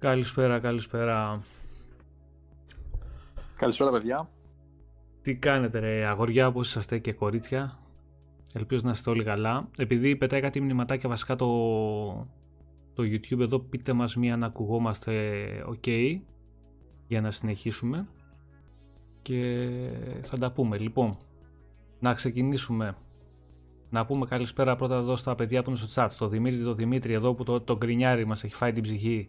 Καλησπέρα, καλησπέρα. Καλησπέρα παιδιά. Τι κάνετε ρε αγοριά, πώς είσαστε και κορίτσια; Ελπίζω να είστε όλοι καλά. Επειδή πετάει κάτι μηνυματάκια βασικά το, το YouTube εδώ, πείτε μας μία να ακουγόμαστε ok για να συνεχίσουμε και θα τα πούμε. Λοιπόν, να ξεκινήσουμε. Να πούμε καλησπέρα πρώτα εδώ στα παιδιά που είναι στο chat. Στο Δημήτρη, το Δημήτρη εδώ που το, το γκρινιάρι μας έχει φάει την ψυχή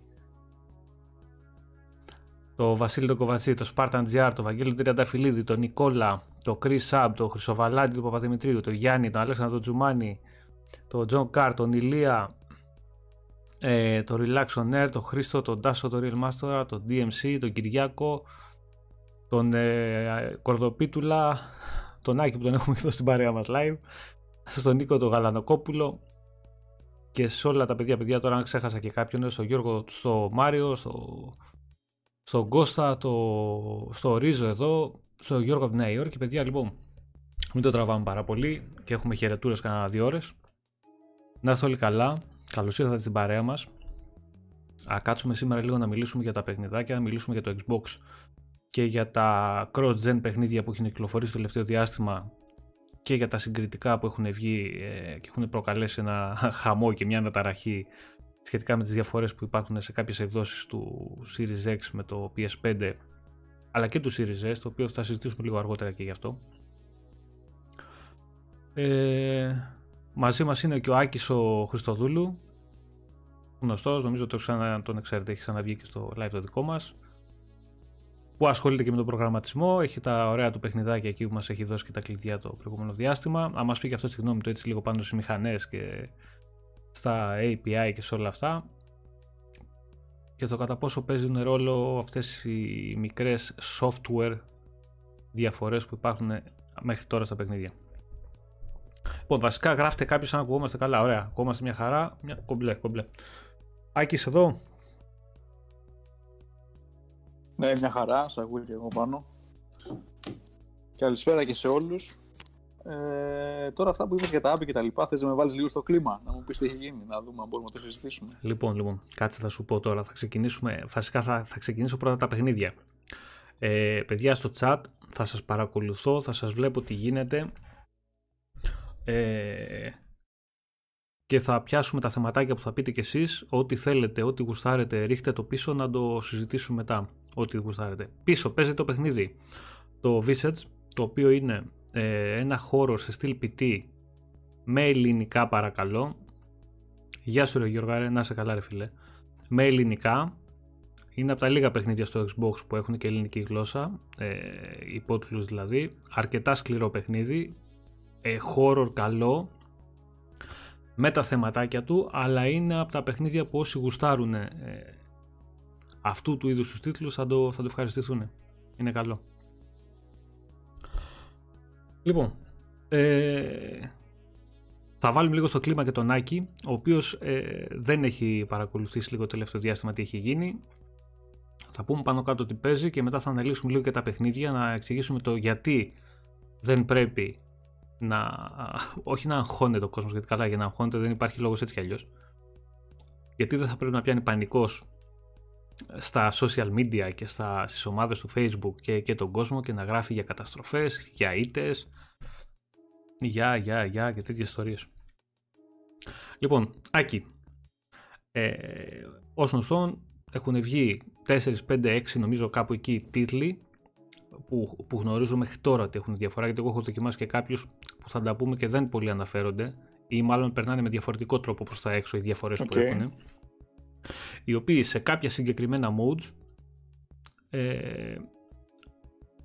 το Βασίλη τον Κοβατσί, το Spartan GR, το Βαγγέλη Τριανταφυλλίδη, τον Νικόλα, το Chris Σαμπ, το Χρυσοβαλάντη του Παπαδημητρίου, το Γιάννη, τον Αλέξανδρο Τζουμάνι, το Τζον Κάρ, τον Ηλία, ε, το Relax on Air, τον Χρήστο, τον Τάσο, τον Real Master, τον DMC, τον Κυριάκο, τον ε, Κορδοπίτουλα, τον Άκη που τον έχουμε εδώ στην παρέα μας live, στον Νίκο τον Γαλανοκόπουλο και σε όλα τα παιδιά, παιδιά τώρα αν ξέχασα και κάποιον, στο Γιώργο, στο Μάριο, στο στον Κώστα, το, στο Ρίζο εδώ, στο Γιώργο από τη Νέα Υόρκη. Παιδιά, λοιπόν, μην το τραβάμε πάρα πολύ και έχουμε χαιρετούρε κανένα δύο ώρες. Να είστε όλοι καλά. Καλώς ήρθατε στην παρέα μας. Α κάτσουμε σήμερα λίγο να μιλήσουμε για τα παιχνιδάκια, να μιλήσουμε για το Xbox και για τα cross-gen παιχνίδια που έχουν κυκλοφορήσει το τελευταίο διάστημα και για τα συγκριτικά που έχουν βγει ε, και έχουν προκαλέσει ένα χαμό και μια αναταραχή σχετικά με τις διαφορές που υπάρχουν σε κάποιες εκδόσεις του Series X με το PS5 αλλά και του Series S, το οποίο θα συζητήσουμε λίγο αργότερα και γι' αυτό. Ε, μαζί μας είναι και ο Άκης ο Χριστοδούλου, γνωστός, νομίζω το ξανά, τον ξέρετε, έχει ξαναβγεί και στο live το δικό μας, που ασχολείται και με τον προγραμματισμό, έχει τα ωραία του παιχνιδάκια εκεί που μας έχει δώσει και τα κλειδιά το προηγούμενο διάστημα. Αν μας πει και αυτό τη γνώμη του έτσι λίγο πάνω στις μηχανές και στα API και σε όλα αυτά και το κατά πόσο παίζουν ρόλο αυτές οι μικρές software διαφορές που υπάρχουν μέχρι τώρα στα παιχνίδια. Λοιπόν, βασικά γράφτε κάποιος αν ακουγόμαστε καλά. Ωραία, ακούμαστε μια χαρά. Μια κομπλέ, κομπλέ. Άκης εδώ. Ναι, μια χαρά. Σας ακούω και εγώ πάνω. Καλησπέρα και σε όλους. Ε, τώρα αυτά που είπες για τα app και τα λοιπά, θες να με βάλεις λίγο στο κλίμα, να μου πεις τι έχει γίνει, να δούμε αν μπορούμε να το συζητήσουμε. Λοιπόν, λοιπόν, κάτσε θα σου πω τώρα, θα ξεκινήσουμε, φασικά θα, θα ξεκινήσω πρώτα τα παιχνίδια. Ε, παιδιά στο chat θα σας παρακολουθώ, θα σας βλέπω τι γίνεται ε, και θα πιάσουμε τα θεματάκια που θα πείτε κι εσείς, ό,τι θέλετε, ό,τι γουστάρετε, ρίχτε το πίσω να το συζητήσουμε μετά, ό,τι γουστάρετε. Πίσω παίζει το παιχνίδι, το Visage, το οποίο είναι ε, ένα χώρο σε στυλ PT με ελληνικά παρακαλώ. Γεια σου ρε Γιώργα, να είσαι καλά ρε φίλε. Με ελληνικά. Είναι από τα λίγα παιχνίδια στο Xbox που έχουν και ελληνική γλώσσα, ε, υπότιτλους δηλαδή. Αρκετά σκληρό παιχνίδι, ε, horror καλό, με τα θεματάκια του, αλλά είναι από τα παιχνίδια που όσοι γουστάρουν ε, αυτού του είδους τους τίτλους θα το, θα το ευχαριστηθούν. Είναι καλό. Λοιπόν, ε, θα βάλουμε λίγο στο κλίμα και τον Άκη, ο οποίος ε, δεν έχει παρακολουθήσει λίγο το τελευταίο διάστημα τι έχει γίνει. Θα πούμε πάνω κάτω τι παίζει και μετά θα αναλύσουμε λίγο και τα παιχνίδια, να εξηγήσουμε το γιατί δεν πρέπει να, όχι να αγχώνεται ο κόσμος, γιατί καλά για να αγχώνεται δεν υπάρχει λόγος έτσι κι αλλιώς. Γιατί δεν θα πρέπει να πιάνει πανικός στα social media και στα, στις ομάδες του facebook και, και τον κόσμο και να γράφει για καταστροφές, για ήτες, για, για, για και τέτοιες ιστορίες. Λοιπόν, Άκη, ε, ως γνωστόν έχουν βγει 4, 5, 6 νομίζω κάπου εκεί τίτλοι που, που γνωρίζω μέχρι τώρα ότι έχουν διαφορά γιατί εγώ έχω δοκιμάσει και κάποιους που θα τα πούμε και δεν πολύ αναφέρονται ή μάλλον περνάνε με διαφορετικό τρόπο προς τα έξω οι διαφορές που έχουν οι οποίοι σε κάποια συγκεκριμένα modes ε,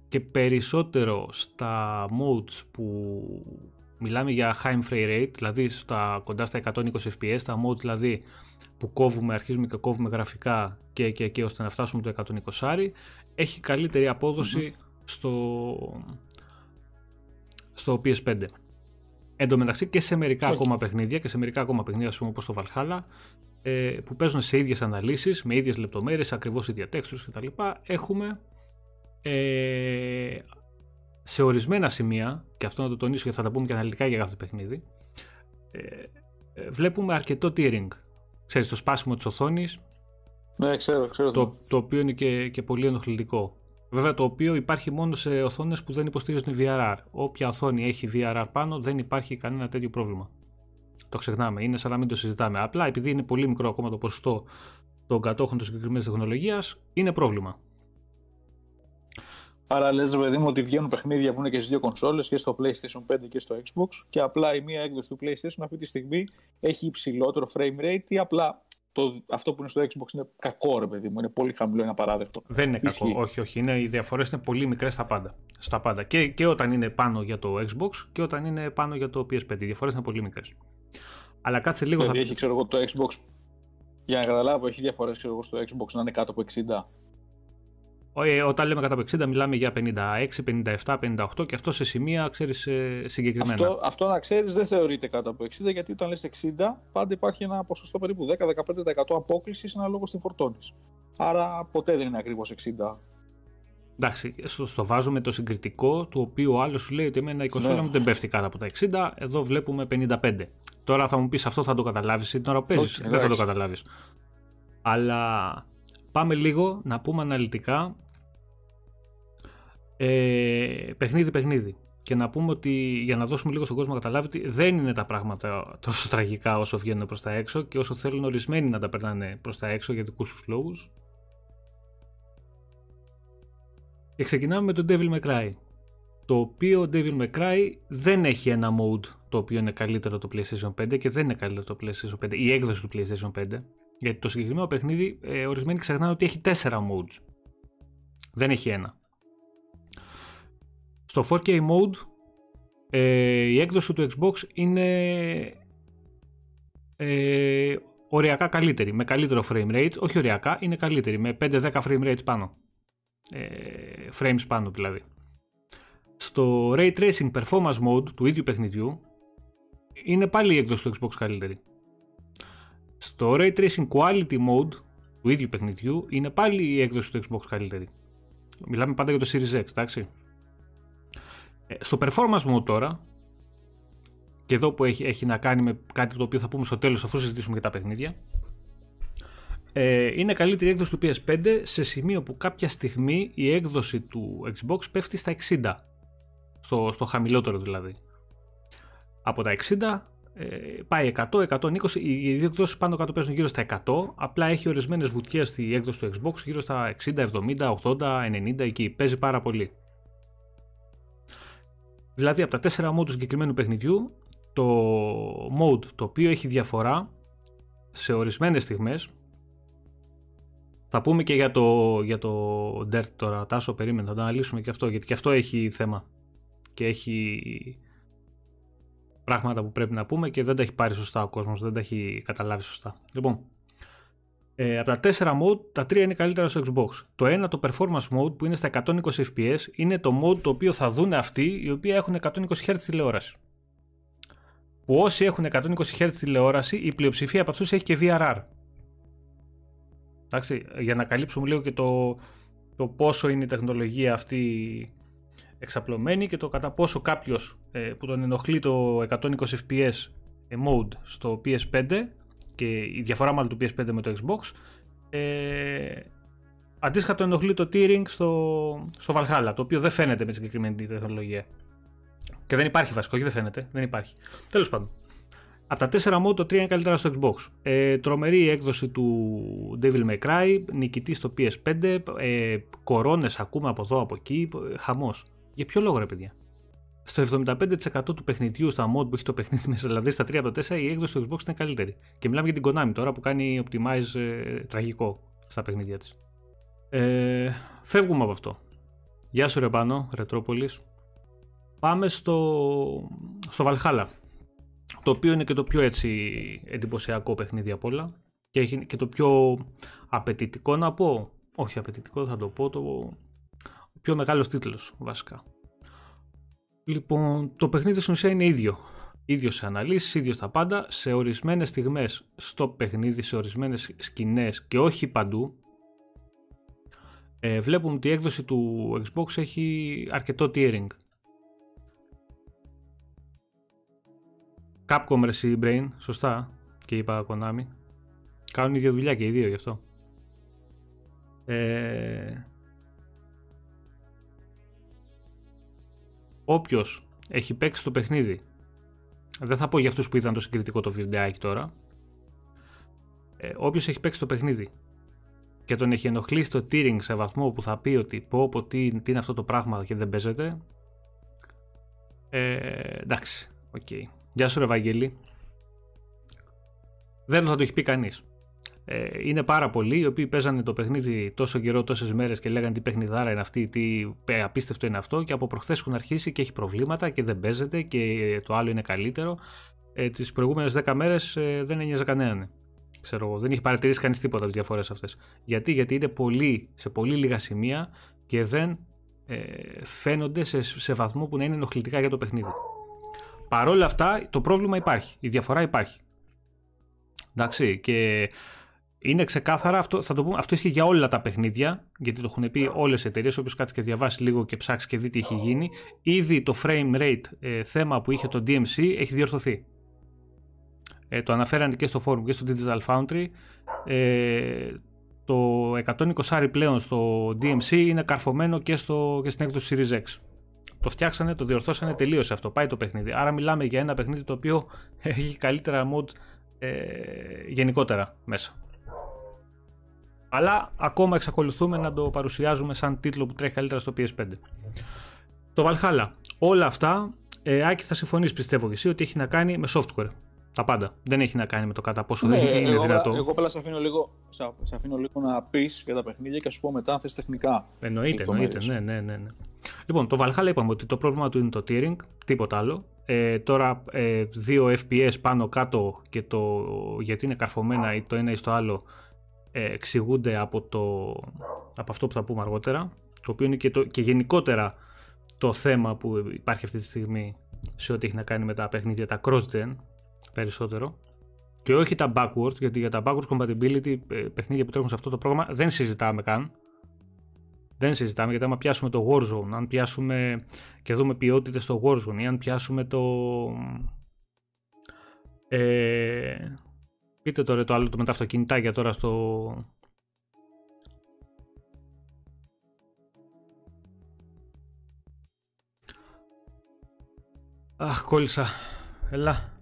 και περισσότερο στα modes που μιλάμε για high frame rate, δηλαδή στα, κοντά στα 120 fps, τα modes δηλαδή που κόβουμε, αρχίζουμε και κόβουμε γραφικά και, και, και ώστε να φτάσουμε το 120 έχει καλύτερη στο, στο PS5. Εν τω μεταξύ και σε μερικά ακόμα παιχνίδια και σε μερικά ακόμα παιχνίδια, ας πούμε όπως το Valhalla, ε, που παίζουν σε ίδιες αναλύσεις, με ίδιες λεπτομέρειες, ακριβώς ίδια textures κτλ. Έχουμε ε, σε ορισμένα σημεία, και αυτό να το τονίσω γιατί θα τα πούμε και αναλυτικά για κάθε παιχνίδι, ε, ε βλέπουμε αρκετό tearing. Ξέρεις, το σπάσιμο της οθόνης Ναι, ξέρω, ξέρω. Το, το οποίο είναι και, και πολύ ενοχλητικό. Βέβαια το οποίο υπάρχει μόνο σε οθόνες που δεν υποστηρίζουν VRR. Όποια οθόνη έχει VRR πάνω δεν υπάρχει κανένα τέτοιο πρόβλημα. Το ξεχνάμε, είναι σαν να μην το συζητάμε. Απλά επειδή είναι πολύ μικρό ακόμα το ποσοστό των κατόχων της συγκεκριμένης τεχνολογίας, είναι πρόβλημα. Άρα λες παιδί μου ότι βγαίνουν παιχνίδια που είναι και στις δύο κονσόλες και στο PlayStation 5 και στο Xbox και απλά η μία έκδοση του PlayStation αυτή τη στιγμή έχει υψηλότερο frame rate ή απλά το, αυτό που είναι στο Xbox είναι κακό ρε παιδί μου, είναι πολύ χαμηλό, είναι απαράδεκτο. Δεν είναι κακό, όχι, όχι. Είναι, οι διαφορές είναι πολύ μικρές στα πάντα. Στα πάντα. Και, και όταν είναι πάνω για το Xbox και όταν είναι πάνω για το PS5. Οι διαφορές είναι πολύ μικρές. Αλλά κάτσε λίγο. Δηλαδή θα... έχει ξέρω εγώ το Xbox. Για να καταλάβω, έχει διαφορές στο Xbox να είναι κάτω από 60. Ε, όταν λέμε κατά από 60 μιλάμε για 56, 57, 58 και αυτό σε σημεία ξέρεις ε, συγκεκριμένα. Αυτό, αυτό να ξέρεις δεν θεωρείται κάτω από 60 γιατί όταν λες 60 πάντα υπάρχει ένα ποσοστό περίπου 10-15% απόκλησης ανάλογο στην φορτώνη. Άρα ποτέ δεν είναι ακριβώς 60. Εντάξει, στο, στο βάζουμε το συγκριτικό του οποίου ο άλλος σου λέει ότι εμένα η κονσόλα ναι. μου δεν πέφτει κάτω από τα 60, εδώ βλέπουμε 55. Τώρα θα μου πεις αυτό θα το καταλάβεις την ώρα που παίζεις. Δεν θα το καταλάβεις. Αλλά πάμε λίγο να πούμε αναλυτικά ε, παιχνίδι παιχνίδι. Και να πούμε ότι για να δώσουμε λίγο στον κόσμο να καταλάβει ότι δεν είναι τα πράγματα τόσο τραγικά όσο βγαίνουν προς τα έξω και όσο θέλουν ορισμένοι να τα περνάνε προς τα έξω για δικούς τους λόγους. Και ξεκινάμε με το Devil May Cry. Το οποίο Devil May Cry δεν έχει ένα mode το οποίο είναι καλύτερο το PlayStation 5 και δεν είναι καλύτερο το PlayStation 5, η έκδοση του PlayStation 5. Γιατί το συγκεκριμένο παιχνίδι, ε, ορισμένοι ξεχνάνε ότι έχει 4 modes. Δεν έχει ένα. Στο 4K mode ε, η έκδοση του Xbox είναι ε, οριακά καλύτερη, με καλύτερο frame rates, όχι οριακά, είναι καλύτερη, με 5-10 frame rates πάνω. Ε, frames πάνω δηλαδή. Στο Ray Tracing Performance Mode του ίδιου παιχνιδιού είναι πάλι η έκδοση του Xbox καλύτερη. Στο Ray Tracing Quality Mode του ίδιου παιχνιδιού είναι πάλι η έκδοση του Xbox καλύτερη. Μιλάμε πάντα για το Series X, εντάξει. Ε, στο performance mode τώρα, και εδώ που έχει, έχει να κάνει με κάτι το οποίο θα πούμε στο τέλος αφού συζητήσουμε για τα παιχνίδια, ε, είναι καλύτερη έκδοση του PS5 σε σημείο που κάποια στιγμή η έκδοση του Xbox πέφτει στα 60, στο, στο χαμηλότερο δηλαδή. Από τα 60 ε, πάει 100, 120, οι δύο εκδόσεις πάνω κάτω παίζουν γύρω στα 100, απλά έχει ορισμένες βουτιές στη έκδοση του Xbox γύρω στα 60, 70, 80, 90 εκεί, παίζει πάρα πολύ. Δηλαδή από τα τέσσερα mode του συγκεκριμένου παιχνιδιού, το mode το οποίο έχει διαφορά σε ορισμένες στιγμές θα πούμε και για το, για το Dirt τώρα, Τάσο, περίμενα, θα το αναλύσουμε και αυτό, γιατί και αυτό έχει θέμα και έχει πράγματα που πρέπει να πούμε και δεν τα έχει πάρει σωστά ο κόσμος, δεν τα έχει καταλάβει σωστά. Λοιπόν, ε, από τα 4 mode, τα 3 είναι καλύτερα στο Xbox. Το ένα, το performance mode που είναι στα 120 fps, είναι το mode το οποίο θα δουν αυτοί οι οποίοι έχουν 120 Hz τηλεόραση. Που όσοι έχουν 120 Hz τηλεόραση, η πλειοψηφία από αυτούς έχει και VRR. Εντάξει, για να καλύψουμε λίγο και το, το πόσο είναι η τεχνολογία αυτή εξαπλωμένη και το κατά πόσο κάποιος ε, που τον ενοχλεί το 120 fps ε, mode στο PS5 και η διαφορά μάλλον του PS5 με το Xbox ε, αντίστοιχα το ενοχλεί το tearing στο, στο Valhalla το οποίο δεν φαίνεται με τη συγκεκριμένη τεχνολογία. Και δεν υπάρχει βασικό, όχι δεν φαίνεται, δεν υπάρχει. Τέλος πάντων από τα 4 mode το 3 είναι καλύτερα στο Xbox. Ε, τρομερή έκδοση του Devil May Cry, νικητή στο PS5, ες, κορώνες ακούμε από εδώ από εκεί, χαμός. Για ποιο λόγο ρε παιδιά; Στο 75% του παιχνιδιού στα mod που έχει το παιχνίδι μέσα, δηλαδή στα 3 από 4, η έκδοση του Xbox είναι καλύτερη. Και μιλάμε για την Konami τώρα που κάνει optimize ε, τραγικό στα παιχνίδια της. Ε, φεύγουμε από αυτό. Γεια σου ρε πάνω, Ρετρόπολης. Πάμε στο, στο Valhalla. Το οποίο είναι και το πιο έτσι εντυπωσιακό παιχνίδι από όλα. Και έχει και το πιο απαιτητικό να πω. Όχι απαιτητικό θα το πω, το πιο μεγάλος τίτλος βασικά. Λοιπόν, το παιχνίδι στην ουσία είναι ίδιο. Ίδιο σε αναλύσεις, ίδιο στα πάντα. Σε ορισμένες στιγμές στο παιχνίδι, σε ορισμένες σκηνές και όχι παντού, ε, βλέπουμε ότι η έκδοση του Xbox έχει αρκετό tearing. Capcom Resi Brain, σωστά, και είπα Konami. Κάνουν ίδια δουλειά και οι δύο γι' αυτό. Ε, όποιος έχει παίξει το παιχνίδι, δεν θα πω για αυτούς που είδαν το συγκριτικό το βιντεάκι τώρα, ε, όποιος έχει παίξει το παιχνίδι και τον έχει ενοχλήσει το tearing σε βαθμό που θα πει ότι πω πω τι, τι είναι αυτό το πράγμα και δεν παίζεται, ε, εντάξει, OK. Okay. Γεια σου ρε Βαγγέλη. Δεν θα το έχει πει κανείς. Ε, είναι πάρα πολλοί οι οποίοι παίζανε το παιχνίδι τόσο καιρό, τόσες μέρες και λέγανε τι παιχνιδάρα είναι αυτή, τι απίστευτο είναι αυτό. Και από προχθές έχουν αρχίσει και έχει προβλήματα και δεν παίζεται και το άλλο είναι καλύτερο. Ε, τις προηγούμενες 10 μέρες ε, δεν ένοιαζε κανέναν. Ξέρω, δεν έχει παρατηρήσει κανείς τίποτα από τις διαφορές αυτές. Γιατί; Γιατί είναι πολύ, σε πολύ λίγα σημεία και δεν ε, φαίνονται σε, σε βαθμό που να είναι ενοχλητικά για το παιχνίδι. Παρ' όλα αυτά, το πρόβλημα υπάρχει. Η διαφορά υπάρχει. Εντάξει, και είναι ξεκάθαρα, αυτό, θα το πούμε, αυτό ισχύει για όλα τα παιχνίδια, γιατί το έχουν πει όλες οι εταιρείες. Όποιος κάτσει και διαβάσει λίγο και ψάξει και δει τι έχει γίνει, ήδη το frame rate ε, θέμα που είχε το DMC έχει διορθωθεί. Ε, το αναφέρανε και στο forum και στο Digital Foundry. Ε, το 120 πλέον στο DMC είναι καρφωμένο και, στο, και στην έκδοση Series X. Το φτιάξανε, το διορθώσανε, τελείωσε αυτό. Πάει το παιχνίδι. Άρα μιλάμε για ένα παιχνίδι το οποίο έχει καλύτερα mod ε, γενικότερα μέσα. Αλλά ακόμα εξακολουθούμε να το παρουσιάζουμε σαν τίτλο που τρέχει καλύτερα στο PS5. Το Valhalla. Όλα αυτά, ε, Άκη θα συμφωνείς πιστεύω και εσύ ότι έχει να κάνει με software. Τα πάντα. Δεν έχει να κάνει με το κατά πόσο ναι, είναι εγώ, δυνατό. Εγώ απλά σε αφήνω, λίγο, σε αφήνω λίγο να πεις για τα παιχνίδια και ας σου πω μετά αν θες τεχνικά. Εννοείται, εννοείται. Ναι, ναι, ναι, ναι. Λοιπόν, το Valhalla είπαμε ότι το πρόβλημα του είναι το tearing, τίποτα άλλο. Ε, τώρα ε, 2 FPS πάνω κάτω και το γιατί είναι καρφωμένα ή το ένα ή στο άλλο ε, εξηγούνται από, το, από αυτό που θα πούμε αργότερα. Το οποίο είναι και, το, και γενικότερα το θέμα που υπάρχει αυτή τη στιγμή σε ό,τι έχει να κάνει με τα παιχνίδια, τα cross-gen περισσότερο. Και όχι τα backwards, γιατί για τα backwards compatibility ε, παιχνίδια που τρέχουν σε αυτό το πρόγραμμα δεν συζητάμε καν. Δεν συζητάμε γιατί άμα πιάσουμε το Warzone, αν πιάσουμε και δούμε ποιότητες στο Warzone ή αν πιάσουμε το... Ε, πείτε τώρα το άλλο το με τα αυτοκινητάκια τώρα στο... Αχ, κόλλησα. Ελά.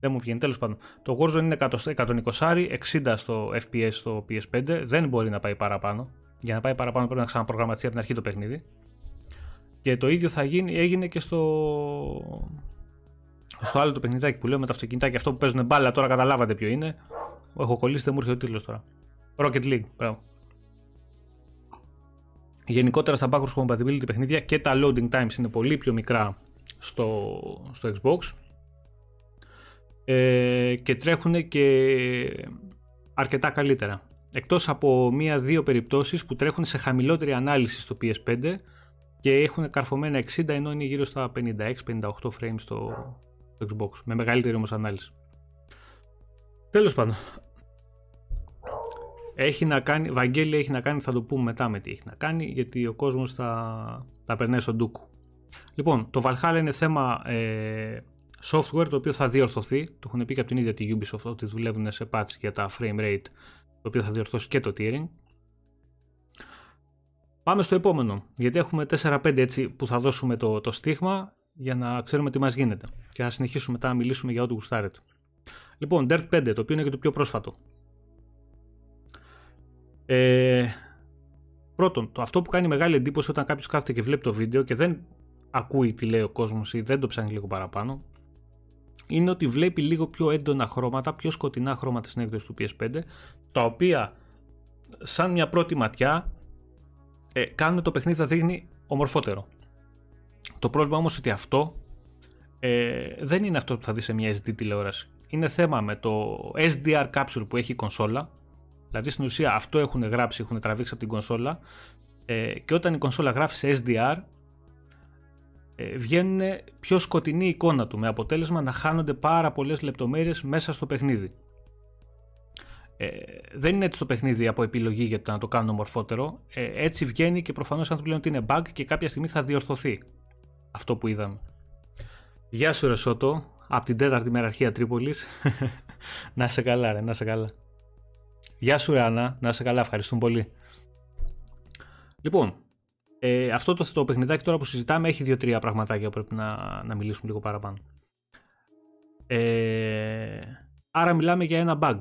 Δεν μου βγαίνει. Τέλος πάντων, το Warzone είναι 120, 60 στο FPS στο PS5. Δεν μπορεί να πάει παραπάνω. Για να πάει παραπάνω πρέπει να ξαναπρογραμματιστεί από την αρχή το παιχνίδι. Και το ίδιο θα γίνει, έγινε και στο, στο άλλο το παιχνιδάκι που λέω με τα αυτοκινητάκια αυτό που παίζουν μπάλα. Τώρα καταλάβατε ποιο είναι. Έχω κολλήσει, δεν μου έρχεται ο τίτλος τώρα. Rocket League, πράγμα. Γενικότερα στα backwards compatibility παιχνίδια και τα loading times είναι πολύ πιο μικρά στο, στο Xbox ε, και τρέχουν και αρκετά καλύτερα. Εκτός από μία-δύο περιπτώσεις που τρέχουν σε χαμηλότερη ανάλυση στο PS5 και έχουν καρφωμένα 60 ενώ είναι γύρω στα 56-58 frames στο Xbox με μεγαλύτερη όμως ανάλυση. Τέλος πάντων, έχει να κάνει, Βαγγέλη έχει να κάνει, θα το πούμε μετά με τι έχει να κάνει, γιατί ο κόσμος θα, θα περνάει στον ντούκου. Λοιπόν, το Valhalla είναι θέμα ε, software το οποίο θα διορθωθεί. Το έχουν πει και από την ίδια τη Ubisoft ότι δουλεύουν σε patch για τα frame rate, το οποίο θα διορθώσει και το tearing. Πάμε στο επόμενο, γιατί έχουμε 4-5 έτσι που θα δώσουμε το, το στίγμα για να ξέρουμε τι μας γίνεται. Και θα συνεχίσουμε μετά να μιλήσουμε για ό,τι γουστάρετε. Λοιπόν, Dirt 5, το οποίο είναι και το πιο πρόσφατο. Ε, πρώτον, το αυτό που κάνει μεγάλη εντύπωση όταν κάποιος κάθεται και βλέπει το βίντεο και δεν ακούει τι λέει ο κόσμος ή δεν το ψάχνει λίγο παραπάνω, είναι ότι βλέπει λίγο πιο έντονα χρώματα, πιο σκοτεινά χρώματα στην έκδοση του PS5, τα οποία σαν μια πρώτη ματιά ε, κάνουν το παιχνίδι να δείχνει ομορφότερο. Το πρόβλημα όμως ότι αυτό ε, δεν είναι αυτό που θα δεις σε μια SD τηλεόραση. Είναι θέμα με το SDR capture που έχει η κονσόλα, δηλαδή στην ουσία αυτό έχουν γράψει, έχουν τραβήξει από την κονσόλα ε, και όταν η κονσόλα γράφει σε SDR ε, βγαίνουν πιο σκοτεινή εικόνα του με αποτέλεσμα να χάνονται πάρα πολλές λεπτομέρειες μέσα στο παιχνίδι. Ε, δεν είναι έτσι το παιχνίδι από επιλογή για το να το κάνουν μορφότερο. Ε, έτσι βγαίνει και προφανώς αν του λένε ότι είναι bug και κάποια στιγμή θα διορθωθεί αυτό που είδαμε. Γεια σου Ρεσότο, από την τέταρτη μεραρχία Τρίπολης. να σε καλά ρε, να σε καλά. Γεια σου Ράνα, να σε καλά, ευχαριστούμε πολύ. Λοιπόν, ε, αυτό το, το παιχνιδάκι τώρα που συζητάμε έχει δύο-τρία πραγματάκια που πρέπει να, να μιλήσουμε λίγο παραπάνω. Ε, άρα μιλάμε για ένα bug.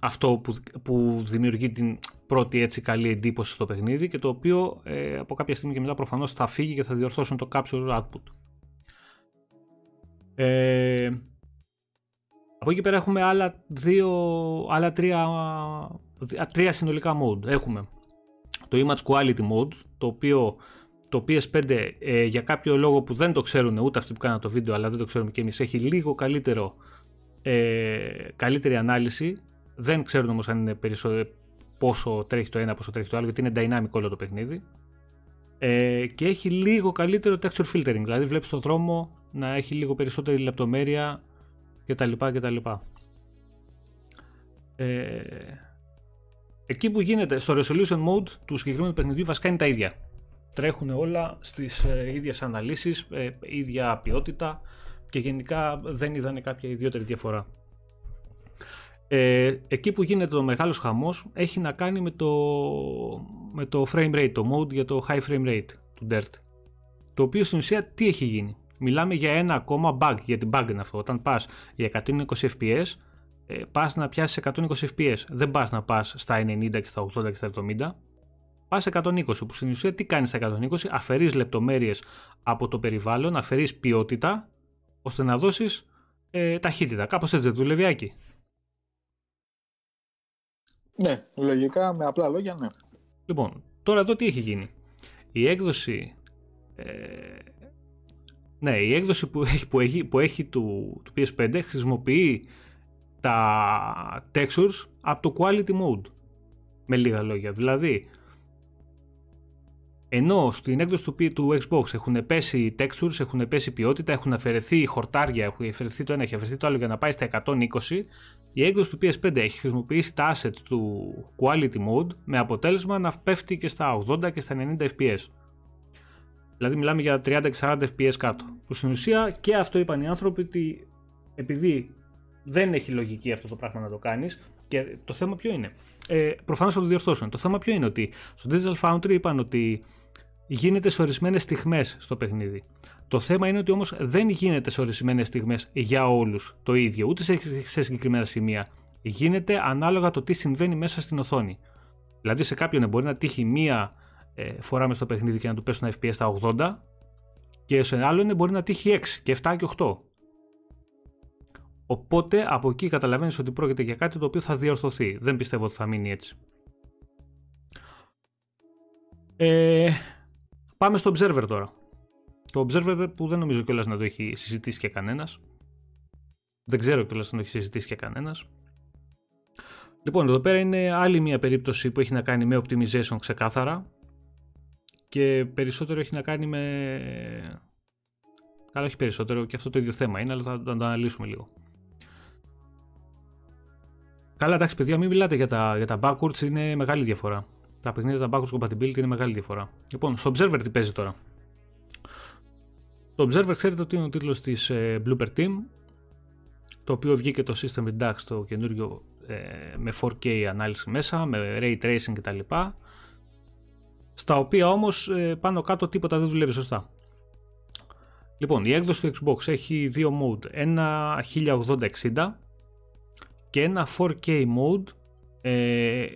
Αυτό που, που δημιουργεί την πρώτη έτσι καλή εντύπωση στο παιχνίδι και το οποίο ε, από κάποια στιγμή και μετά προφανώς θα φύγει και θα διορθώσουν το capture output. Ε, από εκεί πέρα έχουμε άλλα, δύο, άλλα τρία, τρία συνολικά mode. Έχουμε το Image Quality Mode, το οποίο το PS5 ε, για κάποιο λόγο που δεν το ξέρουν ούτε αυτοί που κάναν το βίντεο αλλά δεν το ξέρουμε και εμείς έχει λίγο καλύτερο, ε, καλύτερη ανάλυση. Δεν ξέρουν όμως αν είναι περισσότερο, πόσο τρέχει το ένα πόσο τρέχει το άλλο γιατί είναι dynamic όλο το παιχνίδι. Ε, και έχει λίγο καλύτερο texture filtering δηλαδή βλέπεις το δρόμο να έχει λίγο περισσότερη λεπτομέρεια κτλ κτλ ε, εκεί που γίνεται στο resolution mode του συγκεκριμένου παιχνιδιού βασικά είναι τα ίδια τρέχουν όλα στις ε, ίδιες αναλύσεις, ε, ίδια ποιότητα και γενικά δεν είδανε κάποια ιδιαίτερη διαφορά. Ε, εκεί που γίνεται το μεγάλος χαμός έχει να κάνει με το, με το frame rate, το mode για το high frame rate του DIRT. Το οποίο στην ουσία τι έχει γίνει; Μιλάμε για ένα ακόμα bug, γιατί bug είναι αυτό. Όταν πας για 120 fps, ε, πας να πιάσεις 120 fps. Δεν πας να πας στα 90 και στα 80 και στα 70 πας 120, που στην ουσία τι κάνει στα 120, αφαιρείς λεπτομέρειες από το περιβάλλον, αφαιρείς ποιότητα, ώστε να δώσεις ε, ταχύτητα. Κάπως έτσι δεν δουλεύει άκη. Ναι, λογικά με απλά λόγια ναι. Λοιπόν, τώρα εδώ τι έχει γίνει. Η έκδοση. Ε, ναι, η έκδοση που έχει, που έχει, που έχει του, του PS5 χρησιμοποιεί τα textures από το quality mode. Με λίγα λόγια. Δηλαδή, ενώ στην έκδοση του, του Xbox έχουν πέσει textures, έχουν πέσει ποιότητα, έχουν αφαιρεθεί χορτάρια, έχουν αφαιρεθεί το ένα, έχει αφαιρεθεί το άλλο για να πάει στα 120, η έκδοση του PS5 έχει χρησιμοποιήσει τα assets του Quality Mode με αποτέλεσμα να πέφτει και στα 80 και στα 90 FPS. Δηλαδή μιλάμε για 30-40 FPS κάτω. Που στην ουσία και αυτό είπαν οι άνθρωποι ότι επειδή δεν έχει λογική αυτό το πράγμα να το κάνεις και το θέμα ποιο είναι; Ε, προφανώς θα το διορθώσουν. Το θέμα ποιο είναι; Ότι στο Digital Foundry είπαν ότι γίνεται σε ορισμένες στιγμές στο παιχνίδι. Το θέμα είναι ότι όμως δεν γίνεται σε ορισμένες στιγμές για όλους το ίδιο, ούτε σε συγκεκριμένα σημεία. Γίνεται ανάλογα το τι συμβαίνει μέσα στην οθόνη. Δηλαδή σε κάποιον μπορεί να τύχει μία ε, φορά μες στο παιχνίδι και να του πέσουν FPS στα 80 και σε άλλον μπορεί να τύχει 6 και 7 και 8. Οπότε από εκεί καταλαβαίνεις ότι πρόκειται για κάτι το οποίο θα διορθωθεί. Δεν πιστεύω ότι θα μείνει έτσι. Ε, Πάμε στο Observer τώρα. Το Observer που δεν νομίζω κιόλας να το έχει συζητήσει και κανένας. Δεν ξέρω κιόλας να το έχει συζητήσει και κανένας. Λοιπόν, εδώ πέρα είναι άλλη μια περίπτωση που έχει να κάνει με optimization ξεκάθαρα και περισσότερο έχει να κάνει με... Καλά, όχι περισσότερο, και αυτό το ίδιο θέμα είναι, αλλά θα το αναλύσουμε λίγο. Καλά, εντάξει, παιδιά, μην μιλάτε για τα, για τα backwards, είναι μεγάλη διαφορά τα παιχνίδια, τα backwards compatibility είναι μεγάλη διαφορά. Λοιπόν, στο Observer τι παίζει τώρα; Το Observer ξέρετε ότι είναι ο τίτλος της ε, Blooper Team, το οποίο βγήκε το System Redux το καινούριο ε, με 4K ανάλυση μέσα, με Ray Tracing κτλ. Στα οποία όμως ε, πάνω κάτω τίποτα δεν δουλεύει σωστά. Λοιπόν, η έκδοση του Xbox έχει δύο mode, ένα 1080-60 και ένα 4K mode ε,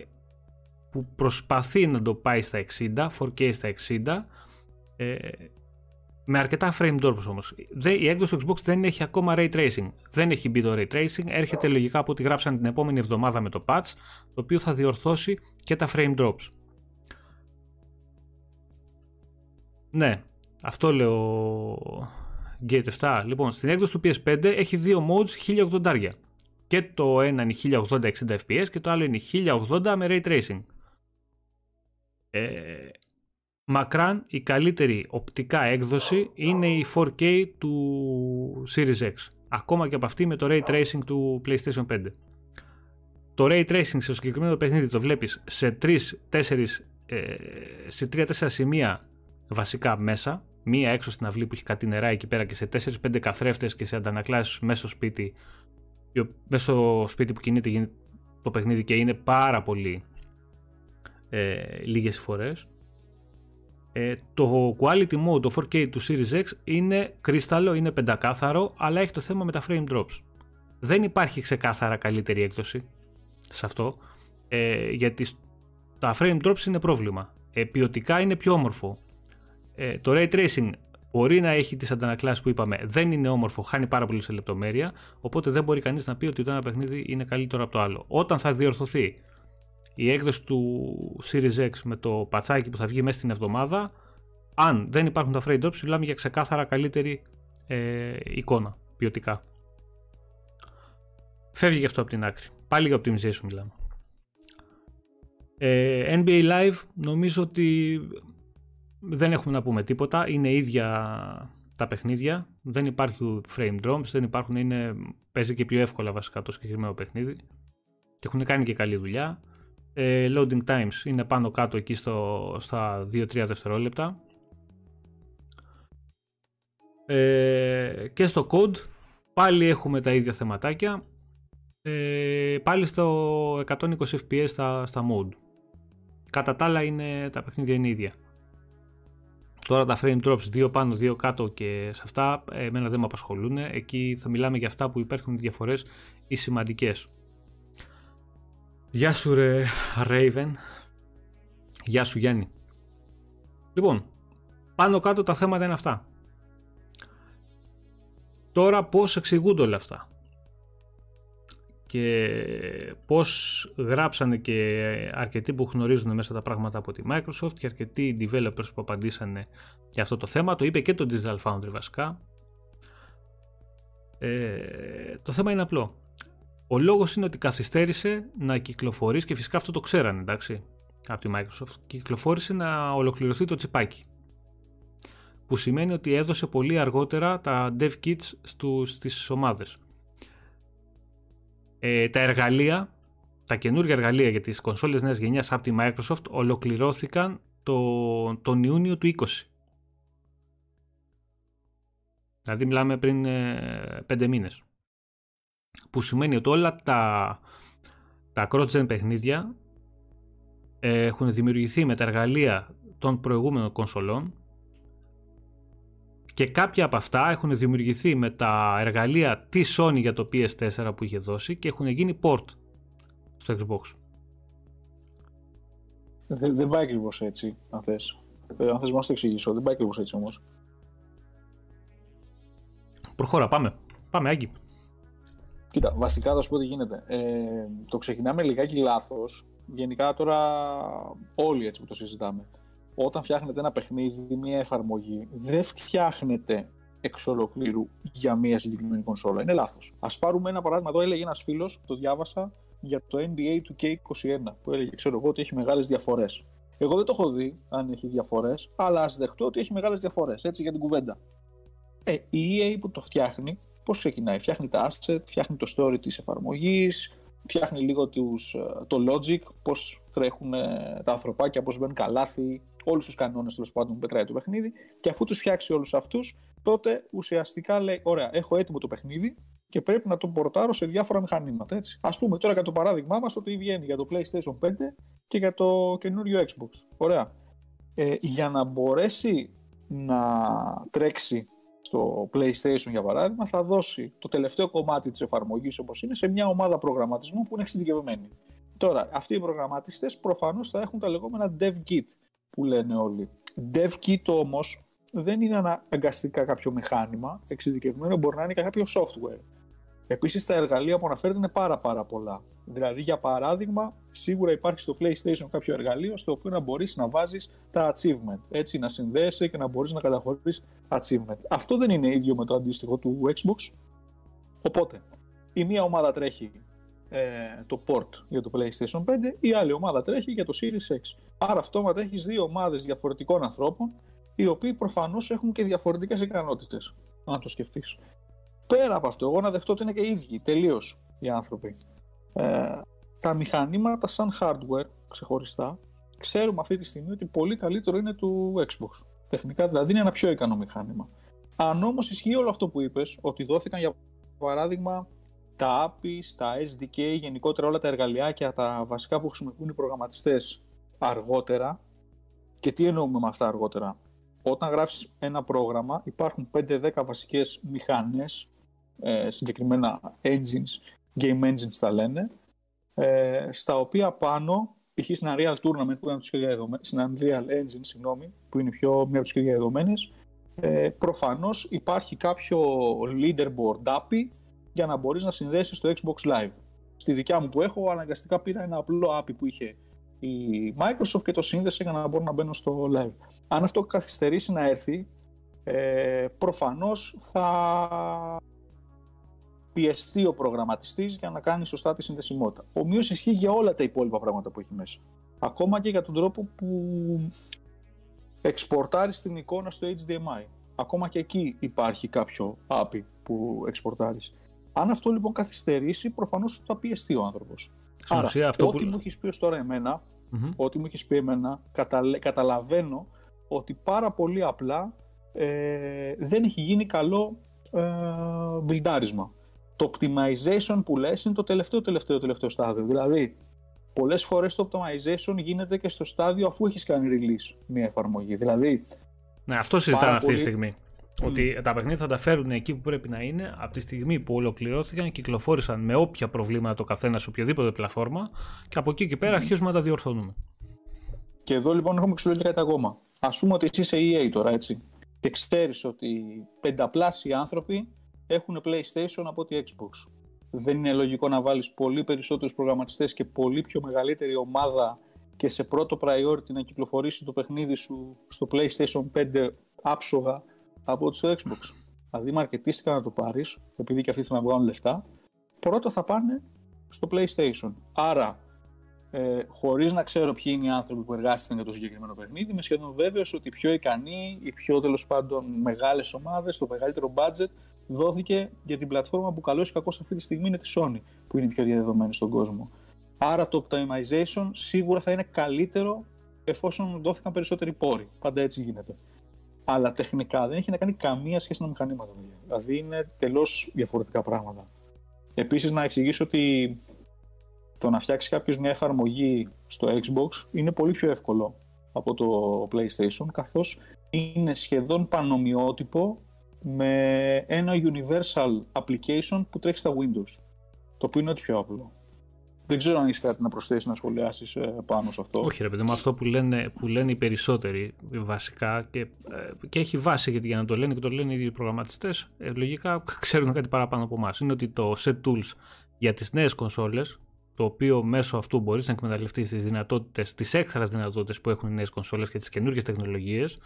που προσπαθεί να το πάει στα 60, 4K στα 60, ε, με αρκετά frame drops όμως. Η έκδοση του Xbox δεν έχει ακόμα Ray Tracing. Δεν έχει μπει το Ray Tracing, έρχεται λογικά από ό,τι γράψαν την επόμενη εβδομάδα με το patch, το οποίο θα διορθώσει και τα frame drops. Ναι, αυτό λέω Gate 7. Λοιπόν, στην έκδοση του PS5 έχει δύο modes 1080. Και το ένα είναι 1080-60 fps και το άλλο είναι 1080 με Ray Tracing. Ε, μακράν η καλύτερη οπτικά έκδοση είναι η 4K του Series X. Ακόμα και από αυτή με το Ray Tracing του PlayStation 5. Το Ray Tracing σε συγκεκριμένο παιχνίδι το βλέπεις σε 3-4 ε, σε 3-4 σημεία βασικά μέσα. Μία έξω στην αυλή που έχει κάτι νερά εκεί πέρα και σε 4-5 καθρέφτες και σε αντανακλάσεις μέσα στο σπίτι. Μέσα στο σπίτι που κινείται το παιχνίδι και είναι πάρα πολύ ε, λίγες φορές Ε, το quality mode, το 4K του Series X είναι κρίσταλο, είναι πεντακάθαρο, αλλά έχει το θέμα με τα frame drops. Δεν υπάρχει ξεκάθαρα καλύτερη έκδοση σε αυτό, ε, γιατί τα frame drops είναι πρόβλημα. Ε, ποιοτικά είναι πιο όμορφο. Ε, το ray tracing μπορεί να έχει τις αντανακλάσεις που είπαμε, δεν είναι όμορφο, χάνει πάρα πολύ σε λεπτομέρεια, οπότε δεν μπορεί κανείς να πει ότι το ένα παιχνίδι είναι καλύτερο από το άλλο. Όταν θα διορθωθεί η έκδοση του Series X με το πατσάκι που θα βγει μέσα στην εβδομάδα, αν δεν υπάρχουν τα frame drops, μιλάμε για ξεκάθαρα καλύτερη ε, εικόνα ποιοτικά. Φεύγει και αυτό από την άκρη. Πάλι για optimization μιλάμε. Ε, NBA Live νομίζω ότι δεν έχουμε να πούμε τίποτα. Είναι ίδια τα παιχνίδια. Δεν υπάρχουν frame drops, δεν υπάρχουν, είναι, παίζει και πιο εύκολα βασικά το συγκεκριμένο παιχνίδι. Και έχουν κάνει και καλή δουλειά. Ε, loading times είναι πάνω κάτω εκεί στο, στα 2-3 δευτερόλεπτα. Ε, και στο code πάλι έχουμε τα ίδια θεματάκια. Ε, πάλι στο 120 fps στα, στα mode. Κατά τα άλλα είναι, τα παιχνίδια είναι ίδια. Τώρα τα frame drops 2 πάνω, 2 κάτω και σε αυτά εμένα δεν με απασχολούν. Εκεί θα μιλάμε για αυτά που υπάρχουν διαφορές ή σημαντικές. Γεια σου ρε Raven. Γεια σου Γιάννη. Λοιπόν, πάνω κάτω τα θέματα είναι αυτά. Τώρα πώς εξηγούνται όλα αυτά και πώς γράψανε και αρκετοί που γνωρίζουν μέσα τα πράγματα από τη Microsoft και αρκετοί developers που απαντήσανε για αυτό το θέμα. Το είπε και το Digital Foundry βασικά. Ε, το θέμα είναι απλό. Ο λόγος είναι ότι καθυστέρησε να κυκλοφορήσει και φυσικά αυτό το ξέρανε εντάξει από τη Microsoft. Κυκλοφόρησε να ολοκληρωθεί το τσιπάκι. Που σημαίνει ότι έδωσε πολύ αργότερα τα dev kits στους, στις ομάδες. Ε, τα εργαλεία, τα καινούργια εργαλεία για τις κονσόλες νέας γενιάς από τη Microsoft ολοκληρώθηκαν το, τον Ιούνιο του 20. Δηλαδή μιλάμε πριν ε, 5 μήνες. Που σημαίνει ότι όλα τα, τα cross-gen παιχνίδια ε, έχουν δημιουργηθεί με τα εργαλεία των προηγούμενων κονσολών και κάποια από αυτά έχουν δημιουργηθεί με τα εργαλεία τη Sony για το PS4 που είχε δώσει και έχουν γίνει port στο Xbox. Δεν, δεν πάει ακριβώς έτσι, αν θες. Ε, αν θες να το εξηγήσω, δεν πάει ακριβώς έτσι όμως. Προχώρα, πάμε. Πάμε, Άγκη. Κοίτα, βασικά θα σου πω τι γίνεται. Ε, το ξεκινάμε λιγάκι λάθος. Γενικά τώρα όλοι έτσι που το συζητάμε όταν φτιάχνετε ένα παιχνίδι, μια εφαρμογή, δεν φτιάχνετε εξ ολοκλήρου για μια συγκεκριμένη κονσόλα. Είναι λάθος. Α πάρουμε ένα παράδειγμα. Εδώ έλεγε ένας φίλος, το διάβασα για το NBA του K21, που έλεγε, ξέρω εγώ, ότι έχει μεγάλες διαφορές. Εγώ δεν το έχω δει αν έχει διαφορές, αλλά ας δεχτώ ότι έχει μεγάλες διαφορές, έτσι για την κουβέντα. Ε, η EA που το φτιάχνει, πώς ξεκινάει, φτιάχνει τα asset, φτιάχνει το story της εφαρμογής, φτιάχνει λίγο τους, ε, το logic, πώς τρέχουν τα ανθρωπάκια, πώς μπαίνουν καλάθι, όλους τους κανόνες τέλος πάντων που πετράει το παιχνίδι. Και αφού τους φτιάξει όλους αυτούς, τότε ουσιαστικά λέει: Ωραία, έχω έτοιμο το παιχνίδι και πρέπει να το πορτάρω σε διάφορα μηχανήματα. Α πούμε τώρα για το παράδειγμά μας ότι βγαίνει για το PlayStation 5 και για το καινούριο Xbox. Ωραία. Ε, για να μπορέσει να τρέξει στο PlayStation για παράδειγμα, θα δώσει το τελευταίο κομμάτι της εφαρμογής όπως είναι σε μια ομάδα προγραμματισμού που είναι εξειδικευμένη. Τώρα, αυτοί οι προγραμματιστές προφανώς θα έχουν τα λεγόμενα dev kit που λένε όλοι. Dev kit όμως δεν είναι αναγκαστικά κάποιο μηχάνημα εξειδικευμένο, μπορεί να είναι και κάποιο software. Επίσης, τα εργαλεία που αναφέρεται είναι πάρα, πάρα πολλά. Δηλαδή, για παράδειγμα, σίγουρα υπάρχει στο PlayStation κάποιο εργαλείο στο οποίο να μπορείς να βάζεις τα achievement. Έτσι, να συνδέεσαι και να μπορείς να καταχωρήσει achievement. Αυτό δεν είναι ίδιο με το αντίστοιχο του Xbox. Οπότε, η μία ομάδα τρέχει ε, το port για το PlayStation 5, η άλλη ομάδα τρέχει για το Series X. Άρα αυτόματα έχεις δύο ομάδες διαφορετικών ανθρώπων, οι οποίοι προφανώς έχουν και διαφορετικές ικανότητες, αν το σκεφτείς. Πέρα από αυτό, εγώ να δεχτώ ότι είναι και οι ίδιοι τελείως οι άνθρωποι. Ε, τα μηχανήματα σαν hardware ξεχωριστά, ξέρουμε αυτή τη στιγμή ότι πολύ καλύτερο είναι του Xbox. Τεχνικά δηλαδή είναι ένα πιο ικανό μηχάνημα. Αν όμως ισχύει όλο αυτό που είπες, ότι δόθηκαν για παράδειγμα τα APIs, τα SDK, γενικότερα όλα τα εργαλειάκια, τα βασικά που χρησιμοποιούν οι προγραμματιστές αργότερα Και τι εννοούμε με αυτά αργότερα; Όταν γράφεις ένα πρόγραμμα υπάρχουν 5-10 βασικές μηχανές, ε, συγκεκριμένα engines, game engines τα λένε, ε, στα οποία πάνω, π.χ. στην Unreal Tournament που είναι από τις στην Unreal Engine, συγγνώμη, που είναι πιο, μία από τις πιο διαδεδομένες, ε, προφανώς υπάρχει κάποιο leaderboard API για να μπορείς να συνδέσεις στο Xbox Live. Στη δικιά μου που έχω, αναγκαστικά πήρα ένα απλό API που είχε η Microsoft και το σύνδεσε για να μπορώ να μπαίνω στο live. Αν αυτό καθυστερήσει να έρθει, ε, προφανώς θα πιεστεί ο προγραμματιστής για να κάνει σωστά τη συνδεσιμότητα. Ομοίως ισχύει για όλα τα υπόλοιπα πράγματα που έχει μέσα. Ακόμα και για τον τρόπο που εξπορτάρεις την εικόνα στο HDMI. Ακόμα και εκεί υπάρχει κάποιο API που εξπορτάρεις. Αν αυτό λοιπόν καθυστερήσει, προφανώς θα πιεστεί ο άνθρωπος. Άρα, αυτό ό,τι που... μου έχεις πει ως τώρα εμένα, mm-hmm. ό,τι μου έχεις πει εμένα, καταλαβαίνω ότι πάρα πολύ απλά ε, δεν έχει γίνει καλό ε, μπιλντάρισμα. Το optimization που λες είναι το τελευταίο τελευταίο τελευταίο στάδιο. Δηλαδή, πολλές φορές το optimization γίνεται και στο στάδιο αφού έχεις κάνει release μια εφαρμογή. Δηλαδή, ναι, αυτό συζητάμε αυτή τη στιγμή. Ότι τα παιχνίδια θα τα φέρουν εκεί που πρέπει να είναι από τη στιγμή που ολοκληρώθηκαν, κυκλοφόρησαν με όποια προβλήματα το καθένας σε οποιαδήποτε πλατφόρμα και από εκεί και πέρα αρχίζουμε να τα διορθώνουμε. Και εδώ λοιπόν έχουμε ξυλώσει κάτι ακόμα. Α πούμε ότι εσύ είσαι EA τώρα, έτσι. Και ξέρεις ότι πενταπλάσιοι άνθρωποι έχουν PlayStation από ότι Xbox. Δεν είναι λογικό να βάλεις πολύ περισσότερους προγραμματιστές και πολύ πιο μεγαλύτερη ομάδα και σε πρώτο priority να κυκλοφορήσει το παιχνίδι σου στο PlayStation 5 άψογα από το Xbox. Δηλαδή, μαρκετίστηκα να το πάρεις, επειδή και αυτοί θέλουν να βγάλουν λεφτά, πρώτα θα πάνε στο PlayStation. Άρα, ε, χωρίς να ξέρω ποιοι είναι οι άνθρωποι που εργάστηκαν για το συγκεκριμένο παιχνίδι, είμαι σχεδόν βέβαιος ότι οι πιο ικανοί, οι πιο τέλος πάντων μεγάλες ομάδες, το μεγαλύτερο budget δόθηκε για την πλατφόρμα που καλώ ή κακό αυτή τη στιγμή είναι τη Sony, που είναι η πιο διαδεδομένη στον κόσμο. Άρα το optimization σίγουρα θα είναι καλύτερο εφόσον δόθηκαν περισσότεροι πόροι. Πάντα έτσι γίνεται αλλά τεχνικά δεν έχει να κάνει καμία σχέση με μηχανήματα. Δηλαδή είναι τελώς διαφορετικά πράγματα. Επίσης, να εξηγήσω ότι το να φτιάξεις κάποιος μια εφαρμογή στο Xbox είναι πολύ πιο εύκολο από το PlayStation, καθώς είναι σχεδόν πανομοιότυπο με ένα universal application που τρέχει στα Windows, το οποίο είναι ό,τι πιο απλό. Δεν ξέρω αν έχεις κάτι να προσθέσεις, να σχολιάσεις ε, πάνω σε αυτό. Όχι, ρε παιδί, με αυτό που λένε, που λένε οι περισσότεροι βασικά και, ε, και έχει βάση γιατί για να το λένε και το λένε οι ίδιοι προγραμματιστές, ε, λογικά ξέρουν κάτι παραπάνω από εμάς. Είναι ότι το set tools για τις νέες κονσόλες, το οποίο μέσω αυτού μπορείς να εκμεταλλευτείς τις δυνατότητες, τις έξτρας δυνατότητες που έχουν οι νέες κονσόλες και τις καινούργιες τεχνολογίες, ε,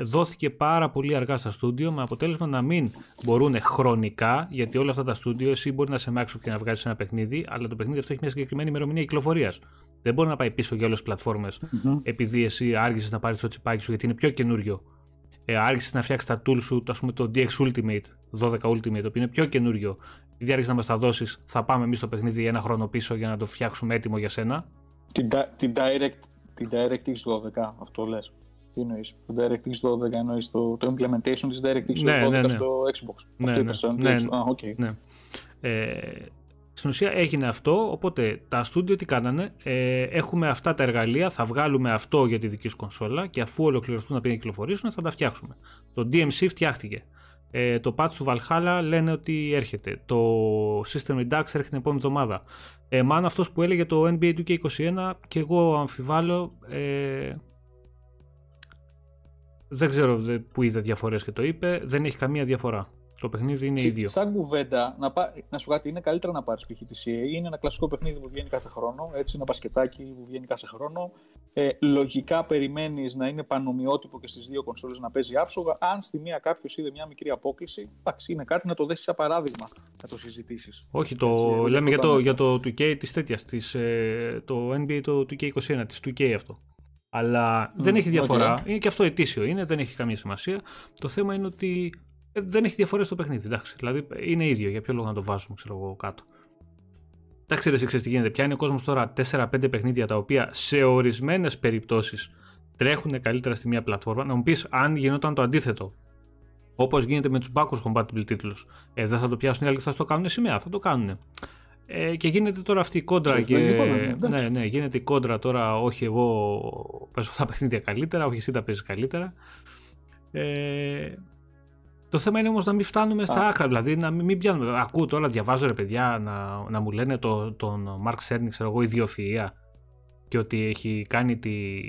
δόθηκε πάρα πολύ αργά στα στούντιο με αποτέλεσμα να μην μπορούν χρονικά, γιατί όλα αυτά τα στούντιο εσύ μπορεί να σε μάξω και να βγάλει ένα παιχνίδι, αλλά το παιχνίδι αυτό έχει μια συγκεκριμένη ημερομηνία κυκλοφορίας. Δεν μπορεί να πάει πίσω για όλες τις πλατφορμε επειδή εσύ άργησες να πάρεις το τσιπάκι σου γιατί είναι πιο καινούριο. Ε, άργησες να φτιάξεις τα tools σου, ας πούμε το DX Ultimate 12 Ultimate, το οποίο είναι πιο καινούριο. Επειδή άργησες να μας τα δώσεις, θα πάμε εμείς στο παιχνίδι ένα χρόνο πίσω για να το φτιάξουμε έτοιμο για σένα. Την, την Direct, την DirectX 12, αυτό λες. Τι εννοείς, το DirectX 12 εννοείς το, το implementation της DirectX ναι, 12 ναι, ναι. στο Xbox. Ναι, αυτό ναι, ναι, ναι, ah, okay. ναι. Ε, στην ουσία έγινε αυτό, οπότε τα studio τι κάνανε, ε, έχουμε αυτά τα εργαλεία, θα βγάλουμε αυτό για τη δική σου κονσόλα και αφού ολοκληρωθούν να πήγαινε κυκλοφορήσουν θα τα φτιάξουμε. Το DMC φτιάχτηκε. Ε, το patch του Valhalla λένε ότι έρχεται. Το System Redux έρχεται την επόμενη εβδομάδα. Ε, μάλλον αυτός που έλεγε το NBA 2K21 και εγώ αμφιβάλλω ε, δεν ξέρω που είδε διαφορές και το είπε. Δεν έχει καμία διαφορά. Το παιχνίδι είναι ίδιο. Σαν κουβέντα, να, πά... να σου κάτι, είναι καλύτερα να πάρεις π.χ. τη CA. Είναι ένα κλασικό παιχνίδι που βγαίνει κάθε χρόνο. Έτσι, ένα πασκετάκι που βγαίνει κάθε χρόνο. Ε, λογικά περιμένεις να είναι πανομοιότυπο και στις δύο κονσόλες να παίζει άψογα. Αν στη μία κάποιος είδε μια μικρή απόκληση, εντάξει, είναι κάτι να το δέσεις σαν παράδειγμα να το συζητήσεις. Όχι, το Έτσι, λέμε για το, για το 2K της τέτοιας. Ε, το NBA το 2K21, της 2K αυτό. Αλλά δεν έχει διαφορά. Είναι και αυτό ετήσιο είναι, δεν έχει καμία σημασία. Το θέμα είναι ότι ε, δεν έχει διαφορές στο παιχνίδι. Εντάξει. Δηλαδή είναι ίδιο. Για ποιο λόγο να το βάζουμε, ξέρω εγώ, κάτω. Εντάξει, ρε, ξέρεις τι γίνεται. Πιάνει ο κόσμος τώρα 4-5 παιχνίδια τα οποία σε ορισμένες περιπτώσεις τρέχουν καλύτερα στη μία πλατφόρμα. Να μου πεις αν γινόταν το αντίθετο. Όπως γίνεται με τους backwards compatible τίτλου. Ε, δεν θα το πιάσουν οι άλλοι και θα το κάνουν σημαία. Θα το κάνουν. Ε, και γίνεται τώρα αυτή η κόντρα. Και... ναι, ναι, γίνεται η κόντρα τώρα. Όχι, εγώ παίζω τα παιχνίδια καλύτερα, όχι, εσύ τα παίζεις καλύτερα. Ε, το θέμα είναι όμως να μην φτάνουμε στα άκρα. Δηλαδή να μην, μην πιάνουμε. Ακούω τώρα, διαβάζω ρε παιδιά να, να μου λένε το, τον Μαρκ Σέρνι, ξέρω εγώ, ιδιοφυα και ότι έχει κάνει τη,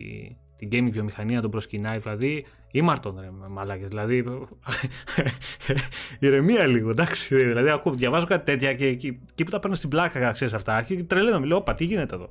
την gaming βιομηχανία, τον προσκυνάει. Δηλαδή Ήμαρτον ρε μαλάκες, δηλαδή ηρεμία λίγο, εντάξει, δηλαδή ακούω, διαβάζω κάτι τέτοια και εκεί που τα παίρνω στην πλάκα, ξέρεις αυτά, και τρελαίνω, μιλώ, όπα, τι γίνεται εδώ;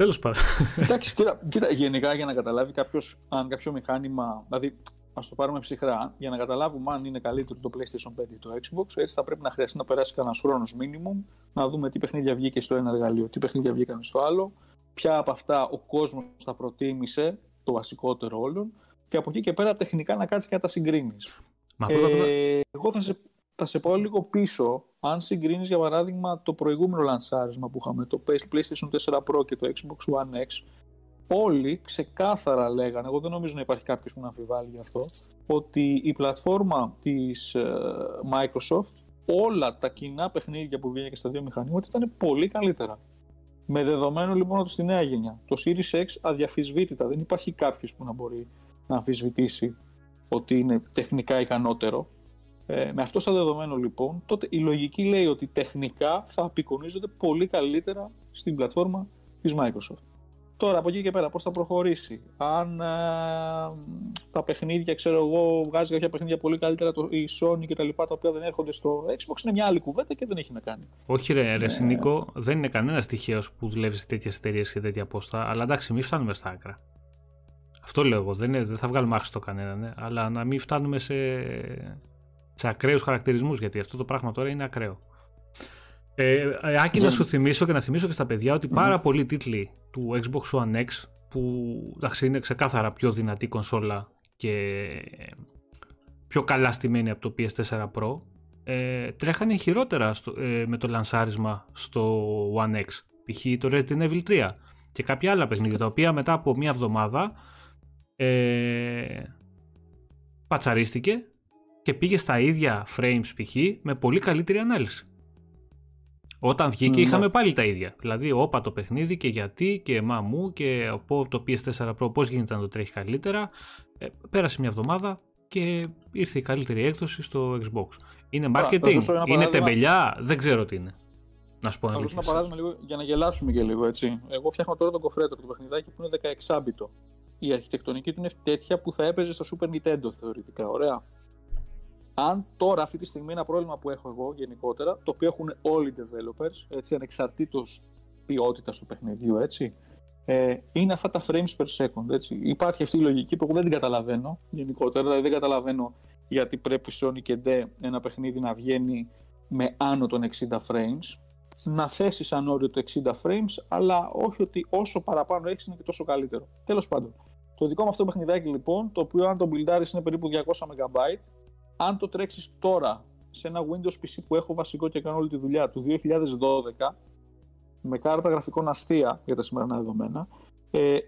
Τέλος πάντων. Εντάξει, κοίτα, κοίτα, γενικά για να καταλάβει κάποιος αν κάποιο μηχάνημα, δηλαδή ας το πάρουμε ψυχρά, για να καταλάβουμε αν είναι καλύτερο το PlayStation 5 ή το Xbox, έτσι θα πρέπει να χρειαστεί να περάσει κανένας χρόνος minimum, να δούμε τι παιχνίδια βγήκε στο ένα εργαλείο, τι παιχνίδια βγήκαν στο άλλο, ποια από αυτά ο κόσμος θα προτίμησε το βασικότερο όλων και από εκεί και πέρα τεχνικά να κάτσεις και να τα συγκρίνεις. Ε, εγώ θα σε, θα σε πω λίγο πίσω. Αν συγκρίνεις για παράδειγμα το προηγούμενο λανσάρισμα που είχαμε, το PlayStation 4 Pro και το Xbox One X, όλοι ξεκάθαρα λέγανε, εγώ δεν νομίζω να υπάρχει κάποιος που να αμφιβάλλει γι' αυτό, ότι η πλατφόρμα της ε, Microsoft, όλα τα κοινά παιχνίδια που βγήκαν και στα δύο μηχανήματα ήταν πολύ καλύτερα. Με δεδομένο λοιπόν ότι στη νέα γενιά το Series X αδιαφυσβήτητα δεν υπάρχει κάποιος που να μπορεί να αμφισβητήσει ότι είναι τεχνικά ικανότερο. Ε, με αυτό σαν δεδομένο λοιπόν, τότε η λογική λέει ότι τεχνικά θα απεικονίζονται πολύ καλύτερα στην πλατφόρμα της Microsoft. Τώρα από εκεί και πέρα πώς θα προχωρήσει; Αν ε, τα παιχνίδια, ξέρω εγώ, βγάζει κάποια παιχνίδια πολύ καλύτερα το, η Sony και τα λοιπά τα οποία δεν έρχονται στο Xbox είναι μια άλλη κουβέντα και δεν έχει να κάνει. Όχι ρε, ρε ε... Νίκο, δεν είναι κανένας τυχαίος που δουλεύεις σε τέτοιες εταιρείες και τέτοια πόστα, αλλά εντάξει μην φτάνουμε στα άκρα. Αυτό λέω εγώ, δεν, είναι, δεν θα βγάλουμε άχστο κανέναν, ναι, αλλά να μην φτάνουμε σε, σε ακραίους χαρακτηρισμούς γιατί αυτό το πράγμα τώρα είναι ακραίο. Ε, ε, Άκη, να σου θυμίσω και να θυμίσω και στα παιδιά ότι πάρα πολλοί τίτλοι του Xbox One X που εντάξει, είναι ξεκάθαρα πιο δυνατή κονσόλα και πιο καλά στημένη από το PS4 Pro ε, τρέχανε χειρότερα στο, ε, με το λανσάρισμα στο One X π.χ. το Resident Evil 3 και κάποια άλλα παιχνίδια τα οποία μετά από μία εβδομάδα ε, πατσαρίστηκε και πήγε στα ίδια frames π.χ. με πολύ καλύτερη ανάλυση. Όταν βγήκε ναι. είχαμε πάλι τα ίδια. Δηλαδή, όπα το παιχνίδι και γιατί και μα μου και το PS4 Pro πώς γίνεται να το τρέχει καλύτερα. Ε, πέρασε μια εβδομάδα και ήρθε η καλύτερη έκδοση στο Xbox. Είναι marketing, είναι τεμπελιά, δεν ξέρω τι είναι. Να σου πω ένα παράδειγμα λίγο, για να γελάσουμε και λίγο έτσι. Εγώ φτιάχνω τώρα τον κοφρέτο, το παιχνιδάκι που είναι 16 bit Η αρχιτεκτονική του είναι τέτοια που θα έπαιζε στο Super Nintendo θεωρητικά. Ωραία αν τώρα αυτή τη στιγμή ένα πρόβλημα που έχω εγώ γενικότερα, το οποίο έχουν όλοι οι developers, έτσι, ανεξαρτήτως ποιότητας του παιχνιδιού, έτσι, ε, είναι αυτά τα frames per second. Έτσι. Υπάρχει αυτή η λογική που εγώ δεν την καταλαβαίνω γενικότερα, δηλαδή δεν καταλαβαίνω γιατί πρέπει Sony και D ένα παιχνίδι να βγαίνει με άνω των 60 frames, να θέσει σαν όριο το 60 frames, αλλά όχι ότι όσο παραπάνω έχεις είναι και τόσο καλύτερο. Τέλος πάντων. Το δικό μου αυτό παιχνιδάκι λοιπόν, το οποίο αν το buildάρεις είναι περίπου 200 MB, αν το τρέξεις τώρα σε ένα Windows PC που έχω βασικό και κάνω όλη τη δουλειά του 2012 με κάρτα γραφικών αστεία για τα σημερινά δεδομένα ε,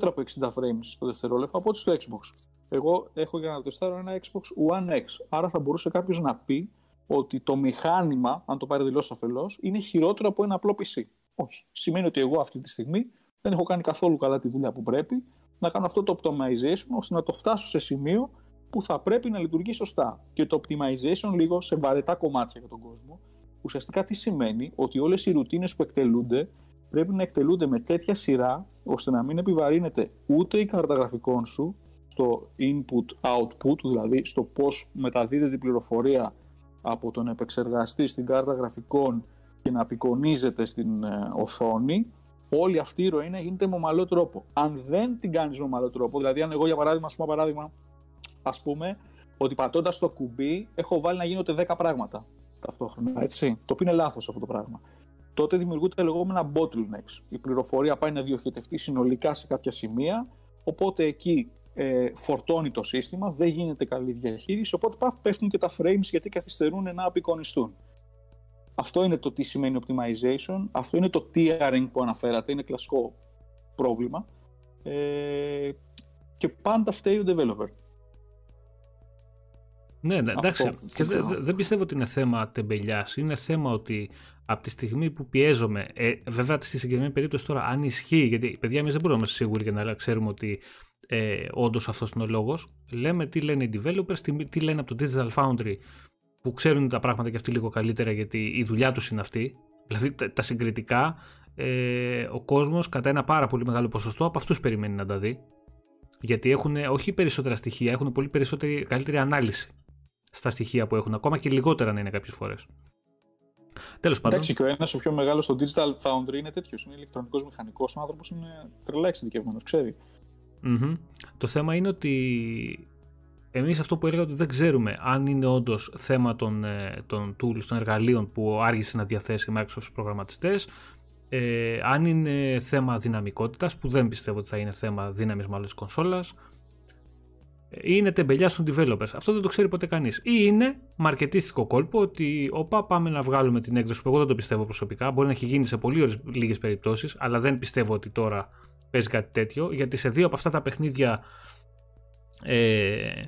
από 60 frames το δευτερόλεπτο από ό,τι στο Xbox. Εγώ έχω για να τεστάρω ένα Xbox One X. Άρα θα μπορούσε κάποιος να πει ότι το μηχάνημα, αν το πάρει δηλώσεις αφελώς, είναι χειρότερο από ένα απλό PC. Όχι. Σημαίνει ότι εγώ αυτή τη στιγμή δεν έχω κάνει καθόλου καλά τη δουλειά που πρέπει να κάνω αυτό το optimization ώστε να το φτάσω σε σημείο που θα πρέπει να λειτουργεί σωστά. Και το optimization λίγο σε βαρετά κομμάτια για τον κόσμο, ουσιαστικά τι σημαίνει; Ότι όλες οι ρουτίνες που εκτελούνται πρέπει να εκτελούνται με τέτοια σειρά ώστε να μην επιβαρύνεται ούτε η κάρτα γραφικών σου στο input-output, δηλαδή στο πώς μεταδίδεται η πληροφορία από τον επεξεργαστή στην κάρτα γραφικών και να απεικονίζεται στην ε, οθόνη, όλη αυτή η ροή γίνεται με ομαλό τρόπο. Αν δεν την κάνεις με ομαλό τρόπο, δηλαδή αν εγώ για παράδειγμα, πούμε παράδειγμα, ας πούμε, ότι πατώντας το κουμπί έχω βάλει να γίνονται 10 πράγματα ταυτόχρονα. Έτσι, το οποίο είναι λάθος αυτό το πράγμα. Τότε δημιουργούνται λεγόμενα bottlenecks. Η πληροφορία πάει να διοχετευτεί συνολικά σε κάποια σημεία, οπότε εκεί ε, φορτώνει το σύστημα, δεν γίνεται καλή διαχείριση, οπότε πέφτουν και τα frames γιατί καθυστερούν να απεικονιστούν. Αυτό είναι το τι σημαίνει optimization, αυτό είναι το tiering που αναφέρατε, είναι κλασικό πρόβλημα ε, και πάντα φταίει ο developer. Ναι, ναι εντάξει. Και δεν δε πιστεύω ότι είναι θέμα τεμπελιάς. Είναι θέμα ότι από τη στιγμή που πιέζομαι, ε, βέβαια στη συγκεκριμένη περίπτωση τώρα, αν ισχύει, γιατί παιδιά, εμείς δεν μπορούμε να είμαστε σίγουροι για να ξέρουμε ότι ε, όντως αυτός είναι ο λόγος. Λέμε τι λένε οι developers, τι, τι λένε από το Digital Foundry που ξέρουν τα πράγματα και αυτοί λίγο καλύτερα γιατί η δουλειά τους είναι αυτή. Δηλαδή τα, τα συγκριτικά, ε, ο κόσμος κατά ένα πάρα πολύ μεγάλο ποσοστό από αυτούς περιμένει να τα δει. Γιατί έχουν όχι περισσότερα στοιχεία, έχουν πολύ περισσότερη, καλύτερη ανάλυση στα στοιχεία που έχουν, ακόμα και λιγότερα να είναι κάποιες φορές. Τέλος πάντων. Εντάξει, και ο ένας ο πιο μεγάλος στο Digital Foundry είναι τέτοιος. Είναι ηλεκτρονικός μηχανικός. Ο άνθρωπος είναι τρελά εξειδικευμένος, ξέρει. Mm-hmm. Το θέμα είναι ότι εμείς αυτό που έλεγα ότι δεν ξέρουμε αν είναι όντως θέμα των, ε, των tools, των εργαλείων που άργησε να διαθέσει η Microsoft στους προγραμματιστές, ε, αν είναι θέμα δυναμικότητας, που δεν πιστεύω ότι θα είναι θέμα δύναμης μάλλον της κονσόλας, ή είναι τεμπελιά των developers. Αυτό δεν το ξέρει ποτέ κανείς. Ή είναι μαρκετίστικο κόλπο ότι όπα πάμε να βγάλουμε την έκδοση που εγώ δεν το πιστεύω προσωπικά. Μπορεί να έχει γίνει σε πολύ λίγες περιπτώσεις, αλλά δεν πιστεύω ότι τώρα παίζει κάτι τέτοιο. Γιατί σε δύο από αυτά τα παιχνίδια. Ε,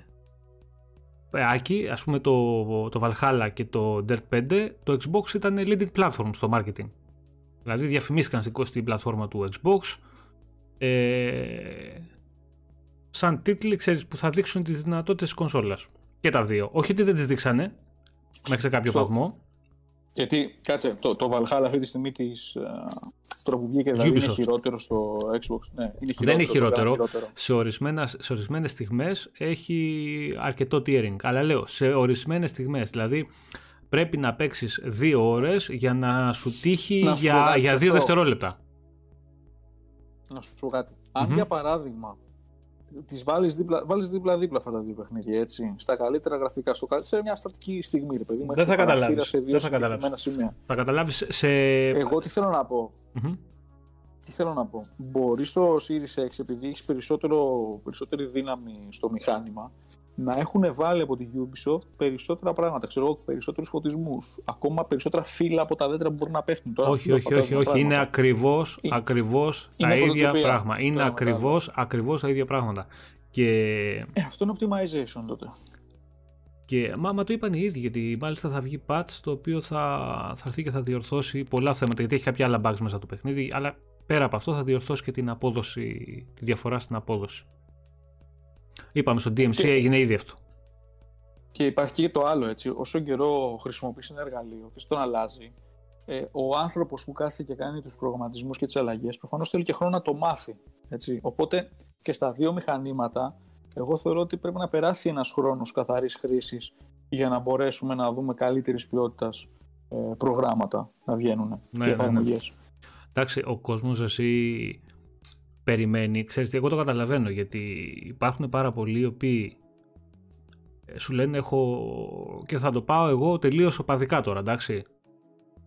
Άκη, ας πούμε το, το Valhalla και το Dirt 5, το Xbox ήταν leading platform στο marketing. Δηλαδή διαφημίστηκαν στην πλατφόρμα του Xbox. Ε, σαν τίτλοι ξέρεις, που θα δείξουν τις δυνατότητες της κονσόλας. Και τα δύο. Όχι ότι δεν τις δείξανε μέχρι σε κάποιο βαθμό. Γιατί, κάτσε, το, το Valhalla αυτή τη στιγμή της, uh, τώρα που βγήκε δηλαδή είναι χειρότερο στο Xbox. Ναι, είναι χειρότερο, δεν είναι χειρότερο. Σε, ορισμένα, σε ορισμένες στιγμές έχει αρκετό tearing. Αλλά λέω, σε ορισμένες στιγμές, δηλαδή πρέπει να παίξεις δύο ώρες για να σου τύχει για, για δύο δευτερόλεπτα. Να σου πω κάτι. Αν για παράδειγμα τις βάλεις δίπλα, βάλεις δίπλα-δίπλα αυτά τα δύο παιχνίδια, έτσι. Στα καλύτερα γραφικά, στο, σε μια στατική στιγμή, ρε παιδί. Δεν θα καταλάβεις. Δεν θα καταλάβεις. Θα καταλάβεις σε. Εγώ τι θέλω να πω. Τι θέλω να πω. Μπορεί στο Series X, επειδή έχεις περισσότερη δύναμη στο μηχάνημα, να έχουν βάλει από την Ubisoft περισσότερα πράγματα. Ξέρω εγώ, περισσότερους φωτισμούς. Ακόμα περισσότερα φύλλα από τα δέντρα που μπορεί να πέφτουν. Τώρα όχι, όχι, όχι, όχι. Είναι ακριβώς ακριβώς τα ίδια πράγματα. Είναι ακριβώς ακριβώς τα ίδια πράγματα. Και... Ε, αυτό είναι optimization τότε. Και μα, μα το είπαν οι ίδιοι, γιατί μάλιστα θα βγει patch το οποίο θα, θα έρθει και θα διορθώσει πολλά θέματα. Γιατί έχει κάποια άλλα bugs μέσα το παιχνίδι, αλλά πέρα από αυτό θα διορθώσει και την απόδοση, τη διαφορά στην απόδοση. Είπαμε στο DMC και... έγινε ήδη αυτό. Και υπάρχει και το άλλο έτσι. Όσο καιρό χρησιμοποιείς ένα εργαλείο και στον αλλάζει, ε, ο άνθρωπος που κάθεται και κάνει τους προγραμματισμούς και τις αλλαγές, προφανώς θέλει και χρόνο να το μάθει. Έτσι. Οπότε και στα δύο μηχανήματα, εγώ θεωρώ ότι πρέπει να περάσει ένας χρόνος καθαρής χρήσης για να μπορέσουμε να δούμε καλύτερης ποιότητας ε, προγράμματα να βγαίνουν ναι, και ναι, ναι. Εντάξει, ο κόσμος εσύ περιμένει. Ξέρεις εγώ το καταλαβαίνω γιατί υπάρχουν πάρα πολλοί οι οποίοι ε, σου λένε έχω και θα το πάω εγώ τελείως οπαδικά τώρα εντάξει.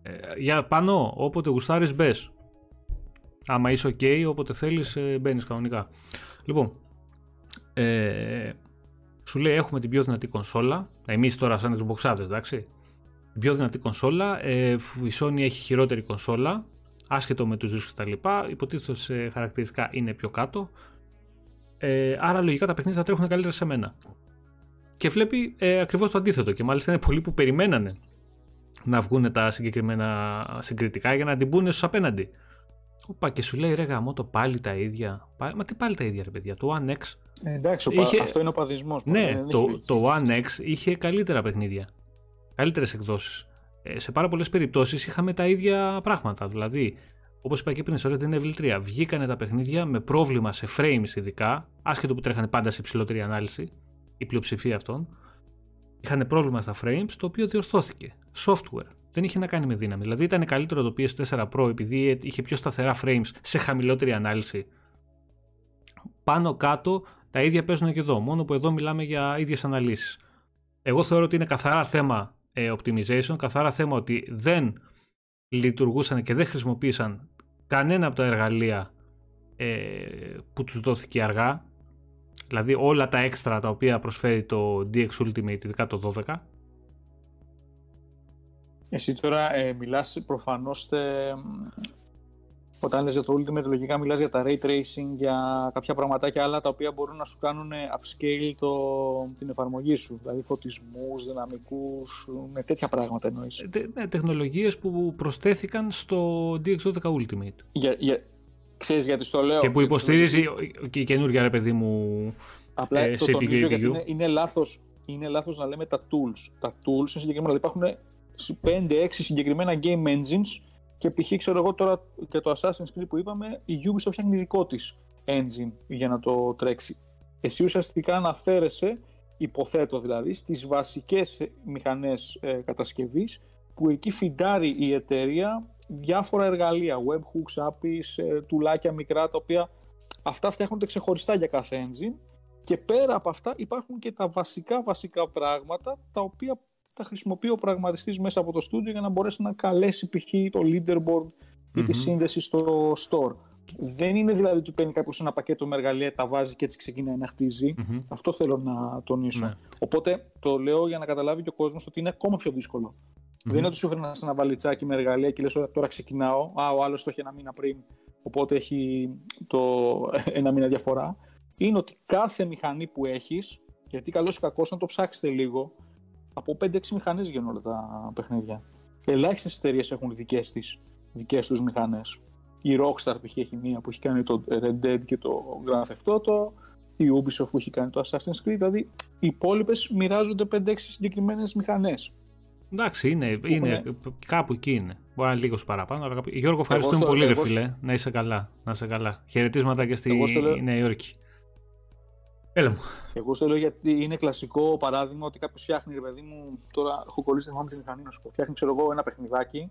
Ε, για πάνω όποτε γουστάρεις μπες. Άμα είσαι ok όποτε θέλεις ε, μπαίνεις κανονικά. Λοιπόν, ε, σου λέει έχουμε την πιο δυνατή κονσόλα. Εμείς τώρα σαν Xbox εντάξει. Την πιο δυνατή κονσόλα. Ε, η Sony έχει χειρότερη κονσόλα άσχετο με τους δίσκους και τα λοιπά, υποτίθεται σε χαρακτηριστικά είναι πιο κάτω, ε, άρα λογικά τα παιχνίδια θα τρέχουν καλύτερα σε μένα. Και βλέπει ε, ακριβώς το αντίθετο και μάλιστα είναι πολλοί που περιμένανε να βγουν τα συγκεκριμένα συγκριτικά για να την πούνε στους απέναντι. Οπα και σου λέει ρε γαμό το πάλι τα ίδια. Μα τι πάλι τα ίδια ρε παιδιά, το One X. Ε, εντάξει, είχε... αυτό είναι ο παδισμός. Ναι, το, το One X είχε καλύτερα παιχνίδια. Καλύτερες εκδόσεις. Ε, σε πάρα πολλές περιπτώσεις είχαμε τα ίδια πράγματα. Δηλαδή, όπως είπα και πριν, στο Resident Evil 3 βγήκανε τα παιχνίδια με πρόβλημα σε frames ειδικά, άσχετο που τρέχανε πάντα σε υψηλότερη ανάλυση, η πλειοψηφία αυτών. Είχαν πρόβλημα στα frames, το οποίο διορθώθηκε. Software. Δεν είχε να κάνει με δύναμη. Δηλαδή ήταν καλύτερο το PS4 Pro επειδή είχε πιο σταθερά frames σε χαμηλότερη ανάλυση. Πάνω κάτω τα ίδια παίζουν και εδώ. Μόνο που εδώ μιλάμε για ίδιες αναλύσεις. Εγώ θεωρώ ότι είναι καθαρά θέμα ε, optimization, καθαρά θέμα ότι δεν λειτουργούσαν και δεν χρησιμοποίησαν κανένα από τα εργαλεία ε, που τους δόθηκε αργά, δηλαδή όλα τα έξτρα τα οποία προσφέρει το DX Ultimate, ειδικά το 12. Εσύ τώρα ε, μιλάς προφανώς όταν λες για το Ultimate, λογικά μιλάς για τα Ray Tracing, για κάποια πραγματάκια άλλα τα οποία μπορούν να σου κάνουν upscale το, την εφαρμογή σου. Δηλαδή φωτισμούς, δυναμικούς, με τέτοια πράγματα εννοείς. Ε, ναι, τεχνολογίες που προσθέθηκαν στο DX12 Ultimate. Για, για, ξέρεις γιατί στο λέω. Και που υποστηρίζει και η καινούργια ρε παιδί μου Απλά ε, το τονίζω γιατί είναι, είναι, λάθος, είναι λάθος να λέμε τα tools. Τα tools είναι συγκεκριμένα, δηλαδή υπάρχουν 5-6 συγκεκριμένα game engines και π.χ. ξέρω εγώ τώρα και το Assassin's Creed που είπαμε, η Ubisoft φτιάχνει δικό της engine για να το τρέξει. Εσύ ουσιαστικά αναφέρεσαι, υποθέτω δηλαδή, στις βασικές μηχανές ε, κατασκευής που εκεί φιντάρει η εταιρεία διάφορα εργαλεία, webhooks, APIs, ε, τουλάκια μικρά, τα οποία αυτά φτιάχνονται ξεχωριστά για κάθε engine και πέρα από αυτά υπάρχουν και τα βασικά βασικά πράγματα τα οποία τα χρησιμοποιεί ο πραγματιστής μέσα από το στούντιο για να μπορέσει να καλέσει π.χ. το leaderboard ή τη σύνδεση στο store. Δεν είναι δηλαδή ότι παίρνει κάποιος ένα πακέτο με εργαλεία, τα βάζει και έτσι ξεκινάει να χτιζει Αυτό θέλω να τονίσω. Ναι. Οπότε το λέω για να καταλάβει και ο κόσμος ότι είναι ακόμα πιο δυσκολο Δεν είναι ότι σου έφερε ένας βαλιτσάκι με εργαλεία και λες: Τώρα ξεκινάω. Α, ο άλλος το έχει ένα μήνα πριν, οπότε έχει το ένα μήνα διαφορά. Είναι ότι κάθε μηχανή που έχεις, γιατί καλός ή κακός, να το ψάξετε λίγο, από 5-6 μηχανές γίνουν όλα τα παιχνίδια. Ελάχιστες εταιρείες έχουν δικές τι δικές τους μηχανές. Η Rockstar που έχει μία που έχει κάνει το Red Dead και το Grand Theft Auto, η Ubisoft που έχει κάνει το Assassin's Creed, δηλαδή οι υπόλοιπες μοιράζονται 5-6 συγκεκριμένες μηχανές. Εντάξει, είναι, είναι, κάπου εκεί είναι. Μπορεί να είναι λίγος παραπάνω. Αλλά... Γιώργο, ευχαριστούμε πολύ, ρε φίλε. Να είσαι καλά. Να είσαι καλά. Χαιρετίσματα και στη Νέα Υόρκη. Έλα μου. Εγώ στο λέω γιατί είναι κλασικό παράδειγμα ότι κάποιος φτιάχνει, ρε παιδί μου, τώρα έχω κολλήσει τη τη μηχανή να σου πω. Φτιάχνει, ξέρω εγώ, ένα παιχνιδάκι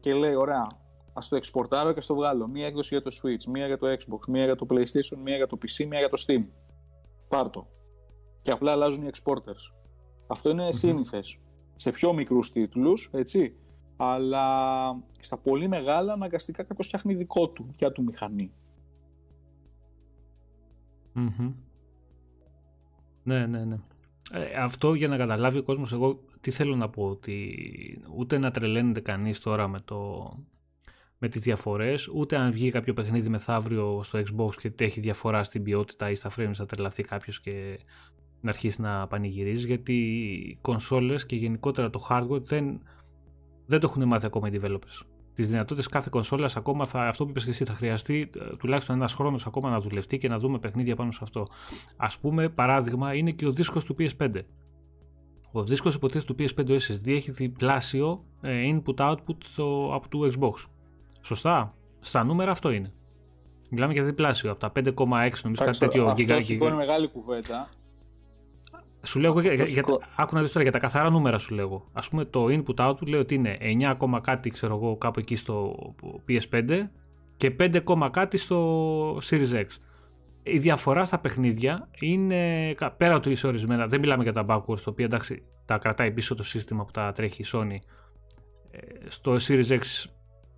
και λέει: Ωραία, ας το εξπορτάρω και ας το βγάλω. Μία έκδοση για το Switch, μία για το Xbox, μία για το PlayStation, μία για το PC, μία για το Steam. Πάρτο. Και απλά αλλάζουν οι exporters. Αυτό είναι mm-hmm. σύνηθες. Σε πιο μικρούς τίτλους, έτσι. Αλλά στα πολύ μεγάλα αναγκαστικά κάποιος φτιάχνει δικό του, για του μηχανή. Mm-hmm. Ναι, ναι, ναι. Ε, αυτό για να καταλάβει ο κόσμος, εγώ τι θέλω να πω, ότι ούτε να τρελαίνεται κανείς τώρα με, το, με τις διαφορές, ούτε αν βγει κάποιο παιχνίδι μεθαύριο στο Xbox και έχει διαφορά στην ποιότητα ή στα frames θα τρελαθεί κάποιος και να αρχίσει να πανηγυρίζει, γιατί οι κονσόλες και γενικότερα το hardware δεν, δεν το έχουν μάθει ακόμα οι developers τις δυνατότητες κάθε κονσόλας ακόμα θα, αυτό που είπες και εσύ, θα χρειαστεί ε, τουλάχιστον ένας χρόνος ακόμα να δουλευτεί και να δούμε παιχνίδια πάνω σε αυτό. Α πούμε, παράδειγμα, είναι και ο δίσκος του PS5. Ο δίσκος υποτίθεται του PS5 SSD έχει διπλάσιο ε, input-output από του Xbox. Σωστά; Στα νούμερα αυτό είναι. Μιλάμε για διπλάσιο από τα 5,6 νομίζω κάτι τέτοιο. Αυτό είναι μεγάλη κουβέντα. Σου λέω για, για, για, άκου να δεις τώρα για τα καθαρά νούμερα σου λέω. Ας πούμε το input output λέω ότι είναι 9, κάτι ξέρω εγώ κάπου εκεί στο PS5 και 5, κάτι στο Series X. Η διαφορά στα παιχνίδια είναι πέρα του είσαι ορισμένα, δεν μιλάμε για τα backwards, το οποίο εντάξει τα κρατάει πίσω το σύστημα που τα τρέχει η Sony. Ε, στο Series X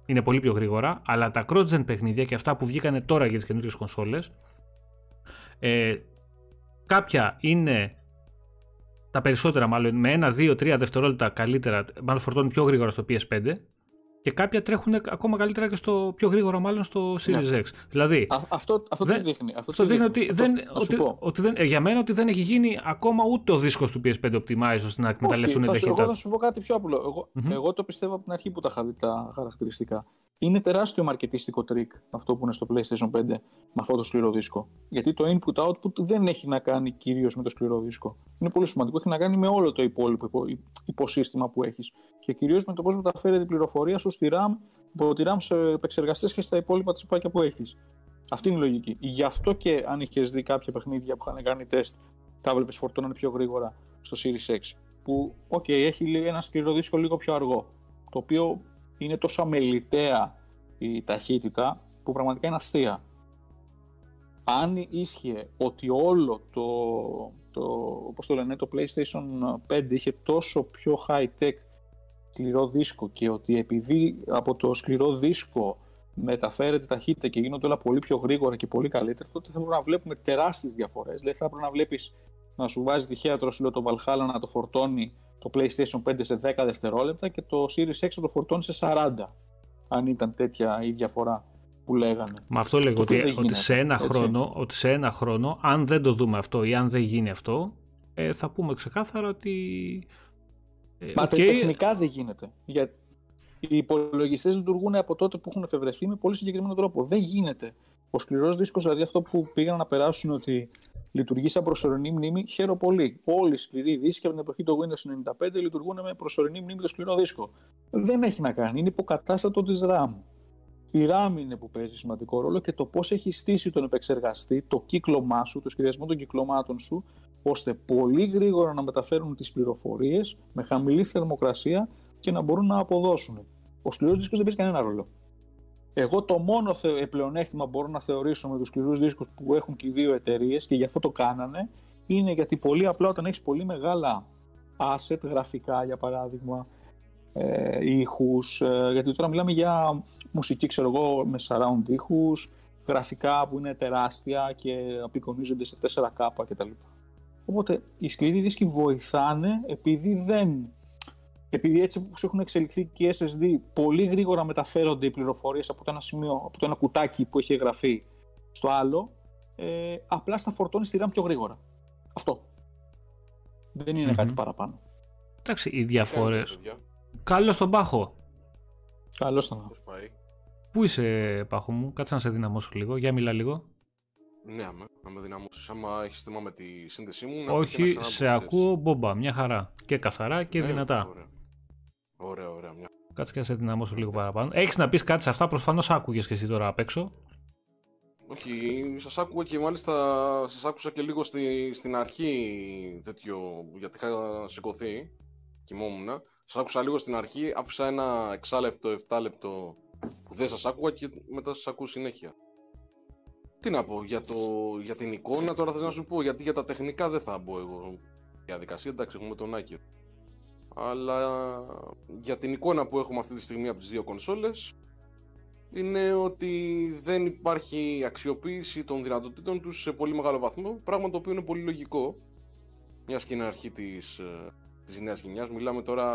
είναι πολύ πιο γρήγορα, αλλά τα cross-gen παιχνίδια και αυτά που βγήκανε τώρα για τις καινούριες κονσόλες, ε, κάποια είναι τα περισσότερα μάλλον με ένα, δύο, τρία δευτερόλεπτα καλύτερα, μάλλον φορτώνουν πιο γρήγορα στο PS5 και κάποια τρέχουν ακόμα καλύτερα και στο πιο γρήγορα μάλλον στο Series ναι. X. Δηλαδή, αυτό αυτό δεν, δείχνει. Αυτό, αυτό δείχνει ότι, δεν, ότι, ότι δεν, ε, για μένα ότι δεν έχει γίνει ακόμα ούτε ο δίσκος του PS5 optimize ώστε να εκμεταλλευτούν την ταχύτητα. Εγώ θα σου πω κάτι πιο απλό. Εγώ, mm-hmm. εγώ το πιστεύω από την αρχή που τα είχα δει τα χαρακτηριστικά είναι τεράστιο μαρκετίστικο τρικ αυτό που είναι στο PlayStation 5 με αυτό το σκληρό δίσκο. Γιατί το input-output δεν έχει να κάνει κυρίως με το σκληρό δίσκο. Είναι πολύ σημαντικό. Έχει να κάνει με όλο το υπόλοιπο υποσύστημα που έχεις. Και κυρίως με το πώς μεταφέρεται η πληροφορία σου στη RAM, από τη RAM σε επεξεργαστές και στα υπόλοιπα τσιπάκια που έχεις. Αυτή είναι η λογική. Γι' αυτό και αν είχες δει κάποια παιχνίδια που είχαν κάνει τεστ, τα έβλεπες φορτώνανε πιο γρήγορα στο Series X. Που, OK, έχει ένα σκληρό δίσκο λίγο πιο αργό. Το οποίο είναι τόσο αμεληταία η ταχύτητα που πραγματικά είναι αστεία. Αν ίσχυε ότι όλο το, το, όπως το, λένε, το PlayStation 5 είχε τόσο πιο high-tech σκληρό δίσκο και ότι επειδή από το σκληρό δίσκο μεταφέρεται ταχύτητα και γίνονται όλα πολύ πιο γρήγορα και πολύ καλύτερα, τότε θα πρέπει να βλέπουμε τεράστιες διαφορές. Δηλαδή θα πρέπει να βλέπεις να σου βάζει τυχαία τροσιλό το Valhalla να το φορτώνει το PlayStation 5 σε 10 δευτερόλεπτα και το Series X το φορτώνει σε 40 αν ήταν τέτοια η διαφορά. που λέγανε. Μα αυτό λέγω ότι, δεν ότι, γίνεται, σε ένα έτσι. χρόνο, ότι σε ένα χρόνο, αν δεν το δούμε αυτό ή αν δεν γίνει αυτό, ε, θα πούμε ξεκάθαρα ότι. ε, Μα οκ, τεχνικά δεν γίνεται. Για... Οι υπολογιστές λειτουργούν από τότε που έχουν εφευρεθεί με πολύ συγκεκριμένο τρόπο. Δεν γίνεται. Ο σκληρός δίσκος, δηλαδή αυτό που πήγαν να περάσουν ότι λειτουργεί σαν προσωρινή μνήμη, χαίρομαι πολύ. Όλοι οι σκληροί δίσκοι από την εποχή του Windows 95 λειτουργούν με προσωρινή μνήμη το σκληρό δίσκο. Δεν έχει να κάνει. Είναι υποκατάστατο της RAM. Η RAM είναι που παίζει σημαντικό ρόλο και το πώς έχει στήσει τον επεξεργαστή, το κύκλωμά σου, το σχεδιασμό των κυκλωμάτων σου, ώστε πολύ γρήγορα να μεταφέρουν τις πληροφορίες με χαμηλή θερμοκρασία και να μπορούν να αποδώσουν. Ο σκληρός δίσκος δεν παίζει κανένα ρόλο. Εγώ το μόνο θε- πλεονέκτημα μπορώ να θεωρήσω με τους σκληρού δίσκους που έχουν και οι δύο εταιρείες και γι' αυτό το κάνανε είναι γιατί πολύ απλά όταν έχεις πολύ μεγάλα asset, γραφικά για παράδειγμα, ε, ήχους, ε, γιατί τώρα μιλάμε για μουσική ξέρω εγώ με surround ήχους, γραφικά που είναι τεράστια και απεικονίζονται σε 4K κτλ. Οπότε οι σκληροί δίσκοι βοηθάνε επειδή δεν επειδή έτσι όπως έχουν εξελιχθεί και οι SSD πολύ γρήγορα μεταφέρονται οι πληροφορίες από το ένα σημείο, από το ένα κουτάκι που έχει εγγραφεί στο άλλο, ε, απλά στα φορτώνει στη RAM πιο γρήγορα. Αυτό. Δεν ειναι Μμμ. κάτι παραπάνω. Εντάξει, οι διαφορές. Κάνετε, παιδιά. Καλό στον πάχο. Καλό ήταν. Πώς πάει. Πού είσαι, πάχο μου, κάτσε να σε δυναμώσω λίγο. Για μιλά λίγο. Ναι, άμα, να με δυναμώσεις. Άμα έχεις θέμα με τη σύνδεσή μου, να έρθω και Όχι, να σε ξαναμπω, ξέρεις. ακούω μπόμπα, μια χαρά. Και καθαρά και Ναι, δυνατά. Ωραία, ωραία, ωραία μια. Κάτσε και να σε δυναμώσω λίγο παραπάνω. Έχεις να πεις κάτι σε αυτά, προφανώς άκουγες και εσύ τώρα απ' έξω. Όχι, σας άκουγα και μάλιστα σας άκουσα και λίγο στη, στην αρχή τέτοιο, γιατί είχα σηκωθεί, κοιμόμουν. Σας άκουσα λίγο στην αρχή, άφησα ένα εξάλεπτο, εφτάλεπτο που δεν σας άκουγα και μετά σας ακούω συνέχεια. Τι να πω, για, το, για την εικόνα τώρα θέλω να σου πω, γιατί για τα τεχνικά δεν θα μπω εγώ. Διαδικασία, εντάξει, έχουμε τον Άκη. Αλλά για την εικόνα που έχουμε αυτή τη στιγμή από τις δύο κονσόλες, είναι ότι δεν υπάρχει αξιοποίηση των δυνατοτήτων τους σε πολύ μεγάλο βαθμό, πράγμα το οποίο είναι πολύ λογικό, μιας και είναι αρχή της, ε, της νέας γενιάς. Μιλάμε τώρα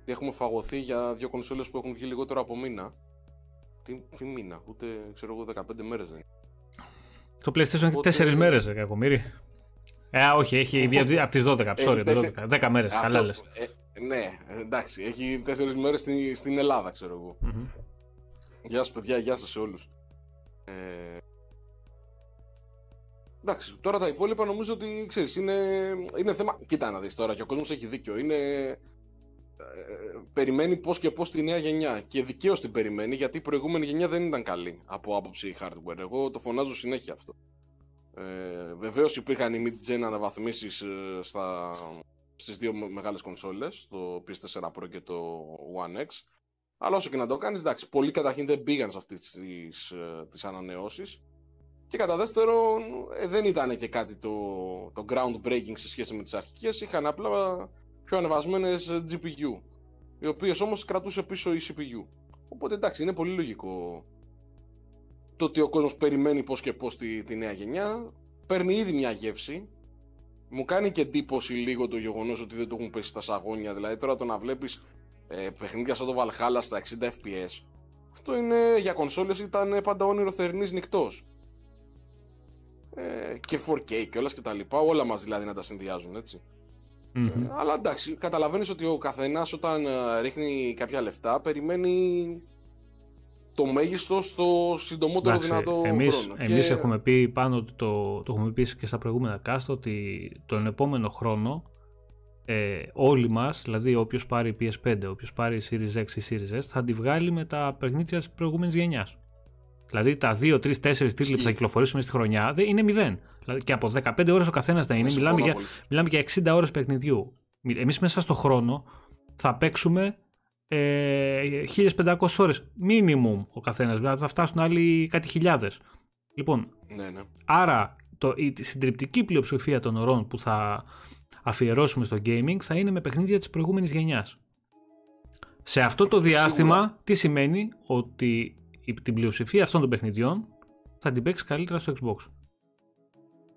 ότι έχουμε φαγωθεί για δύο κονσόλες που έχουν βγει λιγότερο από μήνα. Τι, τι μήνα, ούτε ξέρω εγώ 15 μέρες δεν είναι. Το PlayStation έχει Οπότε- 4 μέρες, κακομίρι. Ε, α, όχι, έχει βγει από τις 12. Έχει Sorry, τέσσε- 12. 10 μέρες. Αυτό- Καλά λες. Ε, ναι, εντάξει, έχει τέσσερις μέρες στην, στην Ελλάδα, ξέρω εγώ. Γεια σας παιδιά, γεια σας σε όλους. Ε... Εντάξει, τώρα τα υπόλοιπα νομίζω ότι ξέρεις, είναι, είναι θέμα. Κοίτα να δεις τώρα και ο κόσμος έχει δίκιο. Είναι. Ε, περιμένει πώς και πώς τη νέα γενιά. Και δικαίως την περιμένει γιατί η προηγούμενη γενιά δεν ήταν καλή από άποψη hardware. Εγώ το φωνάζω συνέχεια αυτό. Ε, Βεβαίως υπήρχαν οι mid-gen αναβαθμίσεις ε, στα, στις δύο με- μεγάλες κονσόλες, το PS4 Pro και το One X. Αλλά όσο και να το κάνεις, εντάξει, πολλοί καταρχήν δεν πήγαν σε αυτές τις τις ανανεώσεις. Και κατά δεύτερον, ε, δεν ήταν και κάτι το, το groundbreaking σε σχέση με τις αρχικές. Είχαν απλά πιο ανεβασμένες GPU. Οι οποίες όμως κρατούσε πίσω η CPU. Οπότε εντάξει, είναι πολύ λογικό το ότι ο κόσμος περιμένει πώς και πώς τη, τη νέα γενιά. Παίρνει ήδη μια γεύση. Μου κάνει και εντύπωση λίγο το γεγονός ότι δεν το έχουν πέσει στα σαγόνια. Δηλαδή τώρα το να βλέπεις ε, παιχνίδια σαν το Valhalla στα 60 FPS. Αυτό είναι για κονσόλες ήταν πάντα όνειρο θερινής νυχτός. Ε, και 4K και όλα και τα λοιπά, όλα μας δηλαδή να τα συνδυάζουν έτσι. Μμμ. Ε, αλλά εντάξει, καταλαβαίνεις ότι ο καθένας όταν ε, ρίχνει κάποια λεφτά περιμένει το μέγιστο στο συντομότερο Εντάξει, δυνατό εμείς, χρόνο. εμείς Και- έχουμε πει πάνω ότι το, το έχουμε πει και στα προηγούμενα cast ότι τον επόμενο χρόνο ε, όλοι μας, δηλαδή όποιος πάρει PS5, όποιος πάρει Series X ή Series S θα τη βγάλει με τα παιχνίδια της προηγούμενης γενιάς. Δηλαδή τα 2, 3, 4 τίτλοι που θα Ισχύει. κυκλοφορήσουν στη χρονιά δεν είναι 0. Δηλαδή, και από 15 ώρες ο καθένας θα είναι. Συμφωνώ Μιλάμε για, πολύ. μιλάμε για 60 ώρες παιχνιδιού. Εμείς μέσα στο χρόνο θα παίξουμε ε, 1500 ώρες minimum ο καθένας. Δηλαδή θα φτάσουν άλλοι κάτι χιλιάδες. Λοιπόν, Ναι, ναι. άρα το, η συντριπτική πλειοψηφία των ωρών που θα αφιερώσουμε στο gaming θα είναι με παιχνίδια της προηγούμενης γενιάς. Σε αυτό το Σίγουρα. διάστημα τι σημαίνει; Ότι η, την πλειοψηφία αυτών των παιχνιδιών θα την παίξει καλύτερα στο Xbox.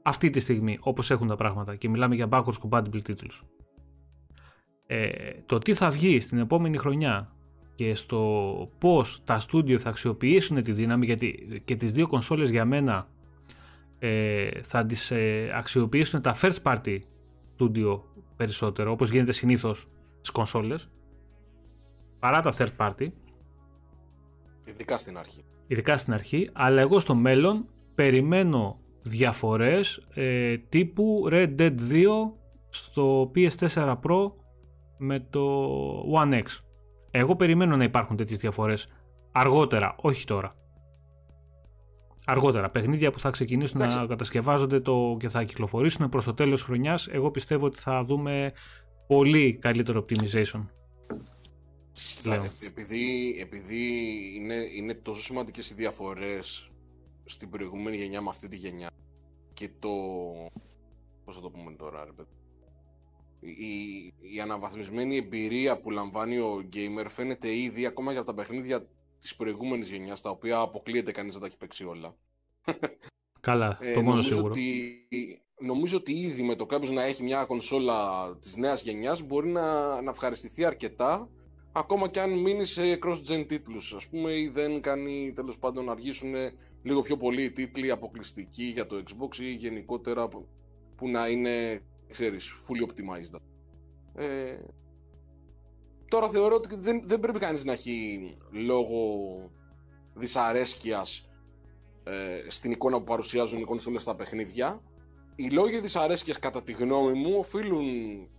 Αυτή τη στιγμή όπως έχουν τα πράγματα και μιλάμε για backwards compatible τίτλους. Ε, το τι θα βγει στην επόμενη χρονιά και στο πώς τα στούντιο θα αξιοποιήσουν τη δύναμη γιατί και τις δύο κονσόλες για μένα ε, θα τις ε, αξιοποιήσουν τα first party studio περισσότερο όπως γίνεται συνήθως στις κονσόλες παρά τα third party Ειδικά στην αρχή. Ειδικά στην αρχή, αλλά εγώ στο μέλλον περιμένω διαφορές ε, τύπου Red Dead 2 στο PS4 Pro με το One X. Εγώ περιμένω να υπάρχουν τέτοιες διαφορές αργότερα, όχι τώρα. Αργότερα, παιχνίδια που θα ξεκινήσουν να κατασκευάζονται το, και θα κυκλοφορήσουν προς το τέλος χρονιάς, εγώ πιστεύω ότι θα δούμε πολύ καλύτερο optimization. Ναι, επειδή, επειδή είναι, είναι τόσο σημαντικές οι διαφορές στην προηγούμενη γενιά με αυτή τη γενιά και το... πώς θα το πούμε τώρα ρε παιδί η, η αναβαθμισμένη εμπειρία που λαμβάνει ο gamer φαίνεται ήδη ακόμα για τα παιχνίδια της προηγούμενης γενιάς τα οποία αποκλείεται κανείς να τα έχει παίξει όλα. Καλά, ε, το μόνο νομίζω σίγουρο. Ότι, νομίζω ότι ήδη με το κάποιος να έχει μια κονσόλα της νέας γενιάς μπορεί να, να ευχαριστηθεί αρκετά ακόμα και αν μείνει σε cross-gen τίτλους ας πούμε ή δεν κάνει τέλος πάντων να αργήσουν λίγο πιο πολύ οι τίτλοι αποκλειστικοί για το Xbox ή γενικότερα που να είναι ξέρεις fully optimized ε, τώρα θεωρώ ότι δεν, δεν πρέπει κανείς να έχει λόγο δυσαρέσκειας ε, στην εικόνα που παρουσιάζουν οι κονσόλες στα παιχνίδια οι λόγοι δυσαρέσκειας κατά τη γνώμη μου οφείλουν